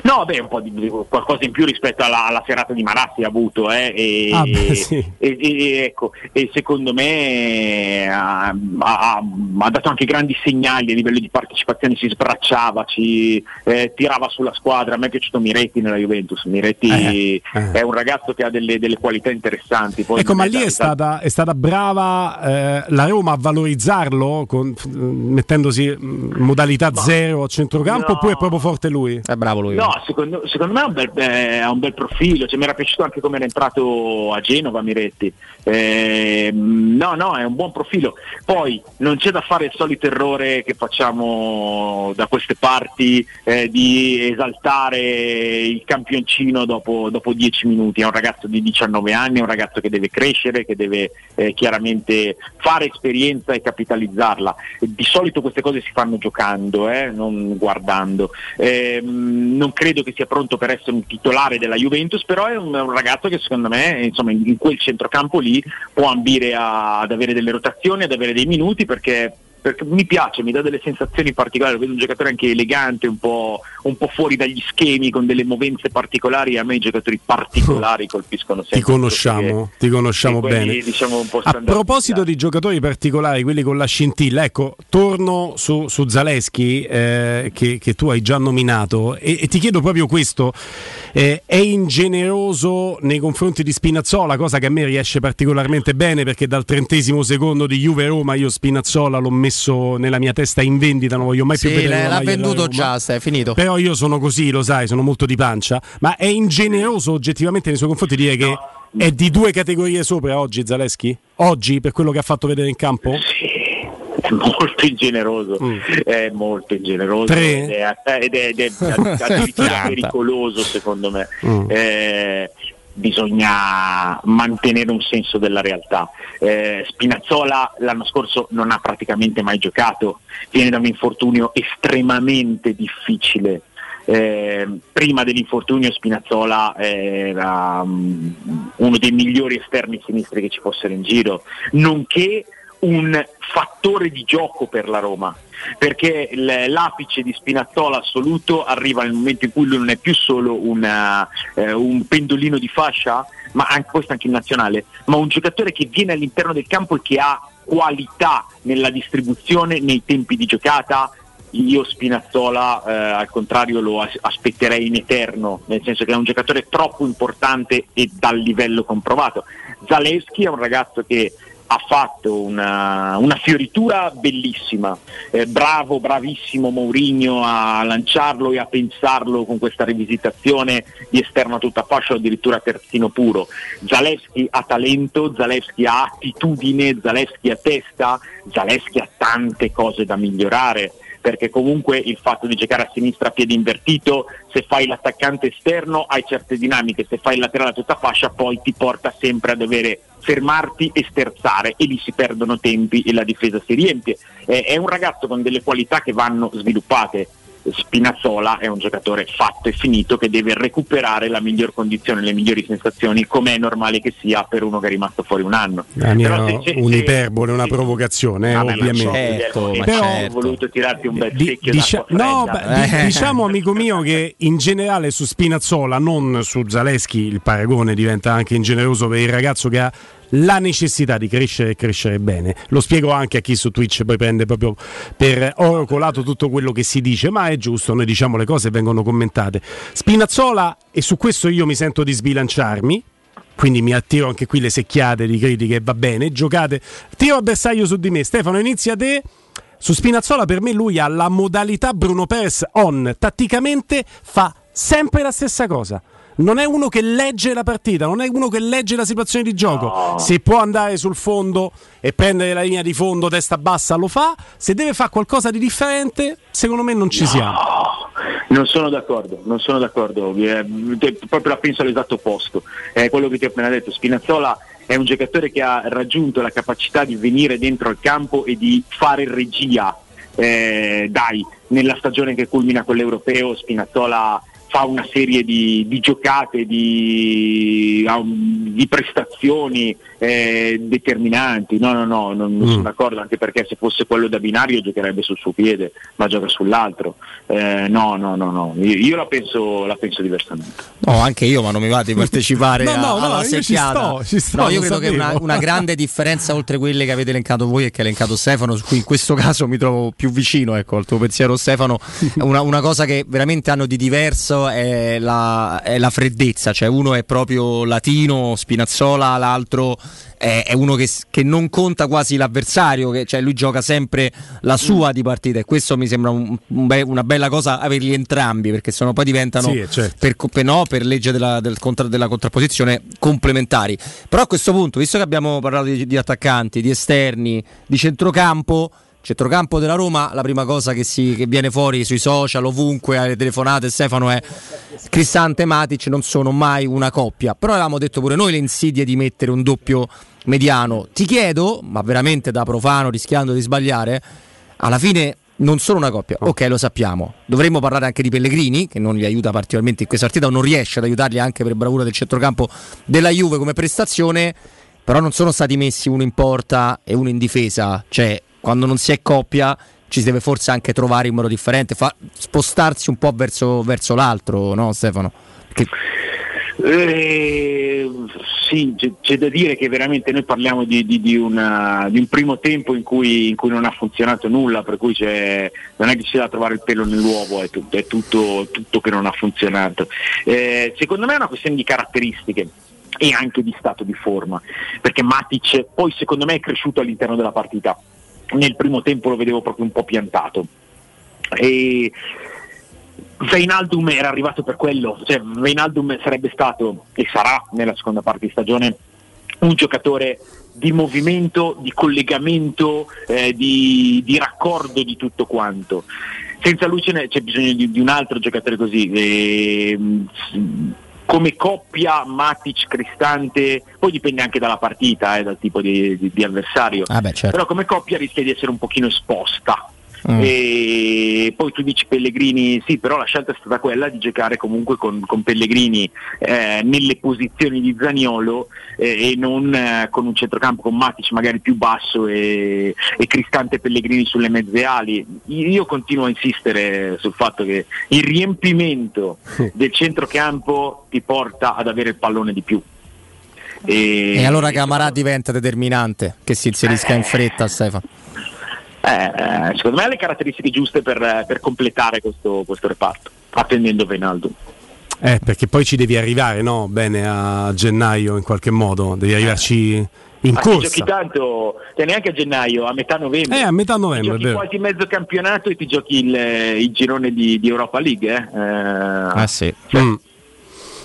No, beh, un po' di qualcosa in più rispetto alla, alla serata di Marazzi ha avuto, eh, e, Ah, beh, sì. e- e- ecco, e secondo me ha, ha- ha dato anche grandi segnali a livello di partecipazione, si sbracciava, ci eh, tirava sulla squadra. A me è piaciuto Miretti nella Juventus. Miretti Eh, eh. è un ragazzo che ha delle, delle qualità interessanti. Poi Ecco, ma lì è stata, è stata brava eh, la Roma a valorizzarlo con- mettendosi in modalità zero a centrocampo no. oppure è proprio forte lui? È bravo lui. No, secondo, secondo me ha un bel, eh, ha un bel profilo, cioè, mi era piaciuto anche come era entrato a Genova Miretti. Ehm, no, no, è un buon profilo. Poi non c'è da fare il solito errore che facciamo da queste parti eh, di esaltare il campioncino dopo, dopo 10 minuti. È un ragazzo di 19 anni, è un ragazzo che deve crescere, che deve eh, chiaramente fare esperienza e capitalizzarla. Di solito queste cose si fanno giocando, eh, non guardando. Ehm, non credo che sia pronto per essere un titolare della Juventus, però è un, un ragazzo che secondo me insomma, in, in quel centrocampo lì può ambire a- ad avere delle rotazioni, ad avere dei minuti perché, perché mi piace, mi dà delle sensazioni particolari, vedo un giocatore anche elegante, un po', un po' fuori dagli schemi, con delle movenze particolari, a me i giocatori particolari colpiscono sempre. Ti conosciamo, ti conosciamo quelli, bene. diciamo, A proposito di giocatori particolari, quelli con la scintilla, ecco, torno su, su Zaleschi eh, che, che tu hai già nominato e, e ti chiedo proprio questo, eh, è ingeneroso nei confronti di Spinazzola, cosa che a me riesce particolarmente bene perché dal trentesimo secondo di Juve-Roma io Spinazzola l'ho messo nella mia testa in vendita, non voglio mai più Sì, vedere l'ha venduto già, stai, è finito. Però io sono così, lo sai, sono molto di pancia, ma è ingeneroso oggettivamente nei suoi confronti dire che è di due categorie sopra oggi Zaleschi? Oggi per quello che ha fatto vedere in campo? è molto ingeneroso, è molto ingeneroso Tre? ed è, ed è- ed è addirittura Tanta. pericoloso secondo me. Mm. Eh, bisogna mantenere un senso della realtà. Eh, Spinazzola l'anno scorso non ha praticamente mai giocato, viene da un infortunio estremamente difficile. Eh, prima dell'infortunio Spinazzola era mm, uno dei migliori esterni sinistri che ci fossero in giro, nonché un fattore di gioco per la Roma perché l'apice di Spinazzola assoluto arriva nel momento in cui lui non è più solo una- eh, un pendolino di fascia, ma anche, questo anche in nazionale, ma un giocatore che viene all'interno del campo e che ha qualità nella distribuzione, nei tempi di giocata, io Spinazzola eh, al contrario lo as- aspetterei in eterno, nel senso che è un giocatore troppo importante e dal livello comprovato. Zalewski è un ragazzo che ha fatto una, una fioritura bellissima, Eh, bravo, bravissimo Mourinho a lanciarlo e a pensarlo con questa rivisitazione di esterno a tutta fascia addirittura terzino puro. Zalewski ha talento, Zalewski ha attitudine, Zalewski ha testa, Zalewski ha tante cose da migliorare perché comunque il fatto di giocare a sinistra a piede invertito, se fai l'attaccante esterno hai certe dinamiche, se fai il laterale a tutta fascia poi ti porta sempre a dover fermarti e sterzare e lì si perdono tempi e la difesa si riempie. Eh, è un ragazzo con delle qualità che vanno sviluppate. Spinazzola è un giocatore fatto e finito che deve recuperare la miglior condizione, le migliori sensazioni, come è normale che sia per uno che è rimasto fuori un anno. La mia Però se- se- un'iperbole, una provocazione, eh, ma ovviamente. certo, ma Però- certo. ho voluto tirarti un bel Di- secchio dicia- d'acqua no, di- Eh. diciamo amico mio che in generale su Spinazzola, non su Zaleschi, il paragone diventa anche ingeneroso per il ragazzo che ha la necessità di crescere e crescere bene. Lo spiego anche a chi su Twitch poi prende proprio per oro colato tutto quello che si dice, ma è giusto, noi diciamo le cose e vengono commentate. Spinazzola, e su questo io mi sento di sbilanciarmi, quindi mi attiro anche qui le secchiate di critiche, va bene, giocate, tiro a bersaglio su di me, Stefano inizia te. Su Spinazzola per me lui ha la modalità Bruno Perez on, tatticamente fa sempre la stessa cosa. Non è uno che legge la partita, non è uno che legge la situazione di gioco. Se può andare sul fondo e prendere la linea di fondo testa bassa lo fa, se deve fare qualcosa di differente, secondo me non ci siamo. Non sono d'accordo, non sono d'accordo, eh, proprio la penso all'esatto opposto. È quello che ti ho appena detto, Spinazzola è un giocatore che ha raggiunto la capacità di venire dentro il campo e di fare regia. Eh, dai, nella stagione che culmina con l'Europeo Spinazzola fa una serie di, di giocate, di, un- di prestazioni eh, determinanti. No, no, no, non, non sono d'accordo, anche perché se fosse quello da binario giocherebbe sul suo piede, ma gioca sull'altro. Eh, no, no, no, no, io, io la, penso, la penso diversamente. No, anche io, ma non mi va di partecipare No, a- no, no, alla io ci secchiata. sto, ci sto, no, io credo che una, sapevo. una grande differenza oltre quelle che avete elencato voi e che ha elencato Stefano, su cui in questo caso mi trovo più vicino ecco, al tuo pensiero Stefano, una, una cosa che veramente hanno di diverso è la, è la freddezza, cioè uno è proprio latino, Spinazzola, l'altro è, è uno che, che non conta quasi l'avversario, che, cioè lui gioca sempre la sua di partita e questo mi sembra un- un be- una bella cosa averli entrambi perché sennò poi diventano Sì, certo. per, per- no, per legge della, del contra- della contrapposizione complementari. Però a questo punto, visto che abbiamo parlato di, di attaccanti, di esterni, di centrocampo, centrocampo della Roma, la prima cosa che, si, che viene fuori sui social, ovunque, alle telefonate, Stefano, è Cristante e Matic non sono mai una coppia. Però avevamo detto pure noi le insidie di mettere un doppio mediano. Ti chiedo, ma veramente da profano, rischiando di sbagliare, alla fine non sono una coppia, ok lo sappiamo, dovremmo parlare anche di Pellegrini che non li aiuta particolarmente in questa partita o non riesce ad aiutarli anche per bravura del centrocampo della Juve come prestazione, però non sono stati messi uno in porta e uno in difesa, cioè quando non si è coppia ci si deve forse anche trovare in modo differente, fa- spostarsi un po' verso, verso l'altro, no Stefano? Perché- Eh, sì, c'è, c'è da dire che veramente noi parliamo di, di- di una- di un primo tempo in cui, in cui non ha funzionato nulla, per cui non è che c'è da trovare il pelo nell'uovo, è, tutto, è tutto- tutto che non ha funzionato. Eh, secondo me è una questione di caratteristiche e anche di stato di forma, perché Matic poi secondo me è cresciuto all'interno della partita. Nel primo tempo lo vedevo proprio un po' piantato. E Veinaldum era arrivato per quello, cioè Veinaldum sarebbe stato e sarà nella seconda parte di stagione un giocatore di movimento, di collegamento, eh, di, di raccordo di tutto quanto. Senza lui c'è bisogno di, di un altro giocatore così. ehm, s- come coppia Matic-Cristante, poi dipende anche dalla partita, eh, dal tipo di, di- di avversario, Ah beh, certo. però come coppia rischia di essere un pochino esposta. Mm. E poi tu dici Pellegrini, sì, però la scelta è stata quella di giocare comunque con, con Pellegrini eh, nelle posizioni di Zaniolo eh, e non eh, con un centrocampo con Matic magari più basso e, e Cristante Pellegrini sulle mezze ali. Io continuo a insistere sul fatto che il riempimento del centrocampo ti porta ad avere il pallone di più. E, E allora Camarà diventa determinante, che si inserisca in fretta Stefano. Eh, secondo me ha le caratteristiche giuste per, per completare questo, questo reparto, attendendo Venaldo. Eh, perché poi ci devi arrivare, no? Bene a gennaio in qualche modo, devi arrivarci in ti corsa. giochi tanto, cioè neanche a gennaio, a metà novembre. Eh, a metà novembre, Ti è giochi vero. quasi mezzo campionato e ti giochi il, il girone di, di Europa League. Eh? Eh, Ah sì. Mm.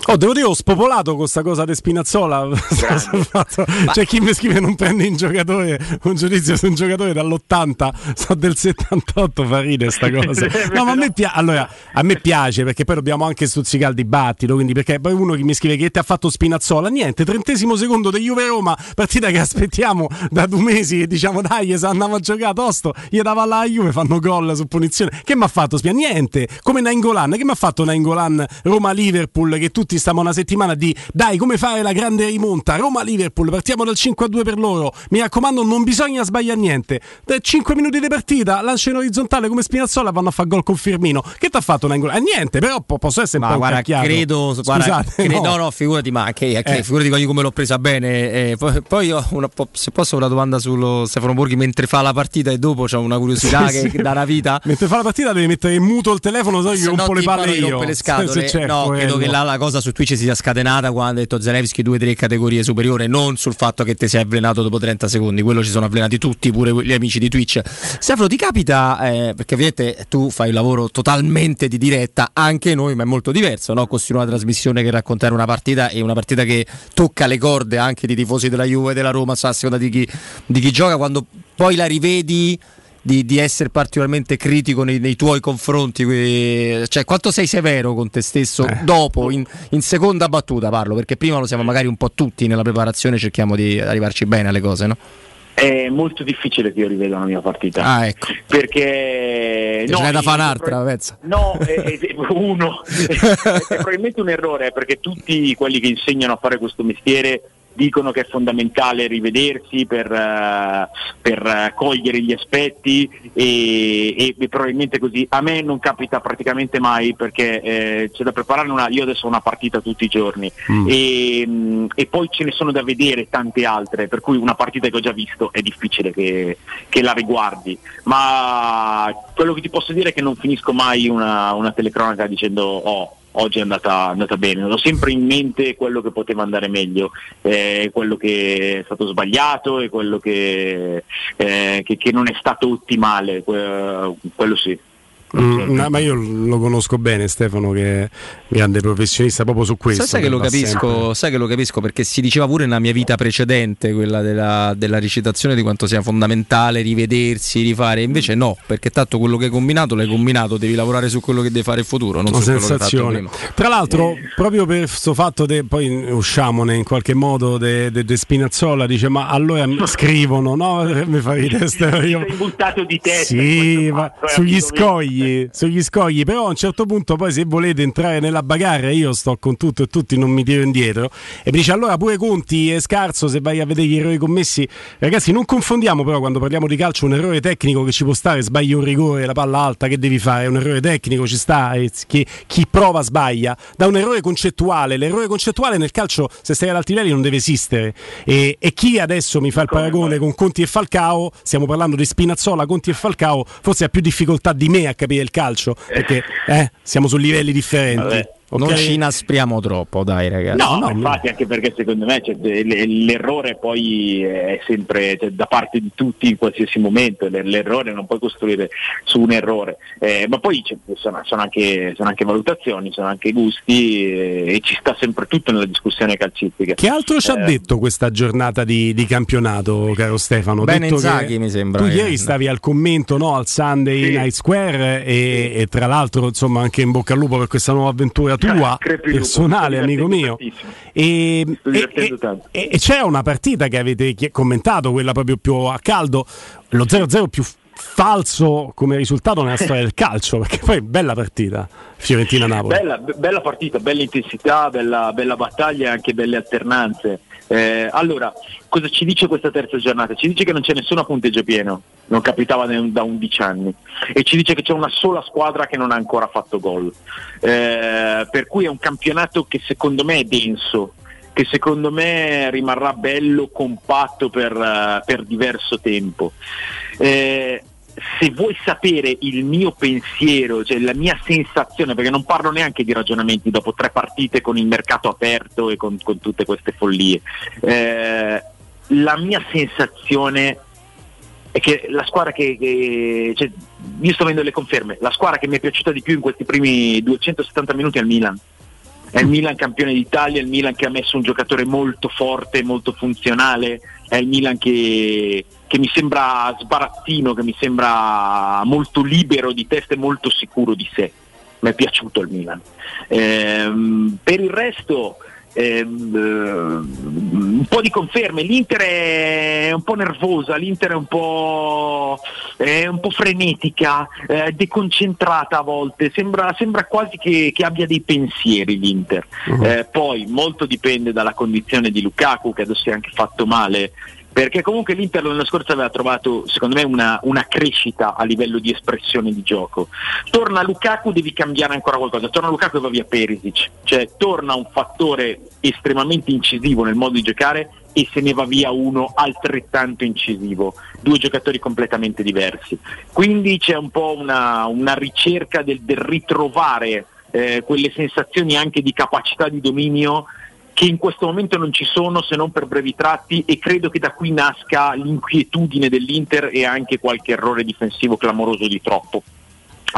Oh, devo dire, ho spopolato con questa cosa di Spinazzola. C'è chi mi scrive non prende in giocatore un giudizio su un giocatore dall'80, so del 78, fa ridere sta cosa. No, ma a me, pia- allora, a me piace perché poi dobbiamo anche stuzzicare il dibattito. Quindi, perché poi uno che mi scrive che ti ha fatto Spinazzola, niente, trentesimo secondo di Juve Roma, partita che aspettiamo da due mesi e diciamo dai, se andiamo a giocare tosto, gli dava la Juve, fanno gol su punizione. Che mi ha fatto Spia? Niente, come Nainggolan, che mi ha fatto Nainggolan Roma-Liverpool che tutti stiamo una settimana di dai, come fare la grande rimonta, Roma-Liverpool, partiamo dal 5-2 per loro. Mi raccomando, non bisogna sbagliare niente. Da 5 minuti di partita, lancia in orizzontale come Spinazzola vanno a fare gol con Firmino. Che ti ha fatto Nainggolan? Eh, niente, però po- posso essere un Ma po' guarda, incacchiato. credo, guarda, Scusate, cre- no. no. no, figurati, ma che, che- Eh. figurati io come l'ho presa bene. eh, poi, poi io una se posso una domanda sullo Stefano Borghi mentre fa la partita e dopo c'ho una curiosità Sì, che sì. dà una vita. Mentre fa la partita devi mettere in muto il telefono, se no gli Se no rompo le ti palle io. le Se- scatole. se c'è no, credo quello. che la, la cosa su Twitch sia scatenata quando ha detto Zelensky due o tre categorie superiore, non sul fatto che ti sei avvelenato dopo 30 secondi. Quello ci sono avvelenati tutti, pure gli amici di Twitch. Stefano, ti capita, eh, perché ovviamente tu fai un lavoro totalmente di diretta, anche noi, ma è molto diverso, no? Costruire una trasmissione che raccontare una partita e una partita che tocca le corde anche di tifosi della Juve della Roma, a seconda di chi, di chi gioca, quando poi la rivedi di, di essere particolarmente critico nei, nei tuoi confronti, cioè quanto sei severo con te stesso Eh. dopo, in, in seconda battuta parlo, perché prima lo siamo magari un po' tutti nella preparazione, cerchiamo di arrivarci bene alle cose, no? È molto difficile che io riveda la mia partita. Ah, ecco. Perché. Ce n'è da io- fare un'altra, pensa. No, è, è- uno. è probabilmente un errore, perché tutti quelli che insegnano a fare questo mestiere dicono che è fondamentale rivedersi per, eh, per, eh, cogliere gli aspetti e, e- e probabilmente così. A me non capita praticamente mai perché eh, c'è da preparare una, io adesso ho una partita tutti i giorni Mm. e, mh, e poi ce ne sono da vedere tante altre, per cui una partita che ho già visto è difficile che, che la riguardi, ma quello che ti posso dire è che non finisco mai una, una telecronaca dicendo oh oggi è andata, andata bene, ho sempre in mente quello che poteva andare meglio, eh, quello che è stato sbagliato e quello che, eh, che- che non è stato ottimale, que- quello sì. Mm, no, ma io lo conosco bene Stefano che è grande professionista proprio su questo. Sai, sai che lo capisco, sempre. sai che lo capisco perché si diceva pure nella mia vita precedente, quella della, della recitazione, di quanto sia fondamentale rivedersi, rifare. Invece no, perché tanto quello che hai combinato l'hai combinato, devi lavorare su quello che devi fare in futuro, non Una su quello che hai fatto sensazione. prima. Tra l'altro, proprio per questo fatto, de, poi usciamone in qualche modo de, de- de Spinazzola, dice: Ma allora scrivono, no? Mi fa ridere. Stefano, io- Sei buttato di testa. Sì, ma eh, sugli mio. Scogli, sugli scogli, però a un certo punto poi se volete entrare nella bagarre io sto con tutto e tutti, non mi tiro indietro. E mi dice allora pure Conti è scarso se vai a vedere gli errori commessi, ragazzi non confondiamo però quando parliamo di calcio un errore tecnico che ci può stare, sbagli un rigore, la palla alta, che devi fare? È un errore tecnico, ci sta, e chi, chi prova sbaglia, da un errore concettuale, l'errore concettuale nel calcio se stai ad alti livelli non deve esistere. E, e chi adesso mi fa il paragone con Conti e Falcao, stiamo parlando di Spinazzola, Conti e Falcao, forse ha più difficoltà di me a capire il calcio, perché eh, siamo su livelli differenti. Vabbè. Ok? Non ci inaspriamo troppo, dai ragazzi. No, no, infatti anche perché secondo me cioè, l'errore poi è sempre cioè, da parte di tutti in qualsiasi momento, l'errore non puoi costruire su un errore, Eh, ma poi cioè, sono, sono anche, sono anche valutazioni, sono anche gusti eh, e ci sta sempre tutto nella discussione calcistica. Che altro ci ha Eh, detto questa giornata di, di campionato, caro Stefano? Bene detto che Inzaghi, mi sembra Tu che- ieri stavi al commento no, al Sunday Night Square e, e tra l'altro insomma anche in bocca al lupo per questa nuova avventura tua, personale, amico mio. E, e- e- e- c'è una partita che avete commentato, quella proprio più a caldo, lo 0-0 più falso come risultato nella storia del calcio, perché poi bella partita, Fiorentina-Napoli. Bella, be- bella partita, bella intensità, bella, bella battaglia e anche belle alternanze. Eh, allora, cosa ci dice questa terza giornata? Ci dice che non c'è nessuno a punteggio pieno, non capitava da 11 anni, e ci dice che c'è una sola squadra che non ha ancora fatto gol. Eh, per cui è un campionato che secondo me è denso, che secondo me rimarrà bello, compatto per, eh, per diverso tempo. Eh, se vuoi sapere il mio pensiero, cioè la mia sensazione, perché non parlo neanche di ragionamenti dopo tre partite con il mercato aperto e con, con tutte queste follie, eh, la mia sensazione è che la squadra che, che cioè, io sto avendo le conferme, la squadra che mi è piaciuta di più in questi primi 270 minuti è il Milan. È il Milan campione d'Italia, è il Milan che ha messo un giocatore molto forte, molto funzionale, è il Milan che, che mi sembra sbarazzino, che mi sembra molto libero di testa e molto sicuro di sé. Mi è piaciuto il Milan. Ehm, per il resto ehm, eh, un po' di conferme, l'Inter è un po' nervosa, l'Inter è un po', è un po frenetica, eh, deconcentrata a volte, sembra, sembra quasi che, che abbia dei pensieri l'Inter. Mhm. Eh, poi molto dipende dalla condizione di Lukaku che adesso si è anche fatto male perché comunque l'Inter l'anno scorso aveva trovato secondo me una, una crescita a livello di espressione di gioco. Torna Lukaku devi cambiare ancora qualcosa. Torna Lukaku e va via Perisic. Cioè torna un fattore estremamente incisivo nel modo di giocare e se ne va via uno altrettanto incisivo. Due giocatori completamente diversi. Quindi c'è un po' una, una ricerca del, del ritrovare eh, quelle sensazioni anche di capacità di dominio che in questo momento non ci sono se non per brevi tratti e credo che da qui nasca l'inquietudine dell'Inter e anche qualche errore difensivo clamoroso di troppo.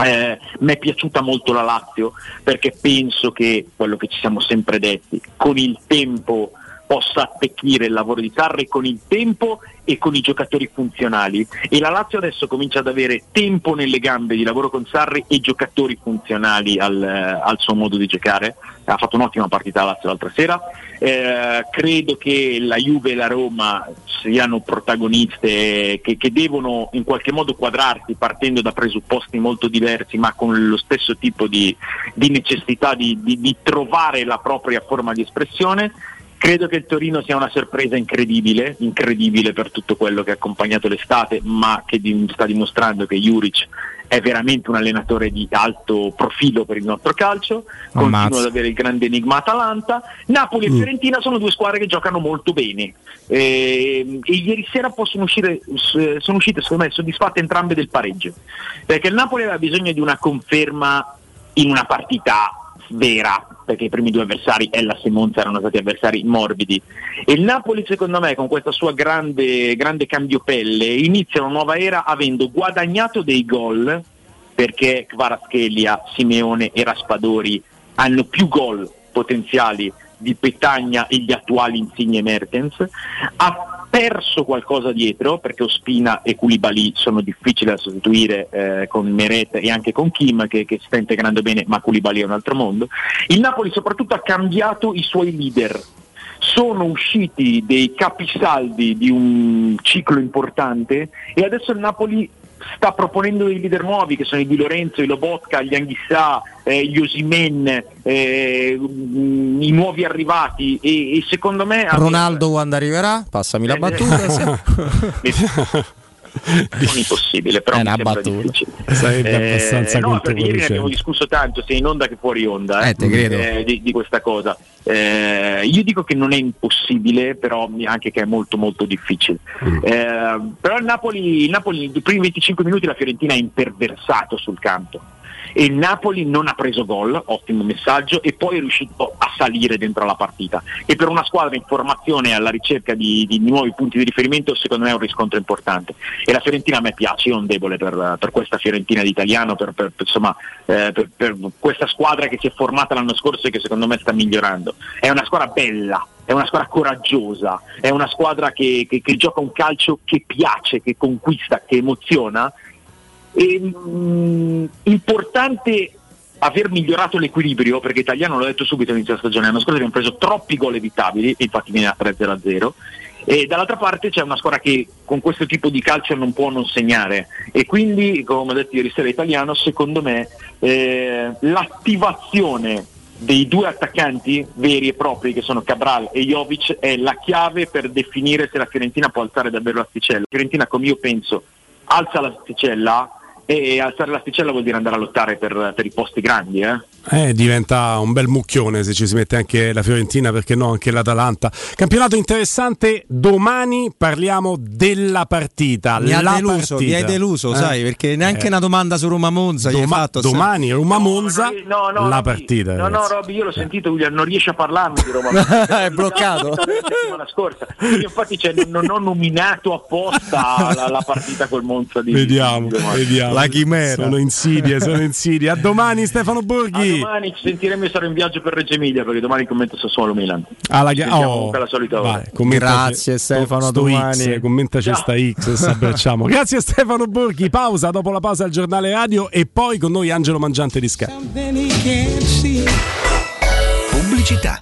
Eh, mi è piaciuta molto la Lazio perché penso che quello che ci siamo sempre detti, con il tempo possa attecchire il lavoro di Sarri con il tempo e con i giocatori funzionali. E la Lazio adesso comincia ad avere tempo nelle gambe di lavoro con Sarri e giocatori funzionali al, eh, al suo modo di giocare. Ha fatto un'ottima partita la Lazio l'altra sera. Eh, credo che la Juve e la Roma siano protagoniste che, che devono in qualche modo quadrarsi partendo da presupposti molto diversi ma con lo stesso tipo di, di necessità di, di- di trovare la propria forma di espressione Credo che il Torino sia una sorpresa incredibile, incredibile per tutto quello che ha accompagnato l'estate, ma che sta dimostrando che Juric è veramente un allenatore di alto profilo per il nostro calcio, continua ad avere il grande enigma Atalanta. Napoli e Mm. Fiorentina sono due squadre che giocano molto bene e, e ieri sera possono uscire, sono uscite secondo me soddisfatte entrambe del pareggio, perché il Napoli aveva bisogno di una conferma in una partita vera perché i primi due avversari Ellas e Monza erano stati avversari morbidi. E il Napoli secondo me con questa sua grande, grande cambiopelle inizia una nuova era avendo guadagnato dei gol perché Kvaratskhelia, Simeone e Raspadori hanno più gol potenziali di Petagna e gli attuali Insigne Mertens. Ha perso qualcosa dietro perché Ospina e Koulibaly sono difficili da sostituire eh, con Meret e anche con Kim che, che si sta integrando bene ma Koulibaly è un altro mondo. Il Napoli soprattutto ha cambiato i suoi leader. Sono usciti dei capisaldi di un ciclo importante e adesso il Napoli sta proponendo dei leader nuovi che sono i Di Lorenzo, i Lobotka, gli Anghissà, eh, gli Osimen, eh, i nuovi arrivati e, e secondo me Ronaldo quando arriverà? Passami la Eh, battuta. non impossibile, però È mi una sembra battuta. difficile. Sarebbe abbastanza no, perché ieri ne abbiamo discusso tanto, sia in onda che fuori onda, eh, Eh, te credo. eh, di, di questa cosa. Eh, io dico che non è impossibile, però anche che è molto molto difficile. Eh, però il Napoli, il Napoli, nei primi 25 minuti la Fiorentina è imperversato sul campo. E il Napoli non ha preso gol, ottimo messaggio, e poi è riuscito a salire dentro la partita. E per una squadra in formazione alla ricerca di, di nuovi punti di riferimento, secondo me è un riscontro importante. E la Fiorentina a me piace, io un debole per, per questa Fiorentina d'italiano, per, per- insomma, eh, per questa squadra che si è formata l'anno scorso e che secondo me sta migliorando. È una squadra bella, è una squadra coraggiosa, è una squadra che, che- che gioca un calcio che piace, che conquista, che emoziona. E, mm, importante aver migliorato l'equilibrio, perché Italiano l'ho detto subito all'inizio della stagione, l'anno scorso abbiamo preso troppi gol evitabili, infatti viene a 3-0-0. E dall'altra parte c'è una squadra che con questo tipo di calcio non può non segnare e quindi, come ho detto ieri sera italiano, secondo me eh, l'attivazione dei due attaccanti veri e propri che sono Cabral e Jovic è la chiave per definire se la Fiorentina può alzare davvero l'asticella. La Fiorentina, come io penso, alza l'asticella e alzare l'asticella vuol dire andare a lottare per, per i posti grandi. eh. Eh, diventa un bel mucchione se ci si mette anche la Fiorentina, perché no anche l'Atalanta. Campionato interessante, domani parliamo della partita. Mi ha la deluso, partita. mi hai deluso, Eh? sai, perché neanche Eh. una domanda su Roma Monza gli hai Doma- fatto. domani Roma Monza, No, no, la Robby, partita. No, no, ragazzi. Robby, io l'ho sentito, William, non riesce a parlarmi di Roma. È bloccato. La settimana scorsa. Io infatti cioè, non, ho nominato apposta la, la partita col Monza di Vediamo, di vediamo. La chimera. Sono insidie, sono insidie. A domani Stefano A Borghi. Domani ci sentiremo e sarò in viaggio per Reggio Emilia perché domani commento Sassuolo Milan. Alla Ci ga- sentiamo oh, comunque alla solita ora. vai, commentaci Grazie, Stefano, domani. X, commentaci Ciao. sta X e ci abbracciamo. Grazie Stefano Borghi. Pausa dopo la pausa al giornale radio e poi con noi Angelo Mangiante di Sky. Pubblicità.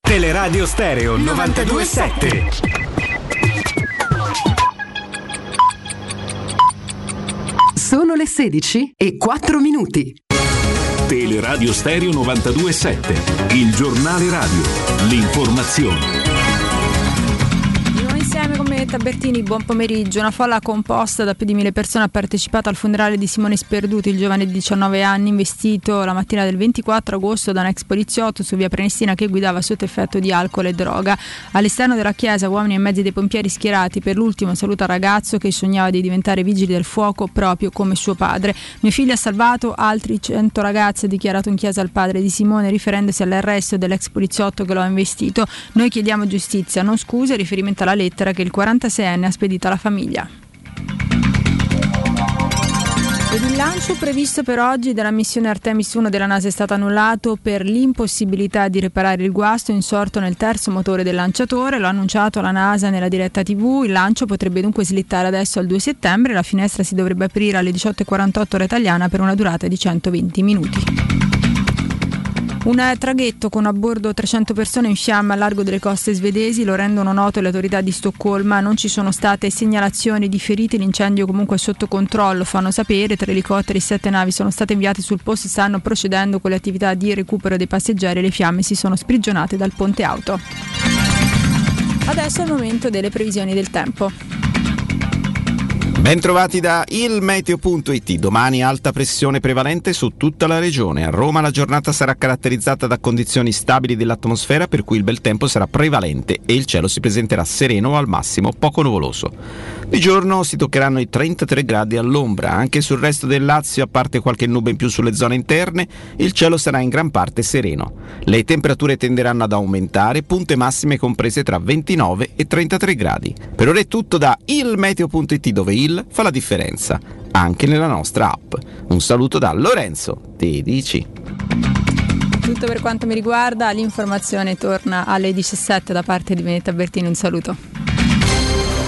Teleradio Stereo 927. Sono le 16 e 4 minuti. Teleradio Stereo 927, il giornale radio, l'informazione. Benetta Bertini, buon pomeriggio. Una folla composta da più di mille persone ha partecipato al funerale di Simone Sperduti, il giovane di 19 anni investito la mattina del 24 agosto da un ex poliziotto su via Prenestina che guidava sotto effetto di alcol e droga. All'esterno della chiesa uomini e mezzi dei pompieri schierati per l'ultimo saluto al ragazzo che sognava di diventare vigili del fuoco proprio come suo padre. Mio figlio ha salvato altri 100 ragazzi, ha dichiarato in chiesa il padre di Simone riferendosi all'arresto dell'ex poliziotto che lo ha investito. Noi chiediamo giustizia, non scuse, riferimento alla lettera che il 46enne ha spedito alla famiglia. Ed il lancio previsto per oggi della missione Artemis 1 della NASA è stato annullato per l'impossibilità di riparare il guasto insorto nel terzo motore del lanciatore. L'ha annunciato la NASA nella diretta TV. Il lancio potrebbe dunque slittare adesso al 2 settembre. La finestra si dovrebbe aprire alle 18.48 ora italiana per una durata di 120 minuti. Un traghetto con a bordo 300 persone in fiamme a largo delle coste svedesi lo rendono noto le autorità di Stoccolma. Non ci sono state segnalazioni di feriti, l'incendio comunque è sotto controllo, fanno sapere. Tre elicotteri e sette navi sono state inviate sul posto e stanno procedendo con le attività di recupero dei passeggeri. Le fiamme si sono sprigionate dal ponte auto. Adesso è il momento delle previsioni del tempo. Bentrovati da ilmeteo.it. Domani alta pressione prevalente su tutta la regione. A Roma la giornata sarà caratterizzata da condizioni stabili dell'atmosfera per cui il bel tempo sarà prevalente e il cielo si presenterà sereno o al massimo poco nuvoloso. Di giorno si toccheranno i 33 gradi all'ombra. Anche sul resto del Lazio, a parte qualche nube in più sulle zone interne, il cielo sarà in gran parte sereno. Le temperature tenderanno ad aumentare, punte massime comprese tra 29 e 33 gradi. Per ora è tutto da ilmeteo.it dove il fa la differenza, anche nella nostra app. Un saluto da Lorenzo, ti dici. Tutto per quanto mi riguarda, l'informazione torna alle 17 da parte di Benetta Bertini. Un saluto.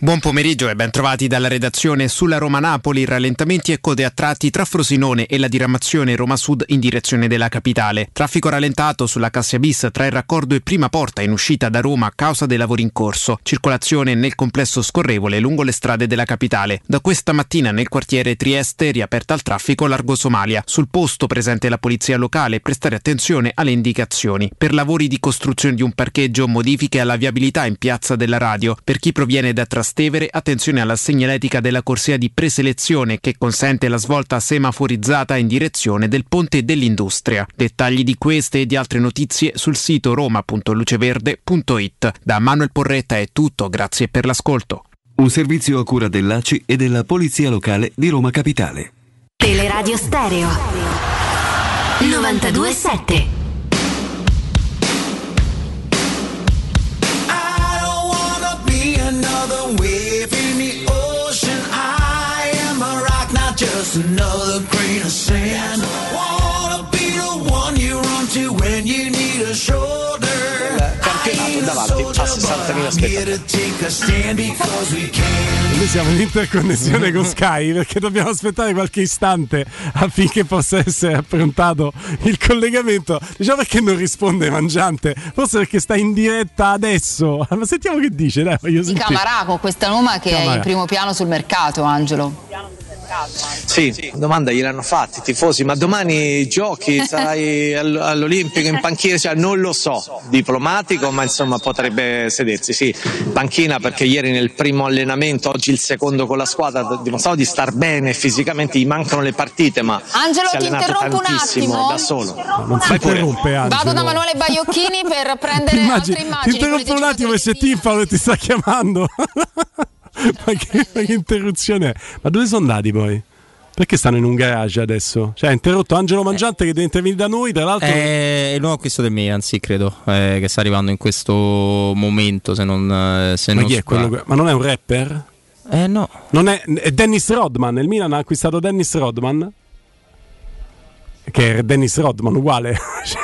Buon pomeriggio e ben trovati dalla redazione sulla Roma-Napoli, rallentamenti e code a tratti tra Frosinone e la diramazione Roma Sud in direzione della capitale. Traffico rallentato sulla Cassia Bis tra il raccordo e prima porta in uscita da Roma a causa dei lavori in corso. Circolazione nel complesso scorrevole lungo le strade della capitale. Da questa mattina nel quartiere Trieste riaperta al traffico largo Somalia. Sul posto presente la polizia locale prestare attenzione alle indicazioni. Per lavori di costruzione di un parcheggio, modifiche alla viabilità in piazza della radio. Per chi proviene da Trastevere Trastevere, attenzione alla segnaletica della corsia di preselezione che consente la svolta semaforizzata in direzione del ponte dell'industria. Dettagli di queste e di altre notizie sul sito roma.luceverde.it. Da Manuel Porretta è tutto, grazie per l'ascolto. Un servizio a cura dell'ACI e della Polizia Locale di Roma Capitale. Teleradio Stereo 927 just another grain of sand. Wanna be the one you run to when you need a shoulder. campionato davanti a 60.000 spettatori. Noi siamo in interconnessione con Sky perché dobbiamo aspettare qualche istante affinché possa essere approntato il collegamento. Diciamo perché non risponde Mangiante? Forse perché sta in diretta adesso. Ma sentiamo che dice, dai, voglio Di sentire. Camarà con questa Roma che è Camarà. in primo piano sul mercato, Angelo. Sì, domanda gliel'hanno fatta i tifosi, ma domani giochi, sarai all- all'Olimpico in panchina, cioè, non lo so, diplomatico, ma insomma potrebbe sedersi, sì, panchina perché ieri nel primo allenamento, oggi il secondo con la squadra, ha dimostrato di star bene fisicamente, gli mancano le partite, ma Angelo, si è ti allenato interrompo un tantissimo attimo. da solo. Non si interrompe, Angelo. Vado da Manuele Baiocchini per prendere Immagini- altre ti immagini. interrompo un attimo e se Tiffano ti sta chiamando. ma, che, ma che interruzione è? Ma dove sono andati poi? Perché stanno in un garage adesso? Cioè, ha interrotto Angelo Mangiante che deve intervenire da noi, tra l'altro. È il nuovo acquisto del Milan, sì, credo, eh, che sta arrivando in questo momento, se non, eh, se ma non chi è quello? che- Ma non è un rapper? Eh no. Non è, è Dennis Rodman. Il Milan ha acquistato Dennis Rodman. Che è Dennis Rodman, uguale. Cioè,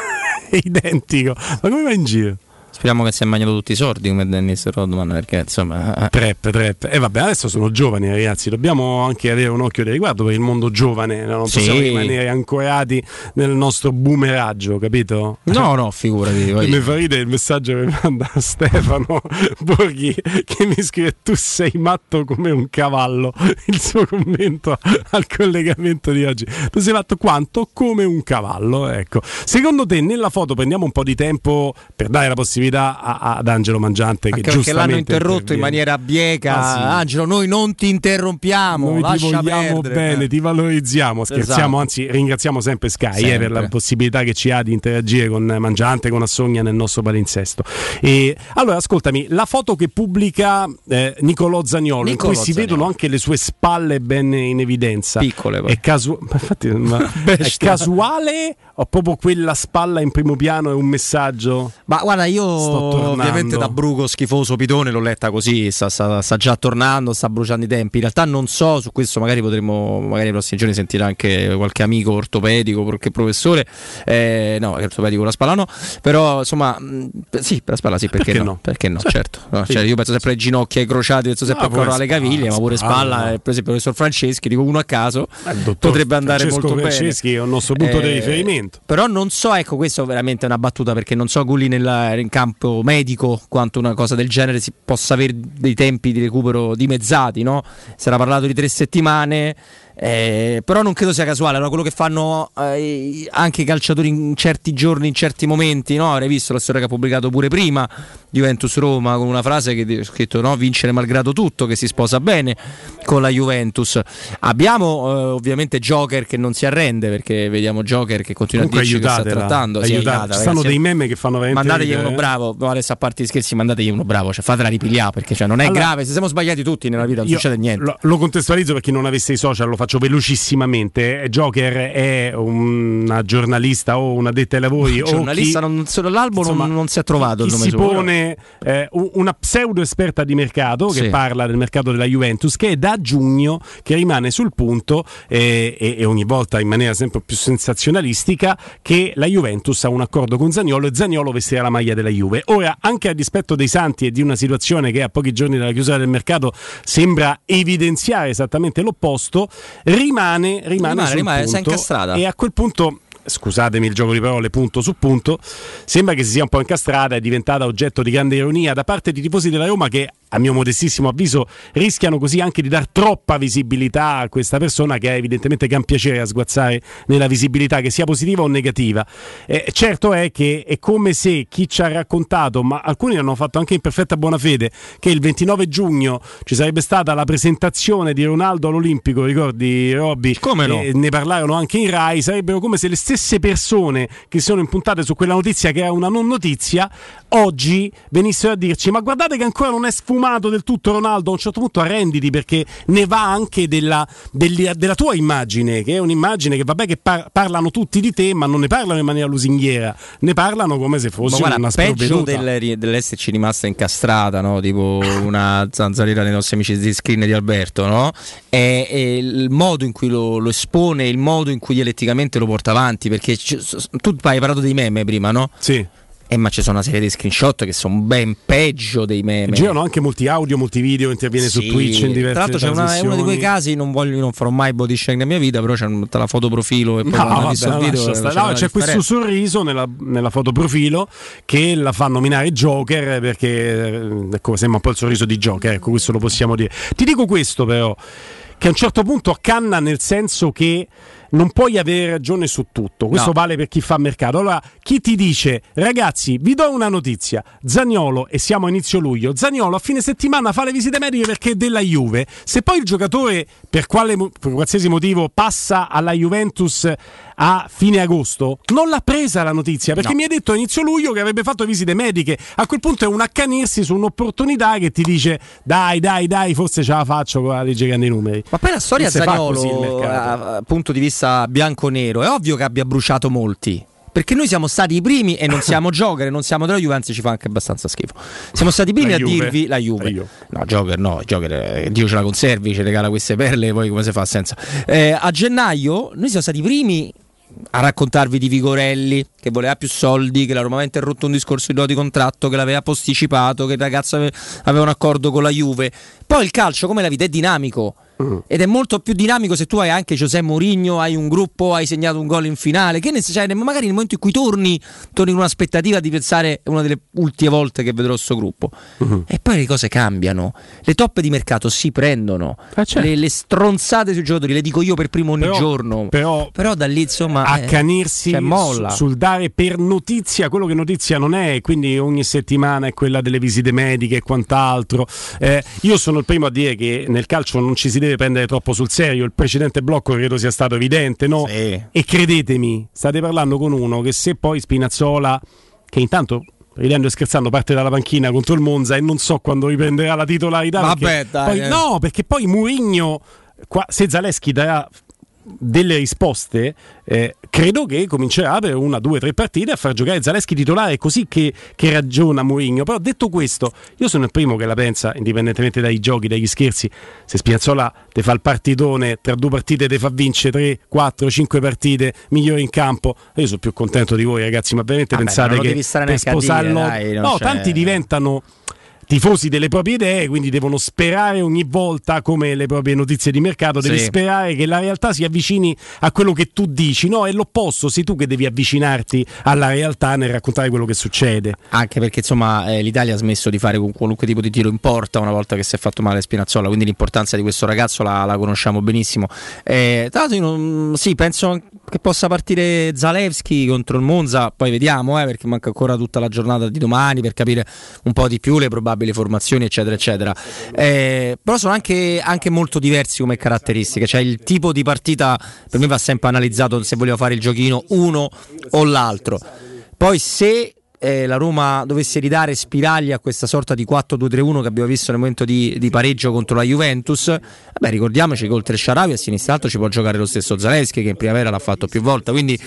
è identico. Ma come va in giro? Speriamo che si è mangiato tutti i sordi come Dennis Rodman, perché insomma... Trap, trap. E vabbè, adesso sono giovani ragazzi, dobbiamo anche avere un occhio di riguardo per il mondo giovane, non Sì. possiamo rimanere ancorati nel nostro boomeraggio, capito? No, no, figurati. Mi fa ridere il messaggio che mi manda Stefano Borghi che mi scrive tu sei matto come un cavallo il suo commento al collegamento di oggi tu sei fatto quanto come un cavallo ecco secondo te nella foto prendiamo un po' di tempo per dare la possibilità a- ad Angelo Mangiante che Anche perché giustamente l'hanno interrotto in maniera bieca. Ah, sì. Angelo, noi non ti interrompiamo. Noi ti vogliamo perdere. bene, ti valorizziamo, scherziamo, Esatto. anzi ringraziamo sempre Sky eh, Sempre. per la possibilità che ci ha di interagire con Mangiante, con Assogna nel nostro palinsesto. E, allora, ascoltami, la foto che pubblica eh, Nicolò Zagnolo, Nicolò in cui si Zaniolo. vedono anche le sue spalle ben in evidenza. Piccole poi. È, casu- infatti, è casuale o proprio quella spalla in primo piano è un messaggio? Ma guarda, io ovviamente da bruco schifoso pitone l'ho letta così, sta, sta- sta già tornando, sta bruciando i tempi. In realtà non so, su questo magari potremmo, magari nei prossimi giorni sentire anche qualche amico ortopedico, qualche professore. Eh, no, ortopedico la spalla no, però insomma, mh, sì, per la spalla sì, perché, Perché no? no? Perché no, Sì. certo. No, Sì. cioè, io penso sempre ai ginocchi, ai crociati, penso sempre No, ancora pure alle caviglie, ma pure spalla, spalla, eh, per esempio il professor Franceschi, dico uno a caso, dottor potrebbe andare Francesco molto Franceschi bene. è il nostro punto di Eh, riferimento. Però non so, ecco, questo è veramente una battuta perché non so Gulli nel, in campo medico quanto una cosa del genere si possa avere dei tempi di recupero dimezzati, no? Si era parlato di tre settimane. Eh, però non credo sia casuale, allora quello che fanno eh, anche i calciatori in certi giorni, in certi momenti, no? avrei visto la storia che ha pubblicato pure prima Juventus Roma con una frase che ha scritto no? vincere malgrado tutto, che si sposa bene con la Juventus. Abbiamo eh, ovviamente Joker che non si arrende perché vediamo Joker che continua Comunque a dirci che sta aiutatela, trattando. Sì, aiutate. aiutata, Ci stanno dei meme che fanno veramente Mandategli ridere, uno eh. bravo, no, adesso a parte gli scherzi, mandategli uno bravo, cioè fatela ripigliare perché cioè, non è Allora- grave, se siamo sbagliati tutti nella vita non succede niente. Lo, lo contestualizzo per chi non avesse i social, lo faccio velocissimamente. Joker è una giornalista o una detta ai lavori o giornalista chi- non, l'albo non- insomma, non, si è trovato il nome si suo, pone eh, un- una pseudo esperta di mercato che Sì. parla del mercato della Juventus che è da giugno che rimane sul punto eh, e, e ogni volta in maniera sempre più sensazionalistica che la Juventus ha un accordo con Zagnolo e Zagnolo vestirà la maglia della Juve ora anche a dispetto dei Santi e di una situazione che a pochi giorni dalla chiusura del mercato sembra evidenziare esattamente l'opposto rimane rimane, Rimane, rimane, punto incastrata. e a quel punto scusatemi il gioco di parole punto su punto sembra che si sia un po' incastrata è diventata oggetto di grande ironia da parte di tifosi della Roma che a mio modestissimo avviso rischiano così anche di dar troppa visibilità a questa persona che ha evidentemente gran piacere a sguazzare nella visibilità che sia positiva o negativa Eh, certo è che è come se chi ci ha raccontato ma alcuni hanno fatto anche in perfetta buona fede che il 29 giugno ci sarebbe stata la presentazione di Ronaldo all'Olimpico ricordi Robby? Come no? E ne parlarono anche in Rai, sarebbero come se le stesse persone che sono impuntate su quella notizia che è una non notizia, oggi venissero a dirci ma guardate che ancora non è sfumato del tutto Ronaldo, a un certo punto arrenditi perché ne va anche della, degli- della tua immagine, che è un'immagine che vabbè che par- parlano tutti di te ma non ne parlano in maniera lusinghiera, ne parlano come se fosse guarda, una peggio del- dell'esserci rimasta incastrata, no? tipo una zanzariera dei nostri amici di screen di Alberto, no? è, è il modo in cui lo, lo espone, il modo in cui dialetticamente lo porta avanti. Perché ci- tu hai parlato dei meme prima, no? Sì. Eh, ma ci sono una serie di screenshot che sono ben peggio dei meme. Girano anche molti audio, molti video, interviene su Sì. Twitch in diverse Tra l'altro c'è una- è uno di quei casi, non, voglio, non farò mai body shaming nella mia vita, però c'è un- la foto profilo e poi No, vabbè, visto il video c'era No, c'è questo sorriso nella, nella foto profilo che la fa nominare Joker perché eh, ecco, sembra un po' il sorriso di Joker, ecco, questo lo possiamo dire. Ti dico questo però, che a un certo punto accanna nel senso che non puoi avere ragione su tutto, questo No. vale per chi fa mercato. Allora, chi ti dice, ragazzi, vi do una notizia, Zagnolo, e siamo a inizio luglio, Zagnolo a fine settimana fa le visite mediche perché è della Juve, se poi il giocatore, per, quale, per qualsiasi motivo, passa alla Juventus a fine agosto, non l'ha presa la notizia, perché No. mi ha detto a inizio luglio che avrebbe fatto visite mediche, a quel punto è un accanirsi su un'opportunità che ti dice, dai, dai, dai, forse ce la faccio con la legge grandi numeri. Ma poi la storia Zagnolo, a punto di vista bianco-nero, è ovvio che abbia bruciato molti. Perché noi siamo stati i primi e non siamo Joker, non siamo della Juve, anzi ci fa anche abbastanza schifo. Siamo stati i primi La a Juve. dirvi la Juve. La Juve. No, Joker no, Joker, eh, Dio ce la conservi, ci regala queste perle, poi come si fa senza. Eh, a gennaio noi siamo stati i primi a raccontarvi di Vigorelli che voleva più soldi, che la Roma aveva interrotto un discorso di di contratto, che l'aveva posticipato, che il ragazzo ave- aveva un accordo con la Juve. Poi il calcio, come la vita, è dinamico. Ed è molto più dinamico se tu hai anche Giuseppe Mourinho, hai un gruppo, hai segnato un gol in finale. Che ne, cioè, magari nel momento in cui torni, torni con un'aspettativa di pensare è una delle ultime volte che vedrò questo gruppo. E poi le cose cambiano. Le top di mercato si prendono. le, le stronzate sui giocatori, le dico io per primo ogni Però- giorno. Però, da lì insomma. eh, accanirsi cioè, molla. su- sul dare per notizia quello che notizia non è, quindi ogni settimana è quella delle visite mediche e quant'altro. Eh, io sono il primo a dire che nel calcio non ci si deve prendere troppo sul serio, il precedente blocco credo sia stato evidente, no? E credetemi, state parlando con uno che se poi Spinazzola, che intanto ridendo e scherzando parte dalla panchina contro il Monza e non so quando riprenderà la titolarità. Vabbè, perché dai, poi- eh. no, perché poi Mourinho, qua, se Zaleschi darà delle risposte, eh, credo che comincerà per una, due, tre partite a far giocare Zaleschi titolare, così che, che ragiona Mourinho. Però detto questo, io sono il primo che la pensa, indipendentemente dai giochi, dagli scherzi, se Spiazzola te fa il partitone, tra due partite te fa vincere 3, 4, 5 partite, migliore in campo, io sono più contento di voi ragazzi, ma veramente Vabbè, pensate lo che per a dire, sposarlo... dai, no, c'è- tanti diventano tifosi delle proprie idee, quindi devono sperare ogni volta, come le proprie notizie di mercato, devi Sì. sperare che la realtà si avvicini a quello che tu dici. No, è l'opposto, sei tu che devi avvicinarti alla realtà nel raccontare quello che succede. Anche perché insomma eh, l'Italia ha smesso di fare qualunque tipo di tiro in porta una volta che si è fatto male Spinazzola, quindi l'importanza di questo ragazzo la, la conosciamo benissimo. Eh, tra l'altro non- sì, penso che possa partire Zalewski contro il Monza, poi vediamo eh, perché manca ancora tutta la giornata di domani per capire un po' di più le probabili formazioni eccetera eccetera. Eh, però sono anche, anche molto diversi come caratteristiche, cioè il tipo di partita per me va sempre analizzato se vogliamo fare il giochino uno o l'altro. Poi se eh, la Roma dovesse ridare spiragli a questa sorta di 4-2-3-1 che abbiamo visto nel momento di, di pareggio contro la Juventus, vabbè, ricordiamoci che oltre Sharawi a sinistra alto ci può giocare lo stesso Zaleschi che in primavera l'ha fatto più volte, quindi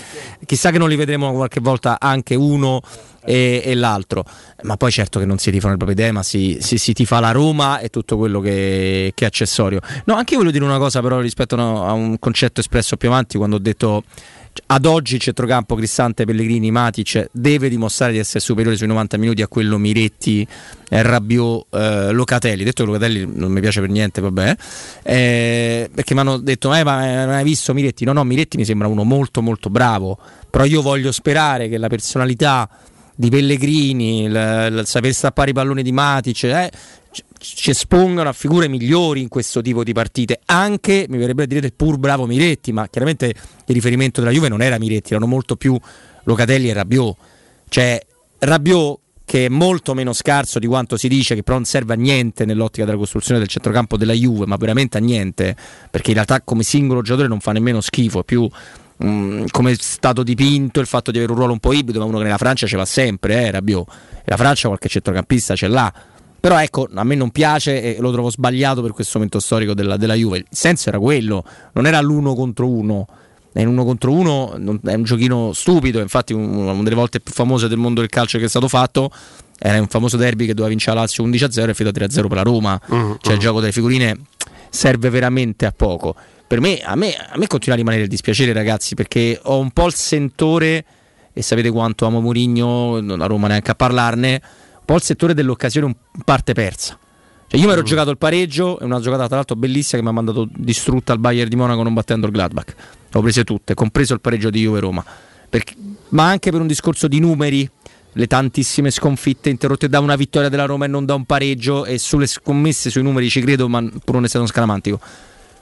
chissà che non li vedremo qualche volta anche uno e, e l'altro. Ma poi certo che non si tifano le proprie idee, ma si, si, si tifa la Roma e tutto quello che, che è accessorio. No, anche io voglio dire una cosa però rispetto a un concetto espresso più avanti quando ho detto ad oggi il centrocampo Cristante, Pellegrini, Matic deve dimostrare di essere superiore sui 90 minuti a quello Miretti, eh, Rabiot, eh, Locatelli. Detto che Locatelli non mi piace per niente, vabbè, eh, perché mi hanno detto, eh, ma eh, non hai visto Miretti? No, no, Miretti mi sembra uno molto molto bravo, però io voglio sperare che la personalità di Pellegrini, il, il saper stappare i palloni di Matic, eh, ci- espongano a figure migliori in questo tipo di partite. Anche, mi verrebbe a dire, pur bravo Miretti, ma chiaramente il riferimento della Juve non era Miretti, erano molto più Locatelli e Rabiot. Cioè, Rabiot che è molto meno scarso di quanto si dice, che però non serve a niente nell'ottica della costruzione del centrocampo della Juve, ma veramente a niente, perché in realtà come singolo giocatore non fa nemmeno schifo, è più mm, come è stato dipinto il fatto di avere un ruolo un po' ibrido, ma uno che nella Francia ce l'ha sempre, eh, Rabiot. La Francia qualche centrocampista ce l'ha. Però ecco, a me non piace e lo trovo sbagliato per questo momento storico della, della Juve. Il senso era quello, non era l'uno contro uno. È un uno contro uno non- è un giochino stupido. Infatti, un- una delle volte più famose del mondo del calcio che è stato fatto era un famoso derby che doveva vincere la Lazio 11-0 e finito 3-0 per la Roma. Cioè, il gioco delle figurine serve veramente a poco. Per me, a me, a me continua a rimanere il dispiacere, ragazzi, perché ho un po' il sentore, e sapete quanto amo Mourinho, non a Roma neanche a parlarne, un po' il settore dell'occasione un parte persa. Cioè, io mi ero giocato il pareggio, è una giocata tra l'altro bellissima che mi ha mandato distrutta al Bayern di Monaco non battendo il Gladbach. Le ho prese tutte, compreso il pareggio di Juve-Roma. Perché- ma anche per un discorso di numeri, le tantissime sconfitte interrotte da una vittoria della Roma e non da un pareggio, e sulle scommesse sui numeri ci credo, ma pur non essendo scaramantico.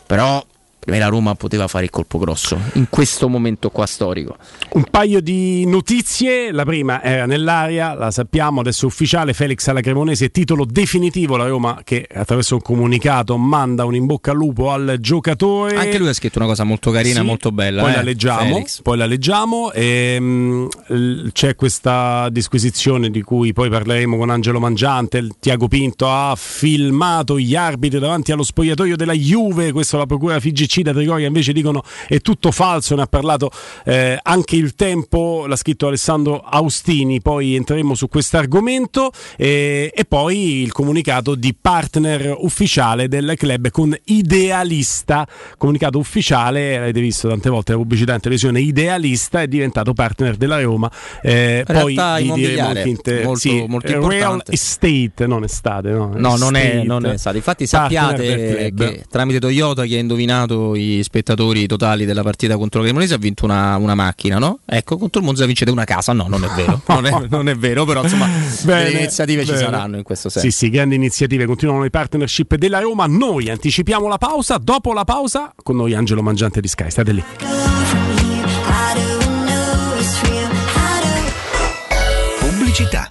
Però per me la Roma poteva fare il colpo grosso in questo momento qua storico. Un paio di notizie, la prima era nell'aria, la sappiamo, adesso è ufficiale, Felix alla Cremonese, titolo definitivo, la Roma che attraverso un comunicato manda un in bocca al lupo al giocatore. Anche lui ha scritto una cosa molto carina, Sì, molto bella. Poi eh, la leggiamo, Felix. poi la leggiamo e, mm, l- c'è questa disquisizione di cui poi parleremo con Angelo Mangiante. Il Tiago Pinto ha filmato gli arbitri davanti allo spogliatoio della Juve, questo la procura FIGC FC da Trigoria invece dicono è tutto falso, ne ha parlato eh, anche il tempo, l'ha scritto Alessandro Austini, poi entreremo su questo argomento eh, e poi il comunicato di partner ufficiale del club con Idealista, comunicato ufficiale, avete visto tante volte la pubblicità in televisione, Idealista è diventato partner della Roma, eh, poi vi diremo immobiliare, anche in te- molto- sì, molto eh, Real. Estate, non estate, no, No, non è, Estate. non è stato. Infatti sappiate che tramite Toyota chi ha indovinato i spettatori totali della partita contro la Cremonese ha vinto una, una macchina, no? Ecco, contro il Monza vincete una casa. No, non è vero. Non è, non è vero, però insomma Bene, le iniziative ci bene. saranno in questo senso. Sì, sì, grandi iniziative, continuano le partnership della Roma. Noi anticipiamo la pausa, dopo la pausa con noi Angelo Mangiante di Sky. State lì. Pubblicità.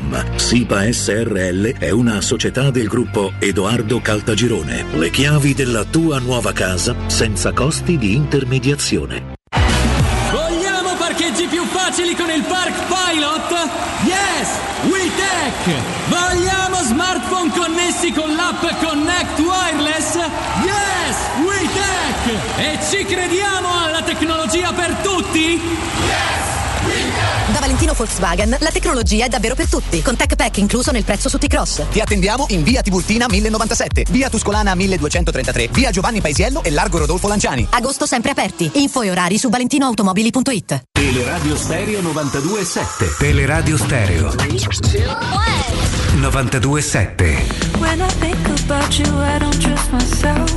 www.keicalt.com. SIPA SRL è una società del gruppo Edoardo Caltagirone. Le chiavi della tua nuova casa senza costi di intermediazione. Vogliamo parcheggi più facili con il Park Pilot? Yes! WeTech! Vogliamo smartphone connessi con l'app Connect Wireless? Yes! WeTech! E ci crediamo alla tecnologia per tutti? Da Valentino Volkswagen la tecnologia è davvero per tutti, con Tech Pack incluso nel prezzo su T-Cross. Ti attendiamo in via Tiburtina 1097, via Tuscolana 1233, via Giovanni Paisiello e largo Rodolfo Lanciani. Agosto sempre aperti. Info e orari su valentinoautomobili.it. Teleradio Stereo 92.7 Teleradio Stereo 92.7 When I think about you, I don't trust myself.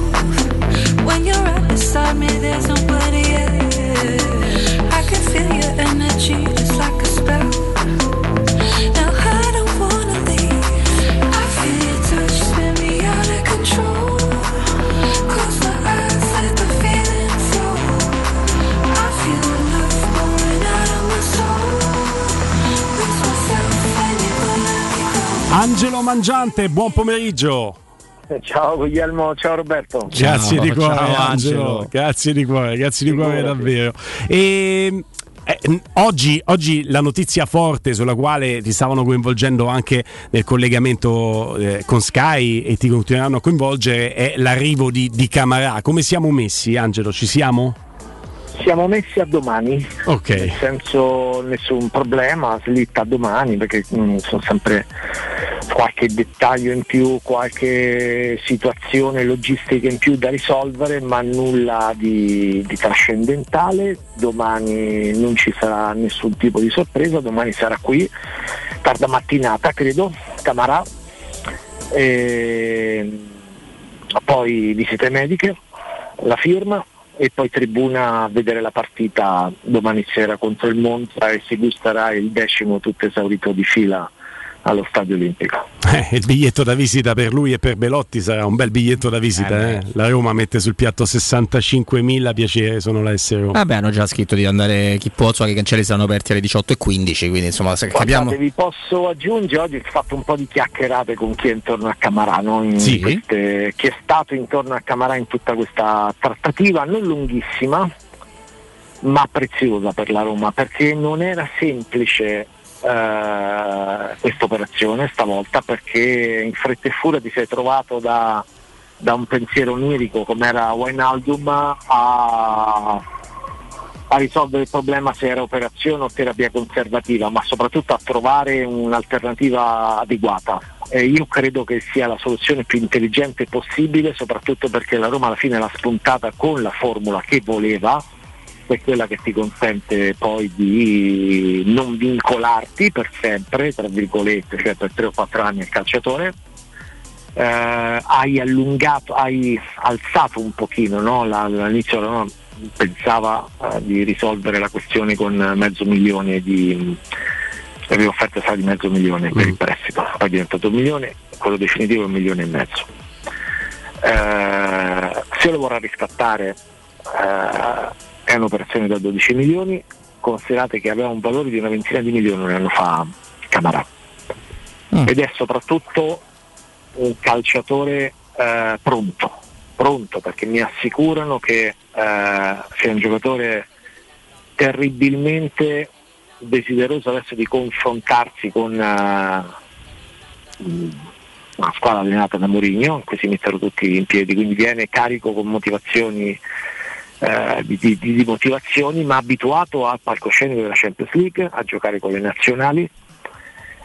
When you're right beside me, there's nobody else. I can feel your energy Angelo Mangiante, buon pomeriggio. Ciao Guglielmo, ciao Roberto. Grazie di cuore, ciao, Angelo. Grazie di cuore, grazie di cuore davvero. E, eh, n- oggi, oggi la notizia forte sulla quale ti stavano coinvolgendo anche nel collegamento eh, con Sky e ti continueranno a coinvolgere è l'arrivo di, di Camarà. Come siamo messi, Angelo? Ci siamo? Siamo messi a domani, Ok. nel senso nessun problema, slitta a domani perché mm, sono sempre qualche dettaglio in più, qualche situazione logistica in più da risolvere, ma nulla di, di trascendentale. Domani non ci sarà nessun tipo di sorpresa, domani sarà qui, tarda mattinata credo, Camarà. E poi visite mediche, la firma e poi tribuna a vedere la partita domani sera contro il Monza e si gusterà il decimo tutto esaurito di fila allo Stadio Olimpico. Eh, il biglietto da visita per lui e per Belotti sarà un bel biglietto da visita. eh. La Roma mette sul piatto 65.000 piacere, sono la S Roma. Vabbè, hanno già scritto di andare chi può, so che i cancelli saranno aperti alle 18.15, quindi insomma se capiamo. Guardate, vi posso aggiungere, oggi ho fatto un po' di chiacchierate con chi è intorno a Camarà, no? In Sì. queste- chi è stato intorno a Camarà in tutta questa trattativa, non lunghissima, ma preziosa per la Roma, perché non era semplice eh, questa operazione stavolta, perché in fretta e furia ti sei trovato da, da un pensiero onirico come era Wijnaldum a a risolvere il problema se era operazione o terapia conservativa, ma soprattutto a trovare un'alternativa adeguata. E io credo che sia la soluzione più intelligente possibile, soprattutto perché la Roma alla fine l'ha spuntata con la formula che voleva, è quella che ti consente poi di non vincolarti per sempre, tra virgolette, cioè per 3 o 4 anni al calciatore. Eh, hai allungato, hai alzato un pochino no? All'inizio Roma pensava eh, di risolvere la questione con mezzo milione di aveva offerta sarà di mezzo milione per il prestito, poi è diventato un milione, quello definitivo è un milione e mezzo. Eh, se lo vorrà riscattare eh, è un'operazione da 12 milioni, considerate che aveva un valore di una ventina di milioni un anno fa Camarà ed è soprattutto un calciatore eh, pronto, pronto perché mi assicurano che eh, sia un giocatore terribilmente desideroso adesso di confrontarsi con eh, una squadra allenata da Mourinho, in cui si mettono tutti in piedi, quindi viene carico con motivazioni eh, di, di- di motivazioni, ma abituato al palcoscenico della Champions League, a giocare con le nazionali.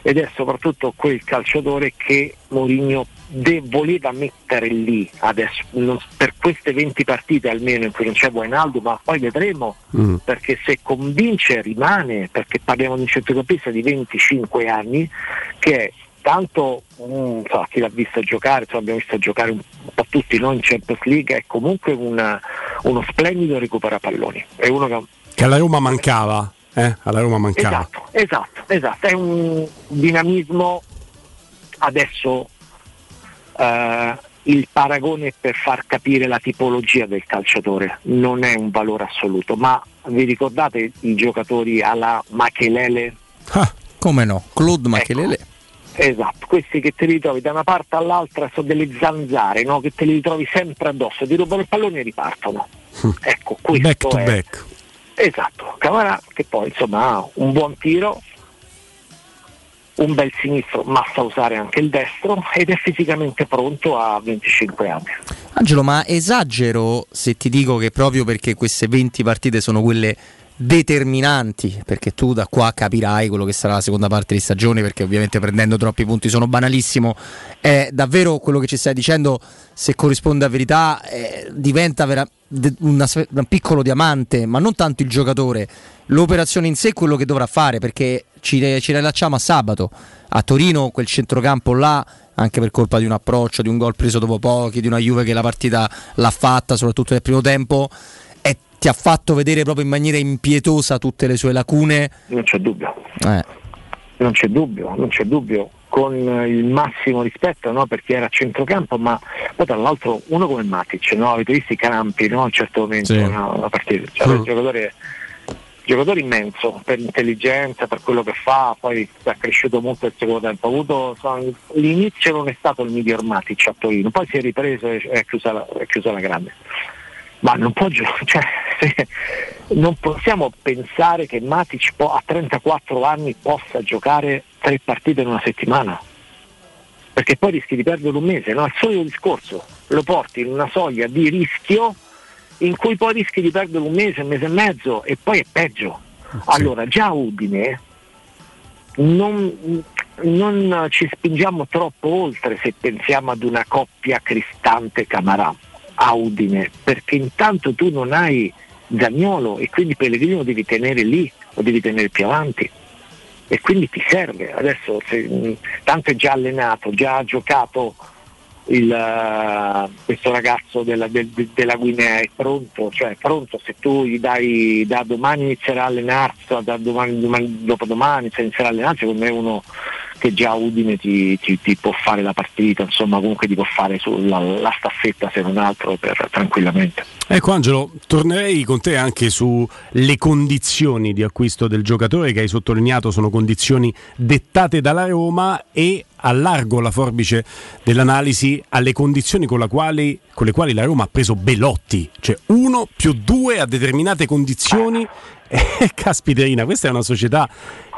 Ed è soprattutto quel calciatore che Mourinho de- voleva mettere lì adesso, non- per queste 20 partite almeno in cui non c'è Wijnaldum, ma poi vedremo perché se convince rimane, perché parliamo di un centrocampista di 25 anni che è tanto mm, so, chi l'ha visto giocare, insomma, abbiamo visto giocare un po' tutti noi in Champions League, è comunque una- uno splendido recupera palloni, è uno che Che alla Roma mancava. Eh? Alla Roma mancava. Esatto, esatto, esatto, è un dinamismo adesso eh, il paragone per far capire la tipologia del calciatore non è un valore assoluto, ma vi ricordate i giocatori alla Machelele? Come no? Claude Machelele. Esatto, questi che te li trovi da una parte all'altra sono delle zanzare, no? che te li trovi sempre addosso, ti rubano il pallone e ripartono. Ecco, questo Back to è. back. Esatto, Camarà che poi insomma ha un buon tiro, un bel sinistro, ma sa usare anche il destro ed è fisicamente pronto a 25 anni. Angelo, ma esagero se ti dico che proprio perché queste 20 partite sono quelle determinanti, perché tu da qua capirai quello che sarà la seconda parte di stagione, perché ovviamente prendendo troppi punti sono banalissimo, è davvero quello che ci stai dicendo, se corrisponde a verità, eh, diventa vera- una un piccolo diamante, ma non tanto il giocatore, l'operazione in sé è quello che dovrà fare, perché ci, ci rilacciamo a sabato, a Torino quel centrocampo là anche per colpa di un approccio, di un gol preso dopo pochi, di una Juve che la partita l'ha fatta, soprattutto nel primo tempo, ti ha fatto vedere proprio in maniera impietosa tutte le sue lacune. Non c'è dubbio. Eh. Non c'è dubbio, non c'è dubbio, con il massimo rispetto no? perché era a centrocampo, ma poi tra l'altro uno come Matic, no? avete visto i campi no? a un certo momento Sì. no? la partita, cioè Mm. un giocatore giocatore immenso per intelligenza, per quello che fa, poi è cresciuto molto il secondo tempo. Ha avuto, so, l'inizio non è stato il miglior Matic a Torino, poi si è ripreso e è chiusa la, è chiusa la grande. Ma non, può, gio- cioè, se- non possiamo pensare che Matic a 34 anni possa giocare tre partite in una settimana. Perché poi rischi di perdere un mese, no? È il solito discorso, lo porti in una soglia di rischio in cui poi rischi di perdere un mese, un mese e mezzo e poi è peggio. Allora, già a Udine non, non ci spingiamo troppo oltre se pensiamo ad una coppia Cristante Camarà a Udine, perché intanto tu non hai Zagnolo e quindi Pellegrino devi tenere lì o devi tenere più avanti e quindi ti serve. Adesso se, tanto è già allenato, già ha giocato il, eh, questo ragazzo della, del- de- della Guinea è pronto, cioè è pronto se tu gli dai da domani inizierà a allenarsi, da domani, domani- dopodomani se inizierà a allenarsi, secondo me uno che già Udine ti, ti- ti può fare la partita, insomma comunque ti può fare sulla, la staffetta se non altro per, tranquillamente. Ecco Angelo, tornerei con te anche sulle condizioni di acquisto del giocatore che hai sottolineato sono condizioni dettate dalla Roma e allargo la forbice dell'analisi alle condizioni con, quali- con le quali la Roma ha preso Belotti, cioè uno più due a determinate condizioni. E caspiterina, questa è una società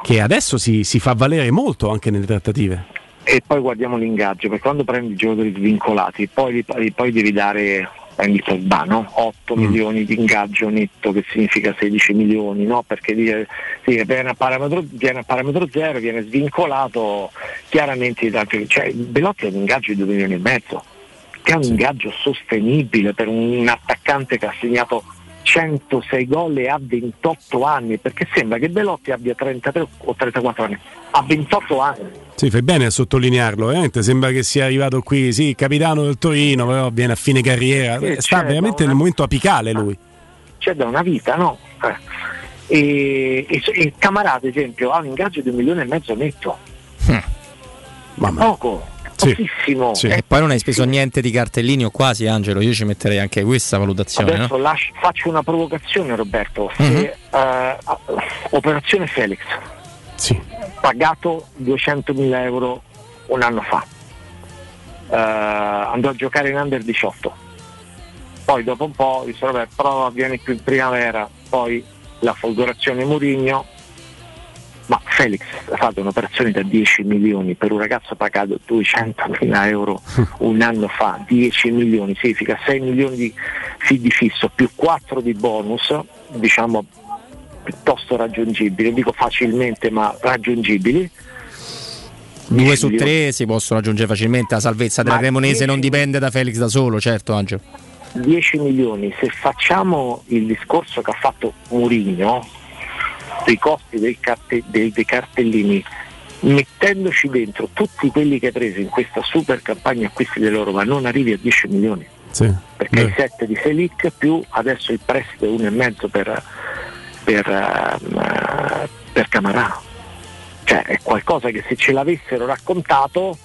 che adesso si, si fa valere molto anche nelle trattative. E poi guardiamo l'ingaggio, perché quando prendi i giocatori svincolati, poi, poi devi dare prendi Pogba, no? 8 milioni di ingaggio netto che significa 16 milioni, no? perché dice, sì, viene, a parametro, viene a parametro zero, viene svincolato chiaramente cioè, Belotti ha un ingaggio di 2 milioni e mezzo, che è un ingaggio sostenibile per un attaccante che ha segnato 106 gol e ha 28 anni, perché sembra che Belotti abbia 33 o 34 anni, ha 28 anni. Sì, fai bene a sottolinearlo, veramente sembra che sia arrivato qui, sì, capitano del Torino, però viene a fine carriera, Sì, sta veramente una- nel momento apicale lui. c'è da una vita, no? Eh. E, e, e Camarà, ad esempio, ha un ingaggio di un milione e mezzo netto. Poco, Sì. pochissimo. E Eh, poi non hai speso niente di cartellini o quasi, Angelo. Io ci metterei anche questa valutazione. Adesso no? lascio- faccio una provocazione, Roberto. Se, Mhm. eh, operazione Felix, pagato 200.000 euro un anno fa, Eh, andò a giocare in under 18. Poi dopo un po' disse vabbè prova, vieni qui in primavera, poi la folgorazione Murigno, ma Felix ha fatto un'operazione da 10 milioni per un ragazzo pagato 200.000 euro un anno fa, 10 milioni, significa 6 milioni di, di fisso più 4 di bonus, diciamo piuttosto raggiungibili, dico facilmente ma raggiungibili. Due su tre si possono raggiungere facilmente. La salvezza della Ma Cremonese non dipende da Felix da solo, certo, Angelo. 10 milioni, se facciamo il discorso che ha fatto Murigno dei costi dei, carte- dei- dei cartellini, mettendoci dentro tutti quelli che hai preso in questa super campagna acquisti della Roma, non arrivi a 10 milioni, Sì. perché hai 7 di Selic più adesso il prestito 1,5 per, per, ehm, per Camarà. Cioè è qualcosa che se ce l'avessero raccontato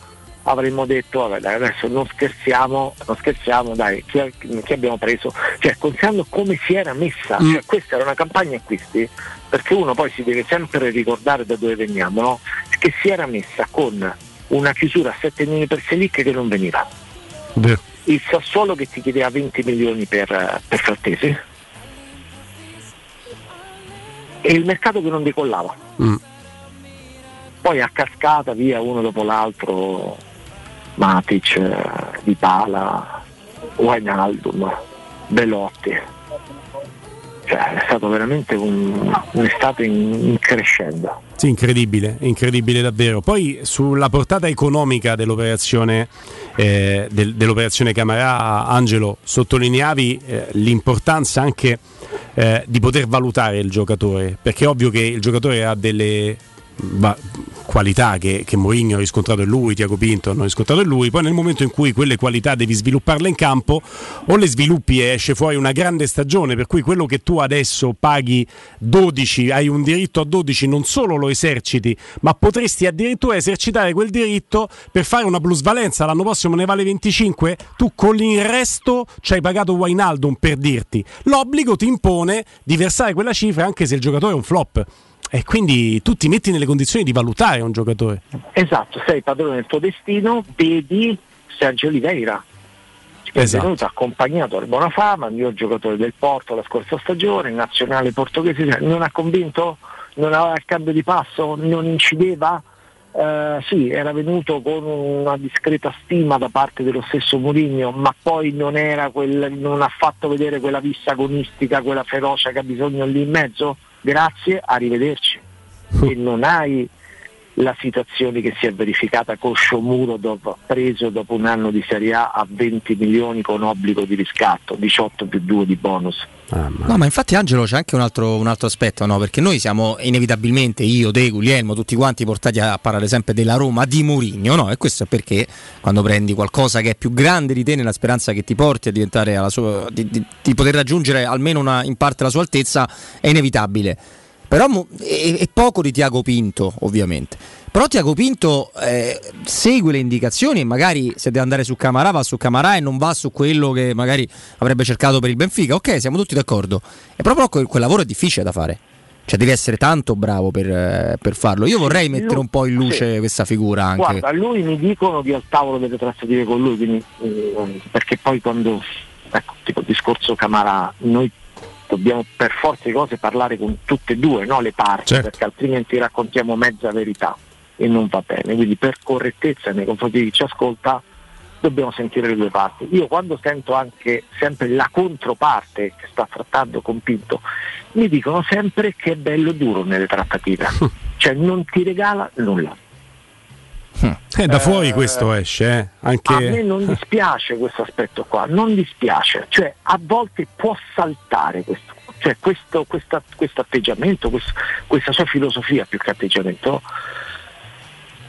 avremmo detto vabbè dai, adesso non scherziamo, non scherziamo, dai, chi, chi abbiamo preso? Cioè considerando come si era messa, Mm. cioè, questa era una campagna acquisti, perché uno poi si deve sempre ricordare da dove veniamo, no? Che si era messa con una chiusura a 7 milioni per Selic che non veniva. Vero. Il Sassuolo che ti chiedeva 20 milioni per, per Frattesi e il mercato che non decollava. Mm. Poi a cascata via uno dopo l'altro Matic, eh, Di Pala, Wijnaldum, Belotti. Cioè è stato veramente un, un'estate in, in crescendo. Sì, incredibile, incredibile davvero. Poi sulla portata economica dell'operazione, eh, del- dell'operazione Camarà, Angelo, sottolineavi eh, l'importanza anche eh, di poter valutare il giocatore, perché è ovvio che il giocatore ha delle va- qualità che, che Mourinho ha riscontrato in lui, Tiago Pinto hanno riscontrato in lui, poi nel momento in cui quelle qualità devi svilupparle in campo o le sviluppi e esce fuori una grande stagione per cui quello che tu adesso paghi 12, hai un diritto a 12, non solo lo eserciti, ma potresti addirittura esercitare quel diritto per fare una plusvalenza, l'anno prossimo ne vale 25, tu con il resto ci hai pagato Wainaldum per dirti, l'obbligo ti impone di versare quella cifra anche se il giocatore è un flop. E quindi tu ti metti nelle condizioni di valutare un giocatore. Esatto, sei padrone del tuo destino, vedi Sergio Oliveira, Esatto. è venuto accompagnato al Bonafama, il mio giocatore del Porto la scorsa stagione, in nazionale portoghese, non ha convinto? Non aveva il cambio di passo? Non incideva? Eh, sì, era venuto con una discreta stima da parte dello stesso Mourinho, ma poi non, era quel, non ha fatto vedere quella vista agonistica, quella ferocia che ha bisogno lì in mezzo? Grazie, arrivederci. E non hai la situazione che si è verificata con Sciomuro dopo, preso dopo un anno di Serie A a 20 milioni con obbligo di riscatto, 18 più 2 di bonus. No, ma infatti Angelo c'è anche un altro, un altro aspetto, no? perché noi siamo inevitabilmente, io, te, Guglielmo, tutti quanti portati a parlare sempre della Roma di Mourinho, no? E questo è perché quando prendi qualcosa che è più grande di te nella speranza che ti porti a diventare alla sua, di, di- di poter raggiungere almeno una- in parte la sua altezza, è inevitabile. Però e, e poco di Tiago Pinto, ovviamente. Però Tiago Pinto eh, segue le indicazioni e magari se deve andare su Camarà va su Camarà e non va su quello che magari avrebbe cercato per il Benfica. Ok, siamo tutti d'accordo. E proprio quel, lavoro è difficile da fare. Cioè devi essere tanto bravo per, eh, per farlo. Io vorrei mettere un po' in luce Sì. questa figura anche. Guarda, lui mi dicono di al tavolo delle trattative con lui, quindi, eh, perché poi quando, ecco, tipo il discorso Camarà, noi dobbiamo per forza di cose parlare con tutte e due, no le parti, Certo. perché altrimenti raccontiamo mezza verità e non va bene. Quindi per correttezza nei confronti di chi ci ascolta dobbiamo sentire le due parti. Io quando sento anche sempre la controparte che sta trattando con Pinto, mi dicono sempre che è bello duro nelle trattative, cioè non ti regala nulla. Eh, da fuori questo esce, eh. A me anche non dispiace questo aspetto qua, non dispiace, cioè a volte può saltare questo, cioè questo, questa- questo atteggiamento, questo- questa sua filosofia più che atteggiamento,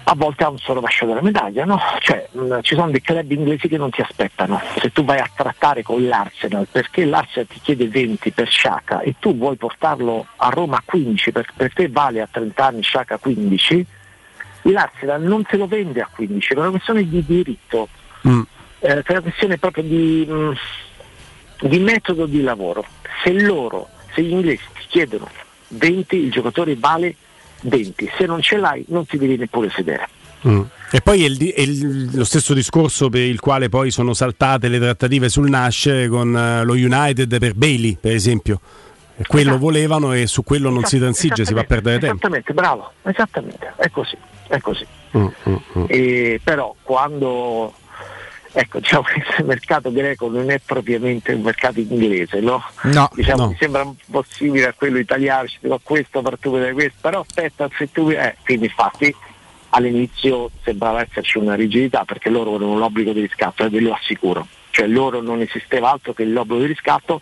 a volte ha un solo rovescio della medaglia, no? Cioè, mh, ci sono dei club inglesi che non ti aspettano. Se tu vai a trattare con l'Arsenal, perché l'Arsenal ti chiede 20 per Sciacca e tu vuoi portarlo a Roma a 15, per, per te vale a 30 anni Sciacca 15, l'Arsenal non te lo vende a 15, per una questione di diritto, Mm. eh, per una questione proprio di, mh, di metodo di lavoro. Se loro, se gli inglesi ti chiedono 20, il giocatore vale 20, se non ce l'hai non ti devi neppure sedere. Mm. E poi è, il è il- lo stesso discorso per il quale poi sono saltate le trattative sul nascere con eh, lo United per Bailey, per esempio. Quello volevano e su quello non si transige, si va a perdere tempo. Esattamente, bravo, esattamente, è così, è così. Mm, mm, mm. E però quando ecco, diciamo che il mercato greco non è propriamente un mercato inglese, no? No, Diciamo, no. mi sembra un po' simile a quello italiano, ci dico questo per tu vedere questo, però aspetta, se tu eh, quindi infatti all'inizio sembrava esserci una rigidità perché loro avevano l'obbligo di riscatto, e ve lo assicuro, cioè loro non esisteva altro che l'obbligo di riscatto,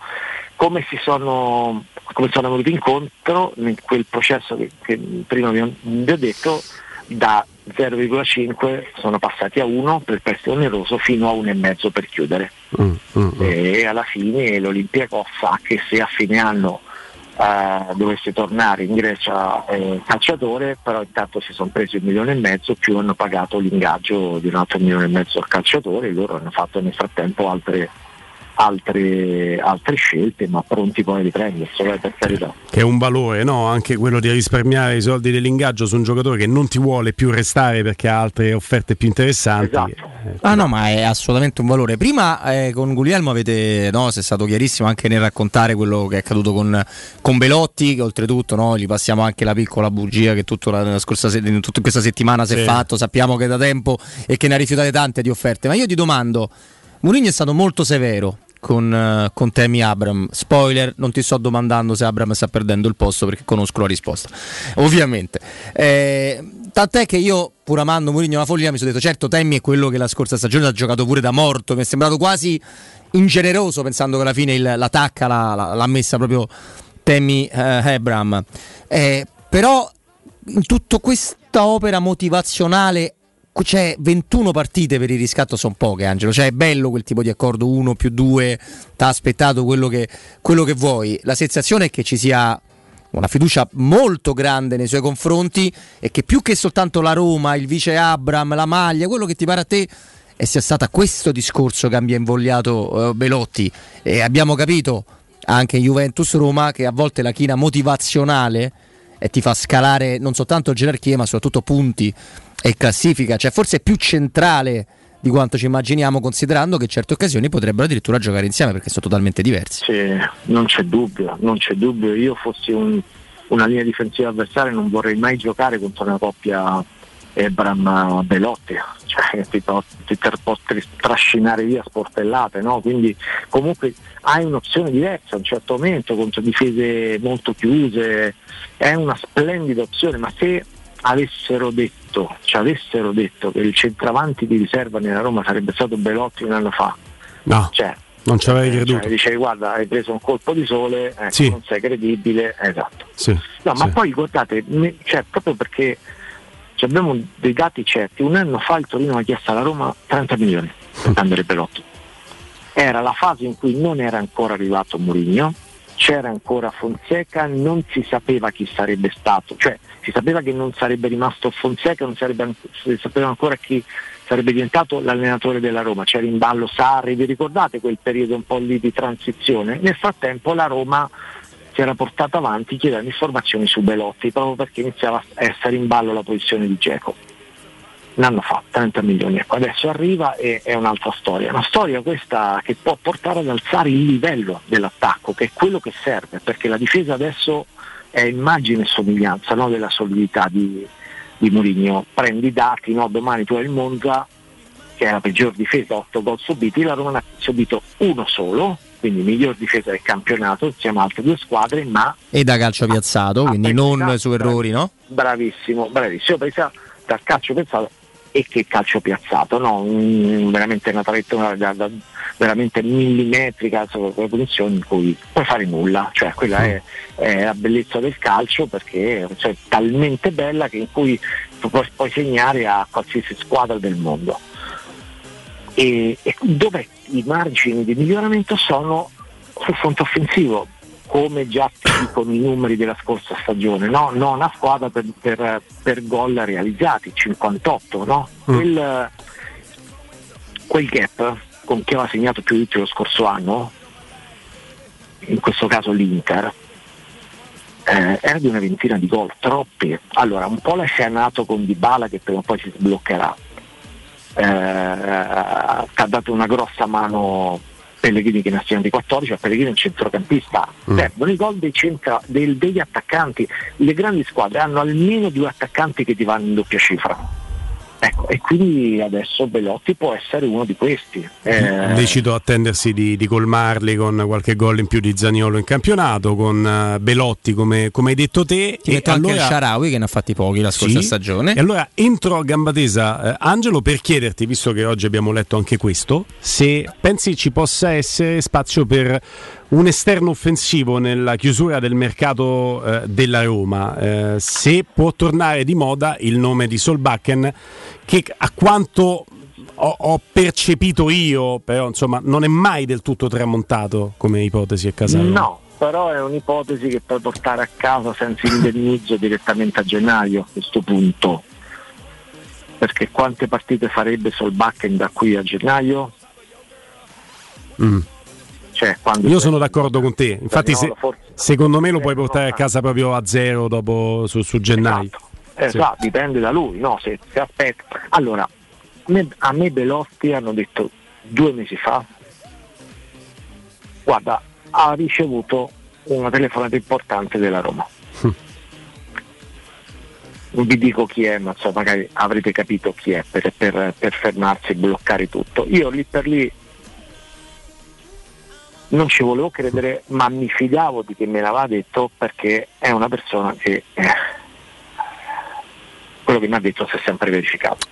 come si sono, come sono venuti incontro in quel processo che, che prima vi ho, vi ho detto da 0,5 sono passati a 1 per prestito oneroso fino a 1,5 per chiudere Mm, mm, mm. e alla fine l'Olympiacos sa che se a fine anno eh, dovesse tornare in Grecia eh, calciatore, però intanto si sono presi un milione e mezzo più hanno pagato l'ingaggio di un altro milione e mezzo al calciatore e loro hanno fatto nel frattempo altre, altre, altre scelte ma pronti poi a riprenderselo eh, per carità. Che è un valore, no? Anche quello di risparmiare i soldi dell'ingaggio su un giocatore che non ti vuole più restare perché ha altre offerte più interessanti. Esatto. Eh, Ah no, ma è assolutamente un valore. Prima eh, con Guglielmo avete, no, sei stato chiarissimo anche nel raccontare quello che è accaduto con, con Belotti, che oltretutto no, gli passiamo anche la piccola bugia che tutta la, la scorsa se- tutta questa settimana si è Sì. fatto, sappiamo che è da tempo e che ne ha rifiutate tante di offerte. Ma io ti domando, Mourinho è stato molto severo con, eh, con Temi Abram. Spoiler, non ti sto domandando se Abram sta perdendo il posto perché conosco la risposta. Ovviamente. Eh, tant'è che io, pur amando Mourinho la follia, mi sono detto, certo, Temi è quello che la scorsa stagione ha giocato pure da morto. Mi è sembrato quasi ingeneroso pensando che alla fine il- la tacca l'ha, l'ha- messa proprio Temi eh, Abram. Eh, però in questo questa opera motivazionale c'è 21 partite per il riscatto sono poche Angelo, cioè è bello quel tipo di accordo 1 più 2, ti ha aspettato quello che, quello che vuoi, la sensazione è che ci sia una fiducia molto grande nei suoi confronti e che più che soltanto la Roma, il vice Abram, la maglia, quello che ti pare a te e sia stato questo discorso che abbia invogliato uh, Belotti. E abbiamo capito anche in Juventus Roma che a volte la china motivazionale e ti fa scalare non soltanto gerarchie ma soprattutto punti e classifica, cioè forse è più centrale di quanto ci immaginiamo considerando che certe occasioni potrebbero addirittura giocare insieme perché sono totalmente diversi. Sì, non c'è dubbio, non c'è dubbio. Io fossi un, una linea difensiva avversaria non vorrei mai giocare contro una coppia Ebram Belotti, cioè ti, ti potrei trascinare via sportellate, no? quindi comunque hai un'opzione diversa a un certo momento contro difese molto chiuse, è una splendida opzione, ma se avessero detto, ci avessero detto che il centravanti di riserva nella Roma sarebbe stato Belotti un anno fa, no. cioè, non ci avevi eh, creduto. Cioè, dicevi guarda hai preso un colpo di sole, ecco, Sì. non sei credibile, esatto. Sì, No, ma sì. poi guardate, cioè, proprio perché abbiamo dei dati certi, un anno fa il Torino ha chiesto alla Roma 30 milioni per prendere Belotti. Era la fase in cui non era ancora arrivato Mourinho, c'era ancora Fonseca, non si sapeva chi sarebbe stato, cioè si sapeva che non sarebbe rimasto Fonseca, non sarebbe, si sapeva ancora chi sarebbe diventato l'allenatore della Roma, c'era in ballo Sarri, vi ricordate quel periodo un po' lì di transizione? Nel frattempo la Roma si era portata avanti chiedendo informazioni su Belotti proprio perché iniziava a essere in ballo la posizione di Geco. Un anno fa, 30 milioni, ecco, adesso arriva e è un'altra storia, una storia questa che può portare ad alzare il livello dell'attacco, che è quello che serve, perché la difesa adesso è immagine e somiglianza no, della solidità di, di Mourinho. Prendi i dati, no, domani tu hai il Monza, che è la peggior difesa, 8 gol subiti, la Roma ne ha subito uno solo, quindi miglior difesa del campionato insieme a altre due squadre, ma E da calcio piazzato, quindi non su errori, no? bravissimo, bravissimo, pensa dal calcio pensato e che calcio piazzato, no? Veramente una traiettoria da- da- veramente millimetrica su quelle posizioni in cui puoi fare nulla, cioè quella è, è la bellezza del calcio perché cioè, è talmente bella che in cui tu puoi, puoi segnare a qualsiasi squadra del mondo. E, e dove i margini di miglioramento sono sul fronte offensivo, come già ti dicono i numeri della scorsa stagione, no? non a squadra per, per- per gol realizzati, 58, no? quel, quel gap con chi aveva segnato più di lo scorso anno, in questo caso l'Inter, eh, era di una ventina di gol, troppi. Allora, un po' lascia nato con Dybala che prima o poi si sbloccherà, eh, ha dato una grossa mano Pellegrini che ne ha segnati 14, a Pellegrini è un centrocampista, servono i gol dei centra- del- degli attaccanti, le grandi squadre hanno almeno due attaccanti che ti vanno in doppia cifra. Ecco, e quindi adesso Belotti può essere uno di questi. Eh, Lecito attendersi di, di colmarli con qualche gol in più di Zaniolo in campionato, con eh, Belotti come, come hai detto te. Ti metto anche il Sharawi che ne ha fatti pochi la scorsa Sì. stagione. E allora entro a gamba tesa, eh, Angelo, per chiederti, visto che oggi abbiamo letto anche questo, se pensi ci possa essere spazio per un esterno offensivo nella chiusura del mercato eh, della Roma, eh, se può tornare di moda il nome di Solbakken, che a quanto ho, ho percepito io, però insomma non è mai del tutto tramontato come ipotesi a casa. No, però è un'ipotesi che puoi portare a casa senza indennizzo direttamente a gennaio a questo punto. Perché quante partite farebbe Solbakken da qui a gennaio? Mm. Cioè, Io sono d'accordo con te, infatti se- secondo me lo puoi portare a casa proprio a zero dopo su, su gennaio. Eh, Sì. sa, dipende da lui, no? Se, se aspetta. Allora, me- a me Belotti hanno detto due mesi fa, guarda, ha ricevuto una telefonata importante della Roma. Non vi dico chi è, ma insomma, magari avrete capito chi è per, per- per fermarsi e bloccare tutto. Io lì per lì non ci volevo credere, ma mi fidavo di chi me l'aveva detto perché è una persona che eh, quello che mi ha detto si è sempre verificato.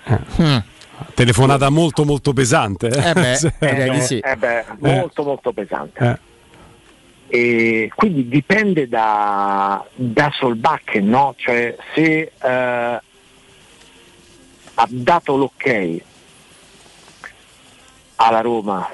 Telefonata molto molto pesante. Eh beh, Sì. direi di sì. Eh beh, molto molto pesante. Eh. E quindi dipende da, da Solbakken, no? Cioè se eh, ha dato l'ok alla Roma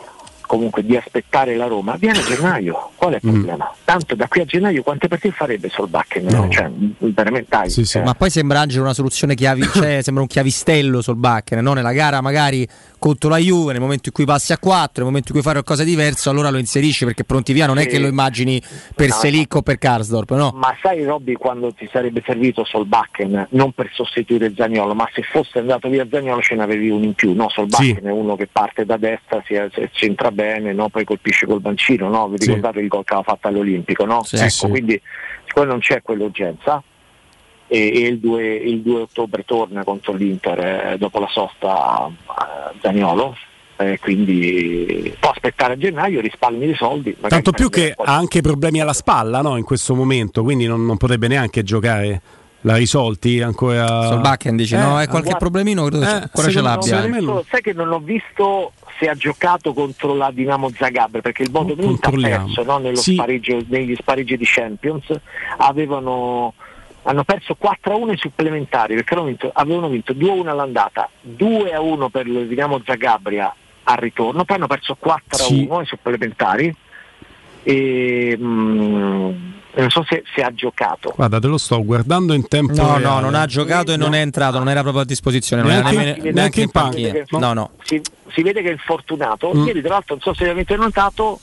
comunque di aspettare la Roma, viene a gennaio. Qual è il problema? Tanto da qui a gennaio quante partite farebbe Solbakken? Cioè, veramente dai. eh. Ma poi sembra Angelo una soluzione chiavi, cioè, sembra un chiavistello sul Bakken, no? Nella gara magari contro la Juve, nel momento in cui passi a 4, nel momento in cui fai qualcosa di diverso, allora lo inserisci perché pronti via non è Sì. che lo immagini per No, Selic o per Karsdorp, no? Ma sai Robby quando ti sarebbe servito Solbakken non per sostituire Zagnolo, ma se fosse andato via Zagnolo ce n'avevi uno in più, no? Solbakken Sì. è uno che parte da destra, si, si centra bene, no? poi colpisce col bancino, no? Vi Sì. ricordate il gol che aveva fatto all'Olimpico, no? Sì, ecco, sì. quindi siccome non c'è quell'urgenza e, e il, 2, il 2 ottobre torna contro l'Inter eh, dopo la sosta eh, Zagnolo. eh, quindi può aspettare a gennaio, risparmi di soldi. Tanto più che ha anche problemi alla spalla no, in questo momento, quindi non, non potrebbe neanche giocare. L'ha risolti ancora. Solbakken dici, no? È qualche guarda- problemino, credo Eh, ancora ce l'abbia. Adesso, sai che non ho visto se ha giocato contro la Dinamo Zagabria perché il Bodo Glimt ha perso no, nello Sì. spareggio- negli spareggi di Champions avevano hanno perso 4-1 ai supplementari perché avevano vinto, avevano vinto 2-1 all'andata 2-1 per il Dinamo Zagabria al ritorno poi hanno perso 4-1 Sì. ai supplementari e mm, non so se, se ha giocato Guarda, te lo sto guardando in tempo. No, reale. no, non ha giocato e non è entrato, non era proprio a disposizione, non era Neanche- nemmeno, neanche neanche in in panchina. No, no. si, si vede che è infortunato. Mm. Ieri, tra l'altro, non so se avete notato,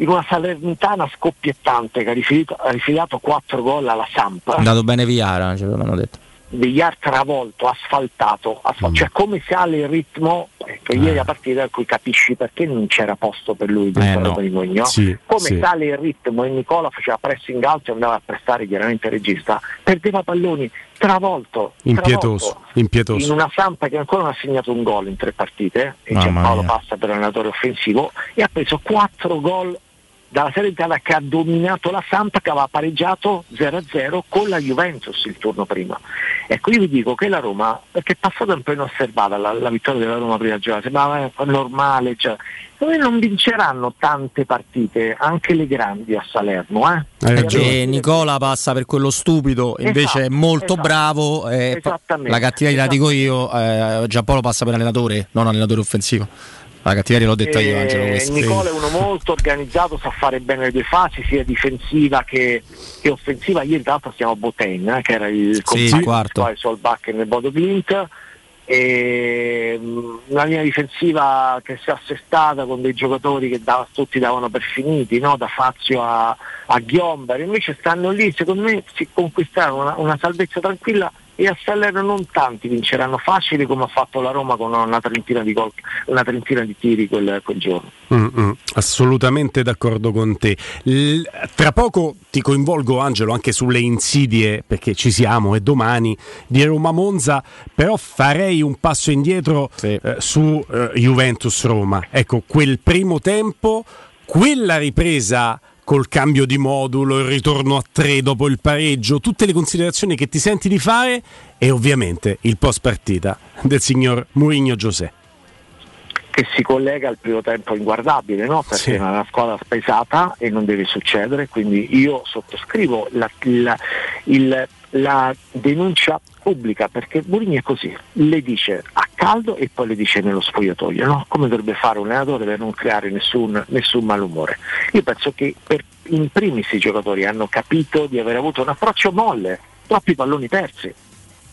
in una Salernitana scoppiettante che ha rifilato, ha rifilato 4 gol alla Samp. È andato bene Viara, ce l'hanno detto. Villar travolto, asfaltato, asfal- Mm. cioè come sale il ritmo, ecco, ieri la partita in cui capisci perché non c'era posto per lui dentro Eh, no. la Berigogno. Sì, come sì. sale il ritmo e Nicola faceva pressing alto e andava a prestare chiaramente il regista, perdeva palloni, travolto, Impietoso, travolto in impietoso. una Sampa che ancora non ha segnato un gol in tre partite e Mamma mia. passa per allenatore offensivo e ha preso quattro gol dalla Salernitana che ha dominato la Sampa che aveva pareggiato 0-0 con la Juventus il turno prima. Ecco io vi dico che la Roma, perché è passata un po' inosservata la, la vittoria della Roma prima giornata, sembrava eh, normale, cioè, non vinceranno tante partite, anche le grandi a Salerno. Eh? E Nicola passa per quello stupido, invece è Esatto, molto esatto. bravo. e Esattamente, la cattiveria la dico io, eh, Giampaolo passa per allenatore, non allenatore offensivo. La cattiveria l'ho detta io, Eh, Angelo. Questo. Nicola è uno molto organizzato, sa fare bene le due fasi, sia difensiva che, che offensiva. Ieri tra l'altro siamo a Boten, eh, che era il Sì, compagno quarto. poi Solbakken nel Bodo Glint. E, una linea difensiva che si è assestata con dei giocatori che da- tutti davano per finiti, no? da Fazio a, a Ghiomber, invece stanno lì, secondo me si conquistarono una, una salvezza tranquilla e a Salerno non tanti vinceranno facili come ha fatto la Roma con una trentina di, gol, una trentina di tiri quel, quel giorno. Mm, mm, assolutamente d'accordo con te. L- tra poco ti coinvolgo Angelo anche sulle insidie perché ci siamo e domani di Roma Monza, però farei un passo indietro eh, su eh, Juventus Roma. Ecco, quel primo tempo, quella ripresa col cambio di modulo, il ritorno a tre dopo il pareggio, tutte le considerazioni che ti senti di fare e ovviamente il post partita del signor Mourinho José. che si collega al primo tempo inguardabile, no? perché Sì. è una squadra spesata e non deve succedere, quindi io sottoscrivo la, la- il- la denuncia pubblica perché Mourinho è così, le dice a caldo e poi le dice nello spogliatoio, no? come dovrebbe fare un allenatore per non creare nessun, nessun malumore. Io penso che per, in primis i giocatori hanno capito di aver avuto un approccio molle, troppi palloni persi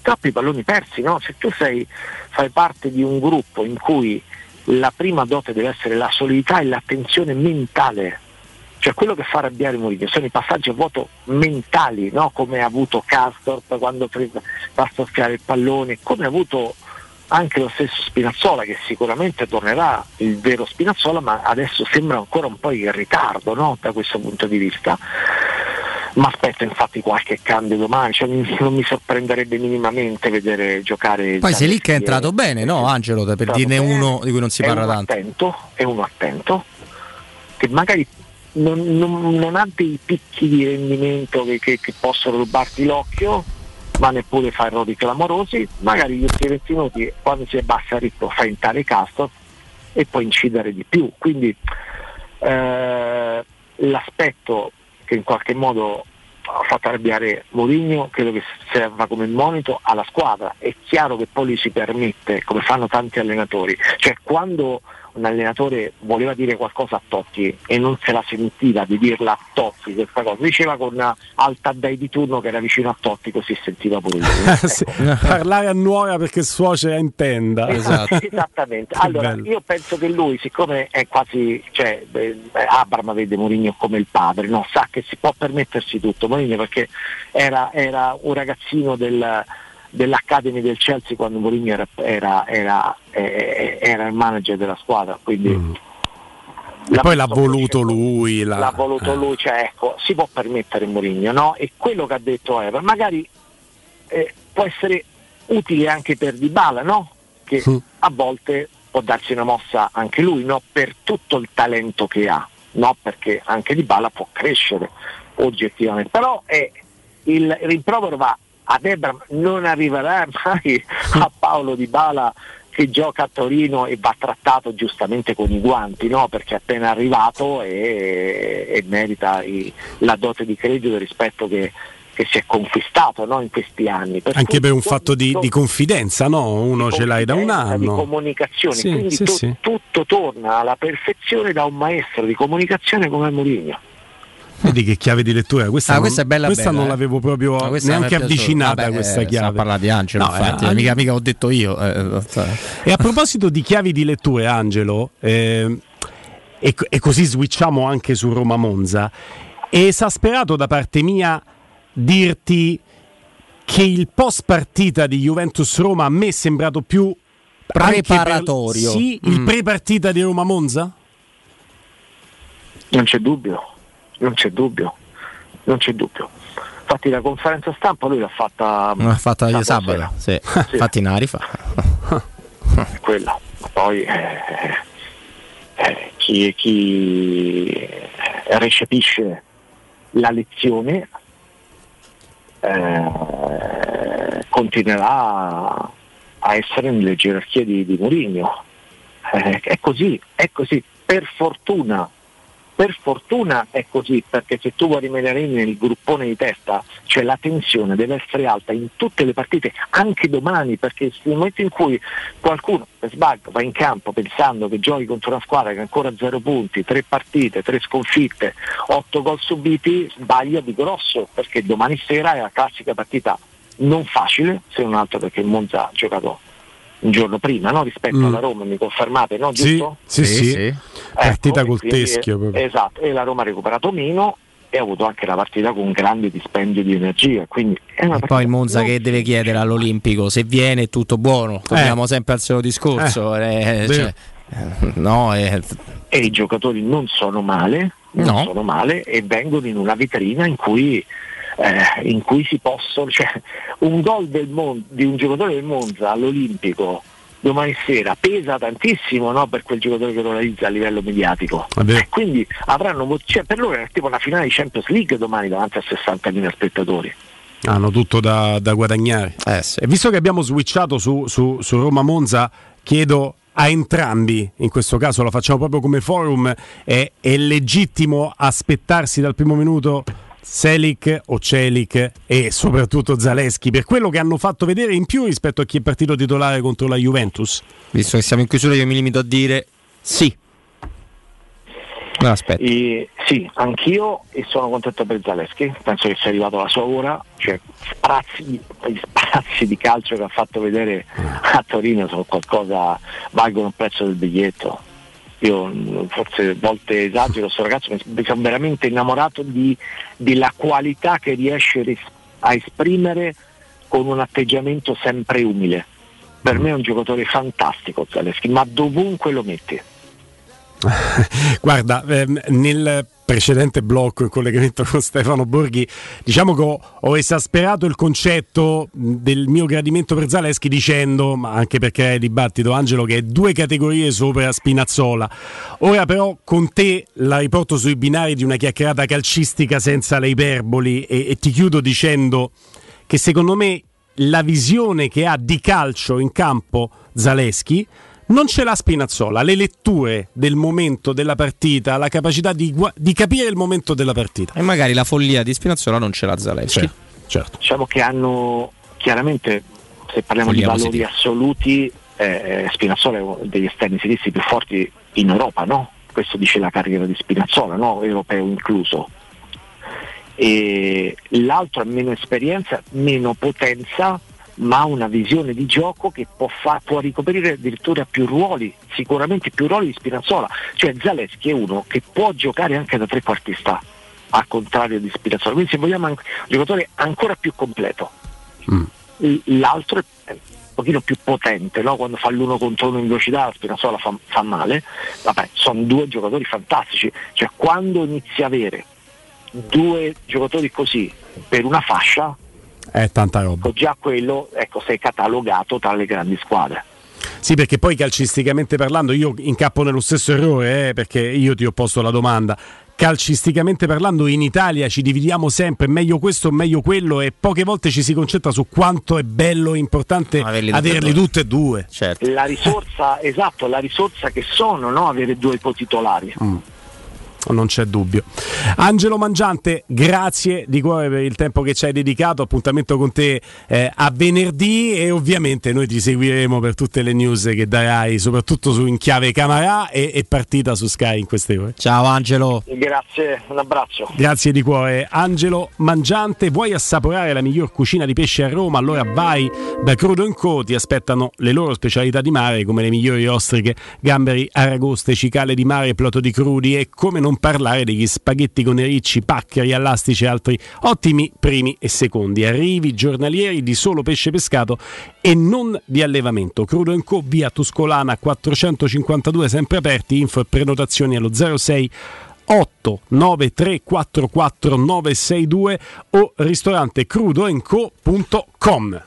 troppi palloni persi, no? Se tu sei, fai parte di un gruppo in cui la prima dote deve essere la solidità e l'attenzione mentale, cioè quello che fa arrabbiare Mourinho sono i passaggi a vuoto mentali, no? come ha avuto Castorp quando va a soffiare il pallone, come ha avuto anche lo stesso Spinazzola che sicuramente tornerà il vero Spinazzola ma adesso sembra ancora un po' in ritardo no? da questo punto di vista ma aspetto infatti qualche cambio domani, cioè, non mi sorprenderebbe minimamente vedere giocare Poi Zaleschi Selic è entrato bene, no Angelo? Per dirne bene, uno di cui non si è parla uno tanto. attento, è uno attento che magari non, non- non ha dei picchi di rendimento che, che- che possono rubarti l'occhio ma neppure fa errori clamorosi magari gli ultimi 20 minuti quando si abbassa il ritmo fa entrare Castro e poi incidere di più quindi eh, l'aspetto che in qualche modo ha fatto arrabbiare Mourinho, credo che serva come monito alla squadra. È chiaro che poi lui si permette, come fanno tanti allenatori, cioè quando un allenatore voleva dire qualcosa a Totti e non se la sentiva di dirla a Totti questa cosa, diceva con Alta Dai di turno che era vicino a Totti così sentiva pure lui. Sì, Parlare a nuora perché suocera intenda. Esatto. Esattamente. Allora, bello. io penso che lui, siccome è quasi, cioè, eh, Abram vede Mourinho come il padre, no? sa che si può permettersi tutto. Mourinho perché era, era un ragazzino del- dell'Academy del Chelsea quando Mourinho era, era- era- eh, era il manager della squadra, quindi Mm. E poi l'ha voluto lui. la- l'ha voluto eh. lui, cioè ecco, si può permettere Mourinho, no? E quello che ha detto Ever, magari eh, può essere utile anche per Dybala, no? Che a volte può darsi una mossa anche lui, no? Per tutto il talento che ha, no? Perché anche Dybala può crescere oggettivamente. Però è il rimprovero va ad Ebram, non arriverà mai a Paolo Dybala che gioca a Torino e va trattato giustamente con i guanti, no? perché è appena arrivato e, e merita i- la dote di credito e rispetto che, che si è conquistato no? in questi anni. Per Anche per un fatto di, di confidenza, no? Uno ce l'hai da un confidenza, di anno. comunicazione, Sì, quindi sì, tu- sì. tutto torna alla perfezione da un maestro di comunicazione come Mourinho. Vedi che chiave di lettura. Questa, Ah, non, questa è bella questa bella, non eh. l'avevo proprio No, questa neanche avvicinata Vabbè, questa eh, chiave. stiamo a parlare di Angelo, No, infatti, eh, mica, mica ho detto io. eh, eh, E a proposito di chiavi di letture, Angelo, ehm, e, e così switchiamo anche su Roma Monza, è esasperato da parte mia dirti che il post partita di Juventus Roma a me è sembrato più anche per- Preparatorio. sì, il Mm. pre partita di Roma Monza? Non c'è dubbio, non c'è dubbio, non c'è dubbio. Infatti la conferenza stampa lui l'ha fatta L'ha fatta io sabato sabato, sera. sì. Infatti Nari fa. È quella. Poi eh, eh, chi, chi recepisce la lezione eh, continuerà a essere nelle gerarchie di, di Mourinho. Eh, è così, è così, per fortuna. Per fortuna è così, perché se tu vuoi rimanere nel gruppone di testa, cioè la tensione deve essere alta in tutte le partite, anche domani, perché nel momento in cui qualcuno per sbaglio va in campo pensando che giochi contro una squadra che ha ancora zero punti, tre partite, tre sconfitte, otto gol subiti, sbaglia di grosso, perché domani sera è la classica partita non facile, se non altro perché il Monza ha giocato un giorno prima no? rispetto Mm. alla Roma, mi confermate, no? Sì, sì, sì. Partita Ecco, col e quindi, teschio. proprio. Esatto, e la Roma ha recuperato meno e ha avuto anche la partita con un grande dispendio di energia. Quindi è una E poi il Monza che deve chiedere all'Olimpico se viene è tutto buono. Torniamo sempre al solito discorso. eh, vero. cioè, eh, no, eh, e i giocatori non sono male, non No. sono male e vengono in una vetrina in cui, eh, in cui si possono, cioè un gol del Mon- di un giocatore del Monza all'Olimpico domani sera pesa tantissimo no, per quel giocatore che lo realizza a livello mediatico. Eh, Quindi avranno, cioè, per loro è tipo una finale di Champions League domani davanti a 60.000 spettatori. Hanno tutto da, da guadagnare. E visto che abbiamo switchato su, su- su Roma Monza, chiedo a entrambi, in questo caso la facciamo proprio come forum, è, è legittimo aspettarsi dal primo minuto Selic o Celic e soprattutto Zaleschi per quello che hanno fatto vedere in più rispetto a chi è partito titolare contro la Juventus? visto che siamo in chiusura, io mi limito a dire sì. No, aspetta. E, sì, anch'io e sono contento per Zaleschi, penso che sia arrivato la sua ora, cioè sprazzi, gli sprazzi di calcio che ha fatto vedere a Torino sono qualcosa, valgono il prezzo del biglietto. Io mh, forse a volte esagero, questo ragazzo mi, sono veramente innamorato di- della qualità che riesce a esprimere con un atteggiamento sempre umile. Per me è un giocatore fantastico Zaleschi, ma dovunque lo metti. Guarda, ehm, nel precedente blocco in collegamento con Stefano Borghi, diciamo che ho, ho esasperato il concetto del mio gradimento per Zaleschi dicendo, ma anche perché è dibattito Angelo, che è due categorie sopra Spinazzola. Ora però con te la riporto sui binari di una chiacchierata calcistica senza le iperboli e, e ti chiudo dicendo che secondo me la visione che ha di calcio in campo Zaleschi non ce l'ha Spinazzola, le letture del momento della partita, la capacità di, di capire il momento della partita. E magari la follia di Spinazzola non ce l'ha Zaleschi. Certo, certo. Diciamo che hanno chiaramente, se parliamo Follia di valori positiva. assoluti, eh, Spinazzola è uno degli esterni sinistri più forti in Europa, no? Questo dice la carriera di Spinazzola, no? europeo incluso. E l'altro ha meno esperienza, meno potenza, ma ha una visione di gioco che può, fa- può ricoprire addirittura più ruoli, sicuramente più ruoli di Spinazzola. Cioè Zaleschi è uno che può giocare anche da trequartista, al contrario di Spinazzola. Quindi se vogliamo un giocatore ancora più completo. L- L'altro è un pochino più potente, no? quando fa l'uno contro uno in velocità Spinazzola fa, fa male, vabbè, sono due giocatori fantastici, cioè quando inizi a avere due giocatori così per una fascia, È tanta roba. già quello ecco, sei catalogato tra le grandi squadre. Sì, perché poi calcisticamente parlando io incappo nello stesso errore, eh, perché io ti ho posto la domanda. Calcisticamente parlando in Italia ci dividiamo sempre meglio questo o meglio quello e poche volte ci si concentra su quanto è bello e importante Averli tutti e averli due. tutte e due. Certo. La risorsa, esatto, la risorsa che sono no? avere due titolari. Non c'è dubbio. Angelo Mangiante, grazie di cuore per il tempo che ci hai dedicato. Appuntamento con te eh, a venerdì e ovviamente noi ti seguiremo per tutte le news che darai, soprattutto su In Chiave Camarà e, e partita su Sky in queste ore. Ciao Angelo. Grazie, un abbraccio. Grazie di cuore. Angelo Mangiante, vuoi assaporare la miglior cucina di pesce a Roma? Allora vai da Crudo Co. Ti aspettano le loro specialità di mare come le migliori ostriche, gamberi, aragoste, cicale di mare, plato di crudi e come non parlare degli spaghetti con i ricci, paccheri, allastici e altri ottimi primi e secondi. Arrivi giornalieri di solo pesce pescato e non di allevamento. Crudo Co. via Tuscolana 452 sempre aperti, info e prenotazioni allo 06 89344 962 o ristorante crudoenco.com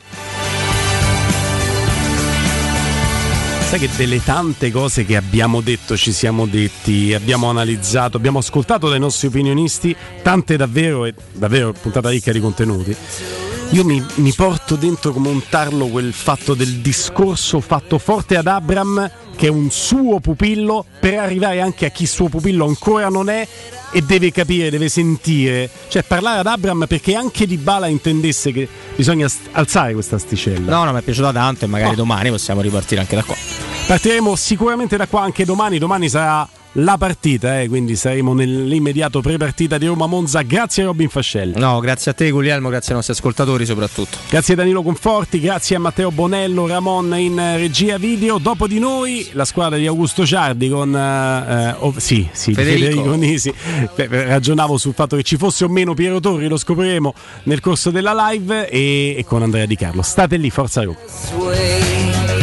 Sai che delle tante cose che abbiamo detto, ci siamo detti, abbiamo analizzato, abbiamo ascoltato dai nostri opinionisti, tante davvero, e davvero puntata ricca di contenuti. Io mi, mi porto dentro come un tarlo quel fatto del discorso fatto forte ad Abram, che è un suo pupillo, per arrivare anche a chi suo pupillo ancora non è e deve capire, deve sentire. Cioè parlare ad Abram perché anche Di Bala intendesse che bisogna alzare questa asticella. No, no, mi è piaciuta tanto e magari domani possiamo ripartire anche da qua. Partiremo sicuramente da qua anche domani. Domani sarà la partita, eh, quindi saremo nell'immediato pre-partita di Roma Monza. Grazie a Robin Fascelli. No, grazie a te Guglielmo, grazie ai nostri ascoltatori soprattutto. Grazie a Danilo Conforti, grazie a Matteo Bonello, Ramon in eh, regia video. Dopo di noi la squadra di Augusto Ciardi con eh, oh, sì, sì, Federico. Federico Nisi. Beh, ragionavo sul fatto che ci fosse o meno Piero Torri, lo scopriremo nel corso della live e, e con Andrea Di Carlo. State lì, forza Roma.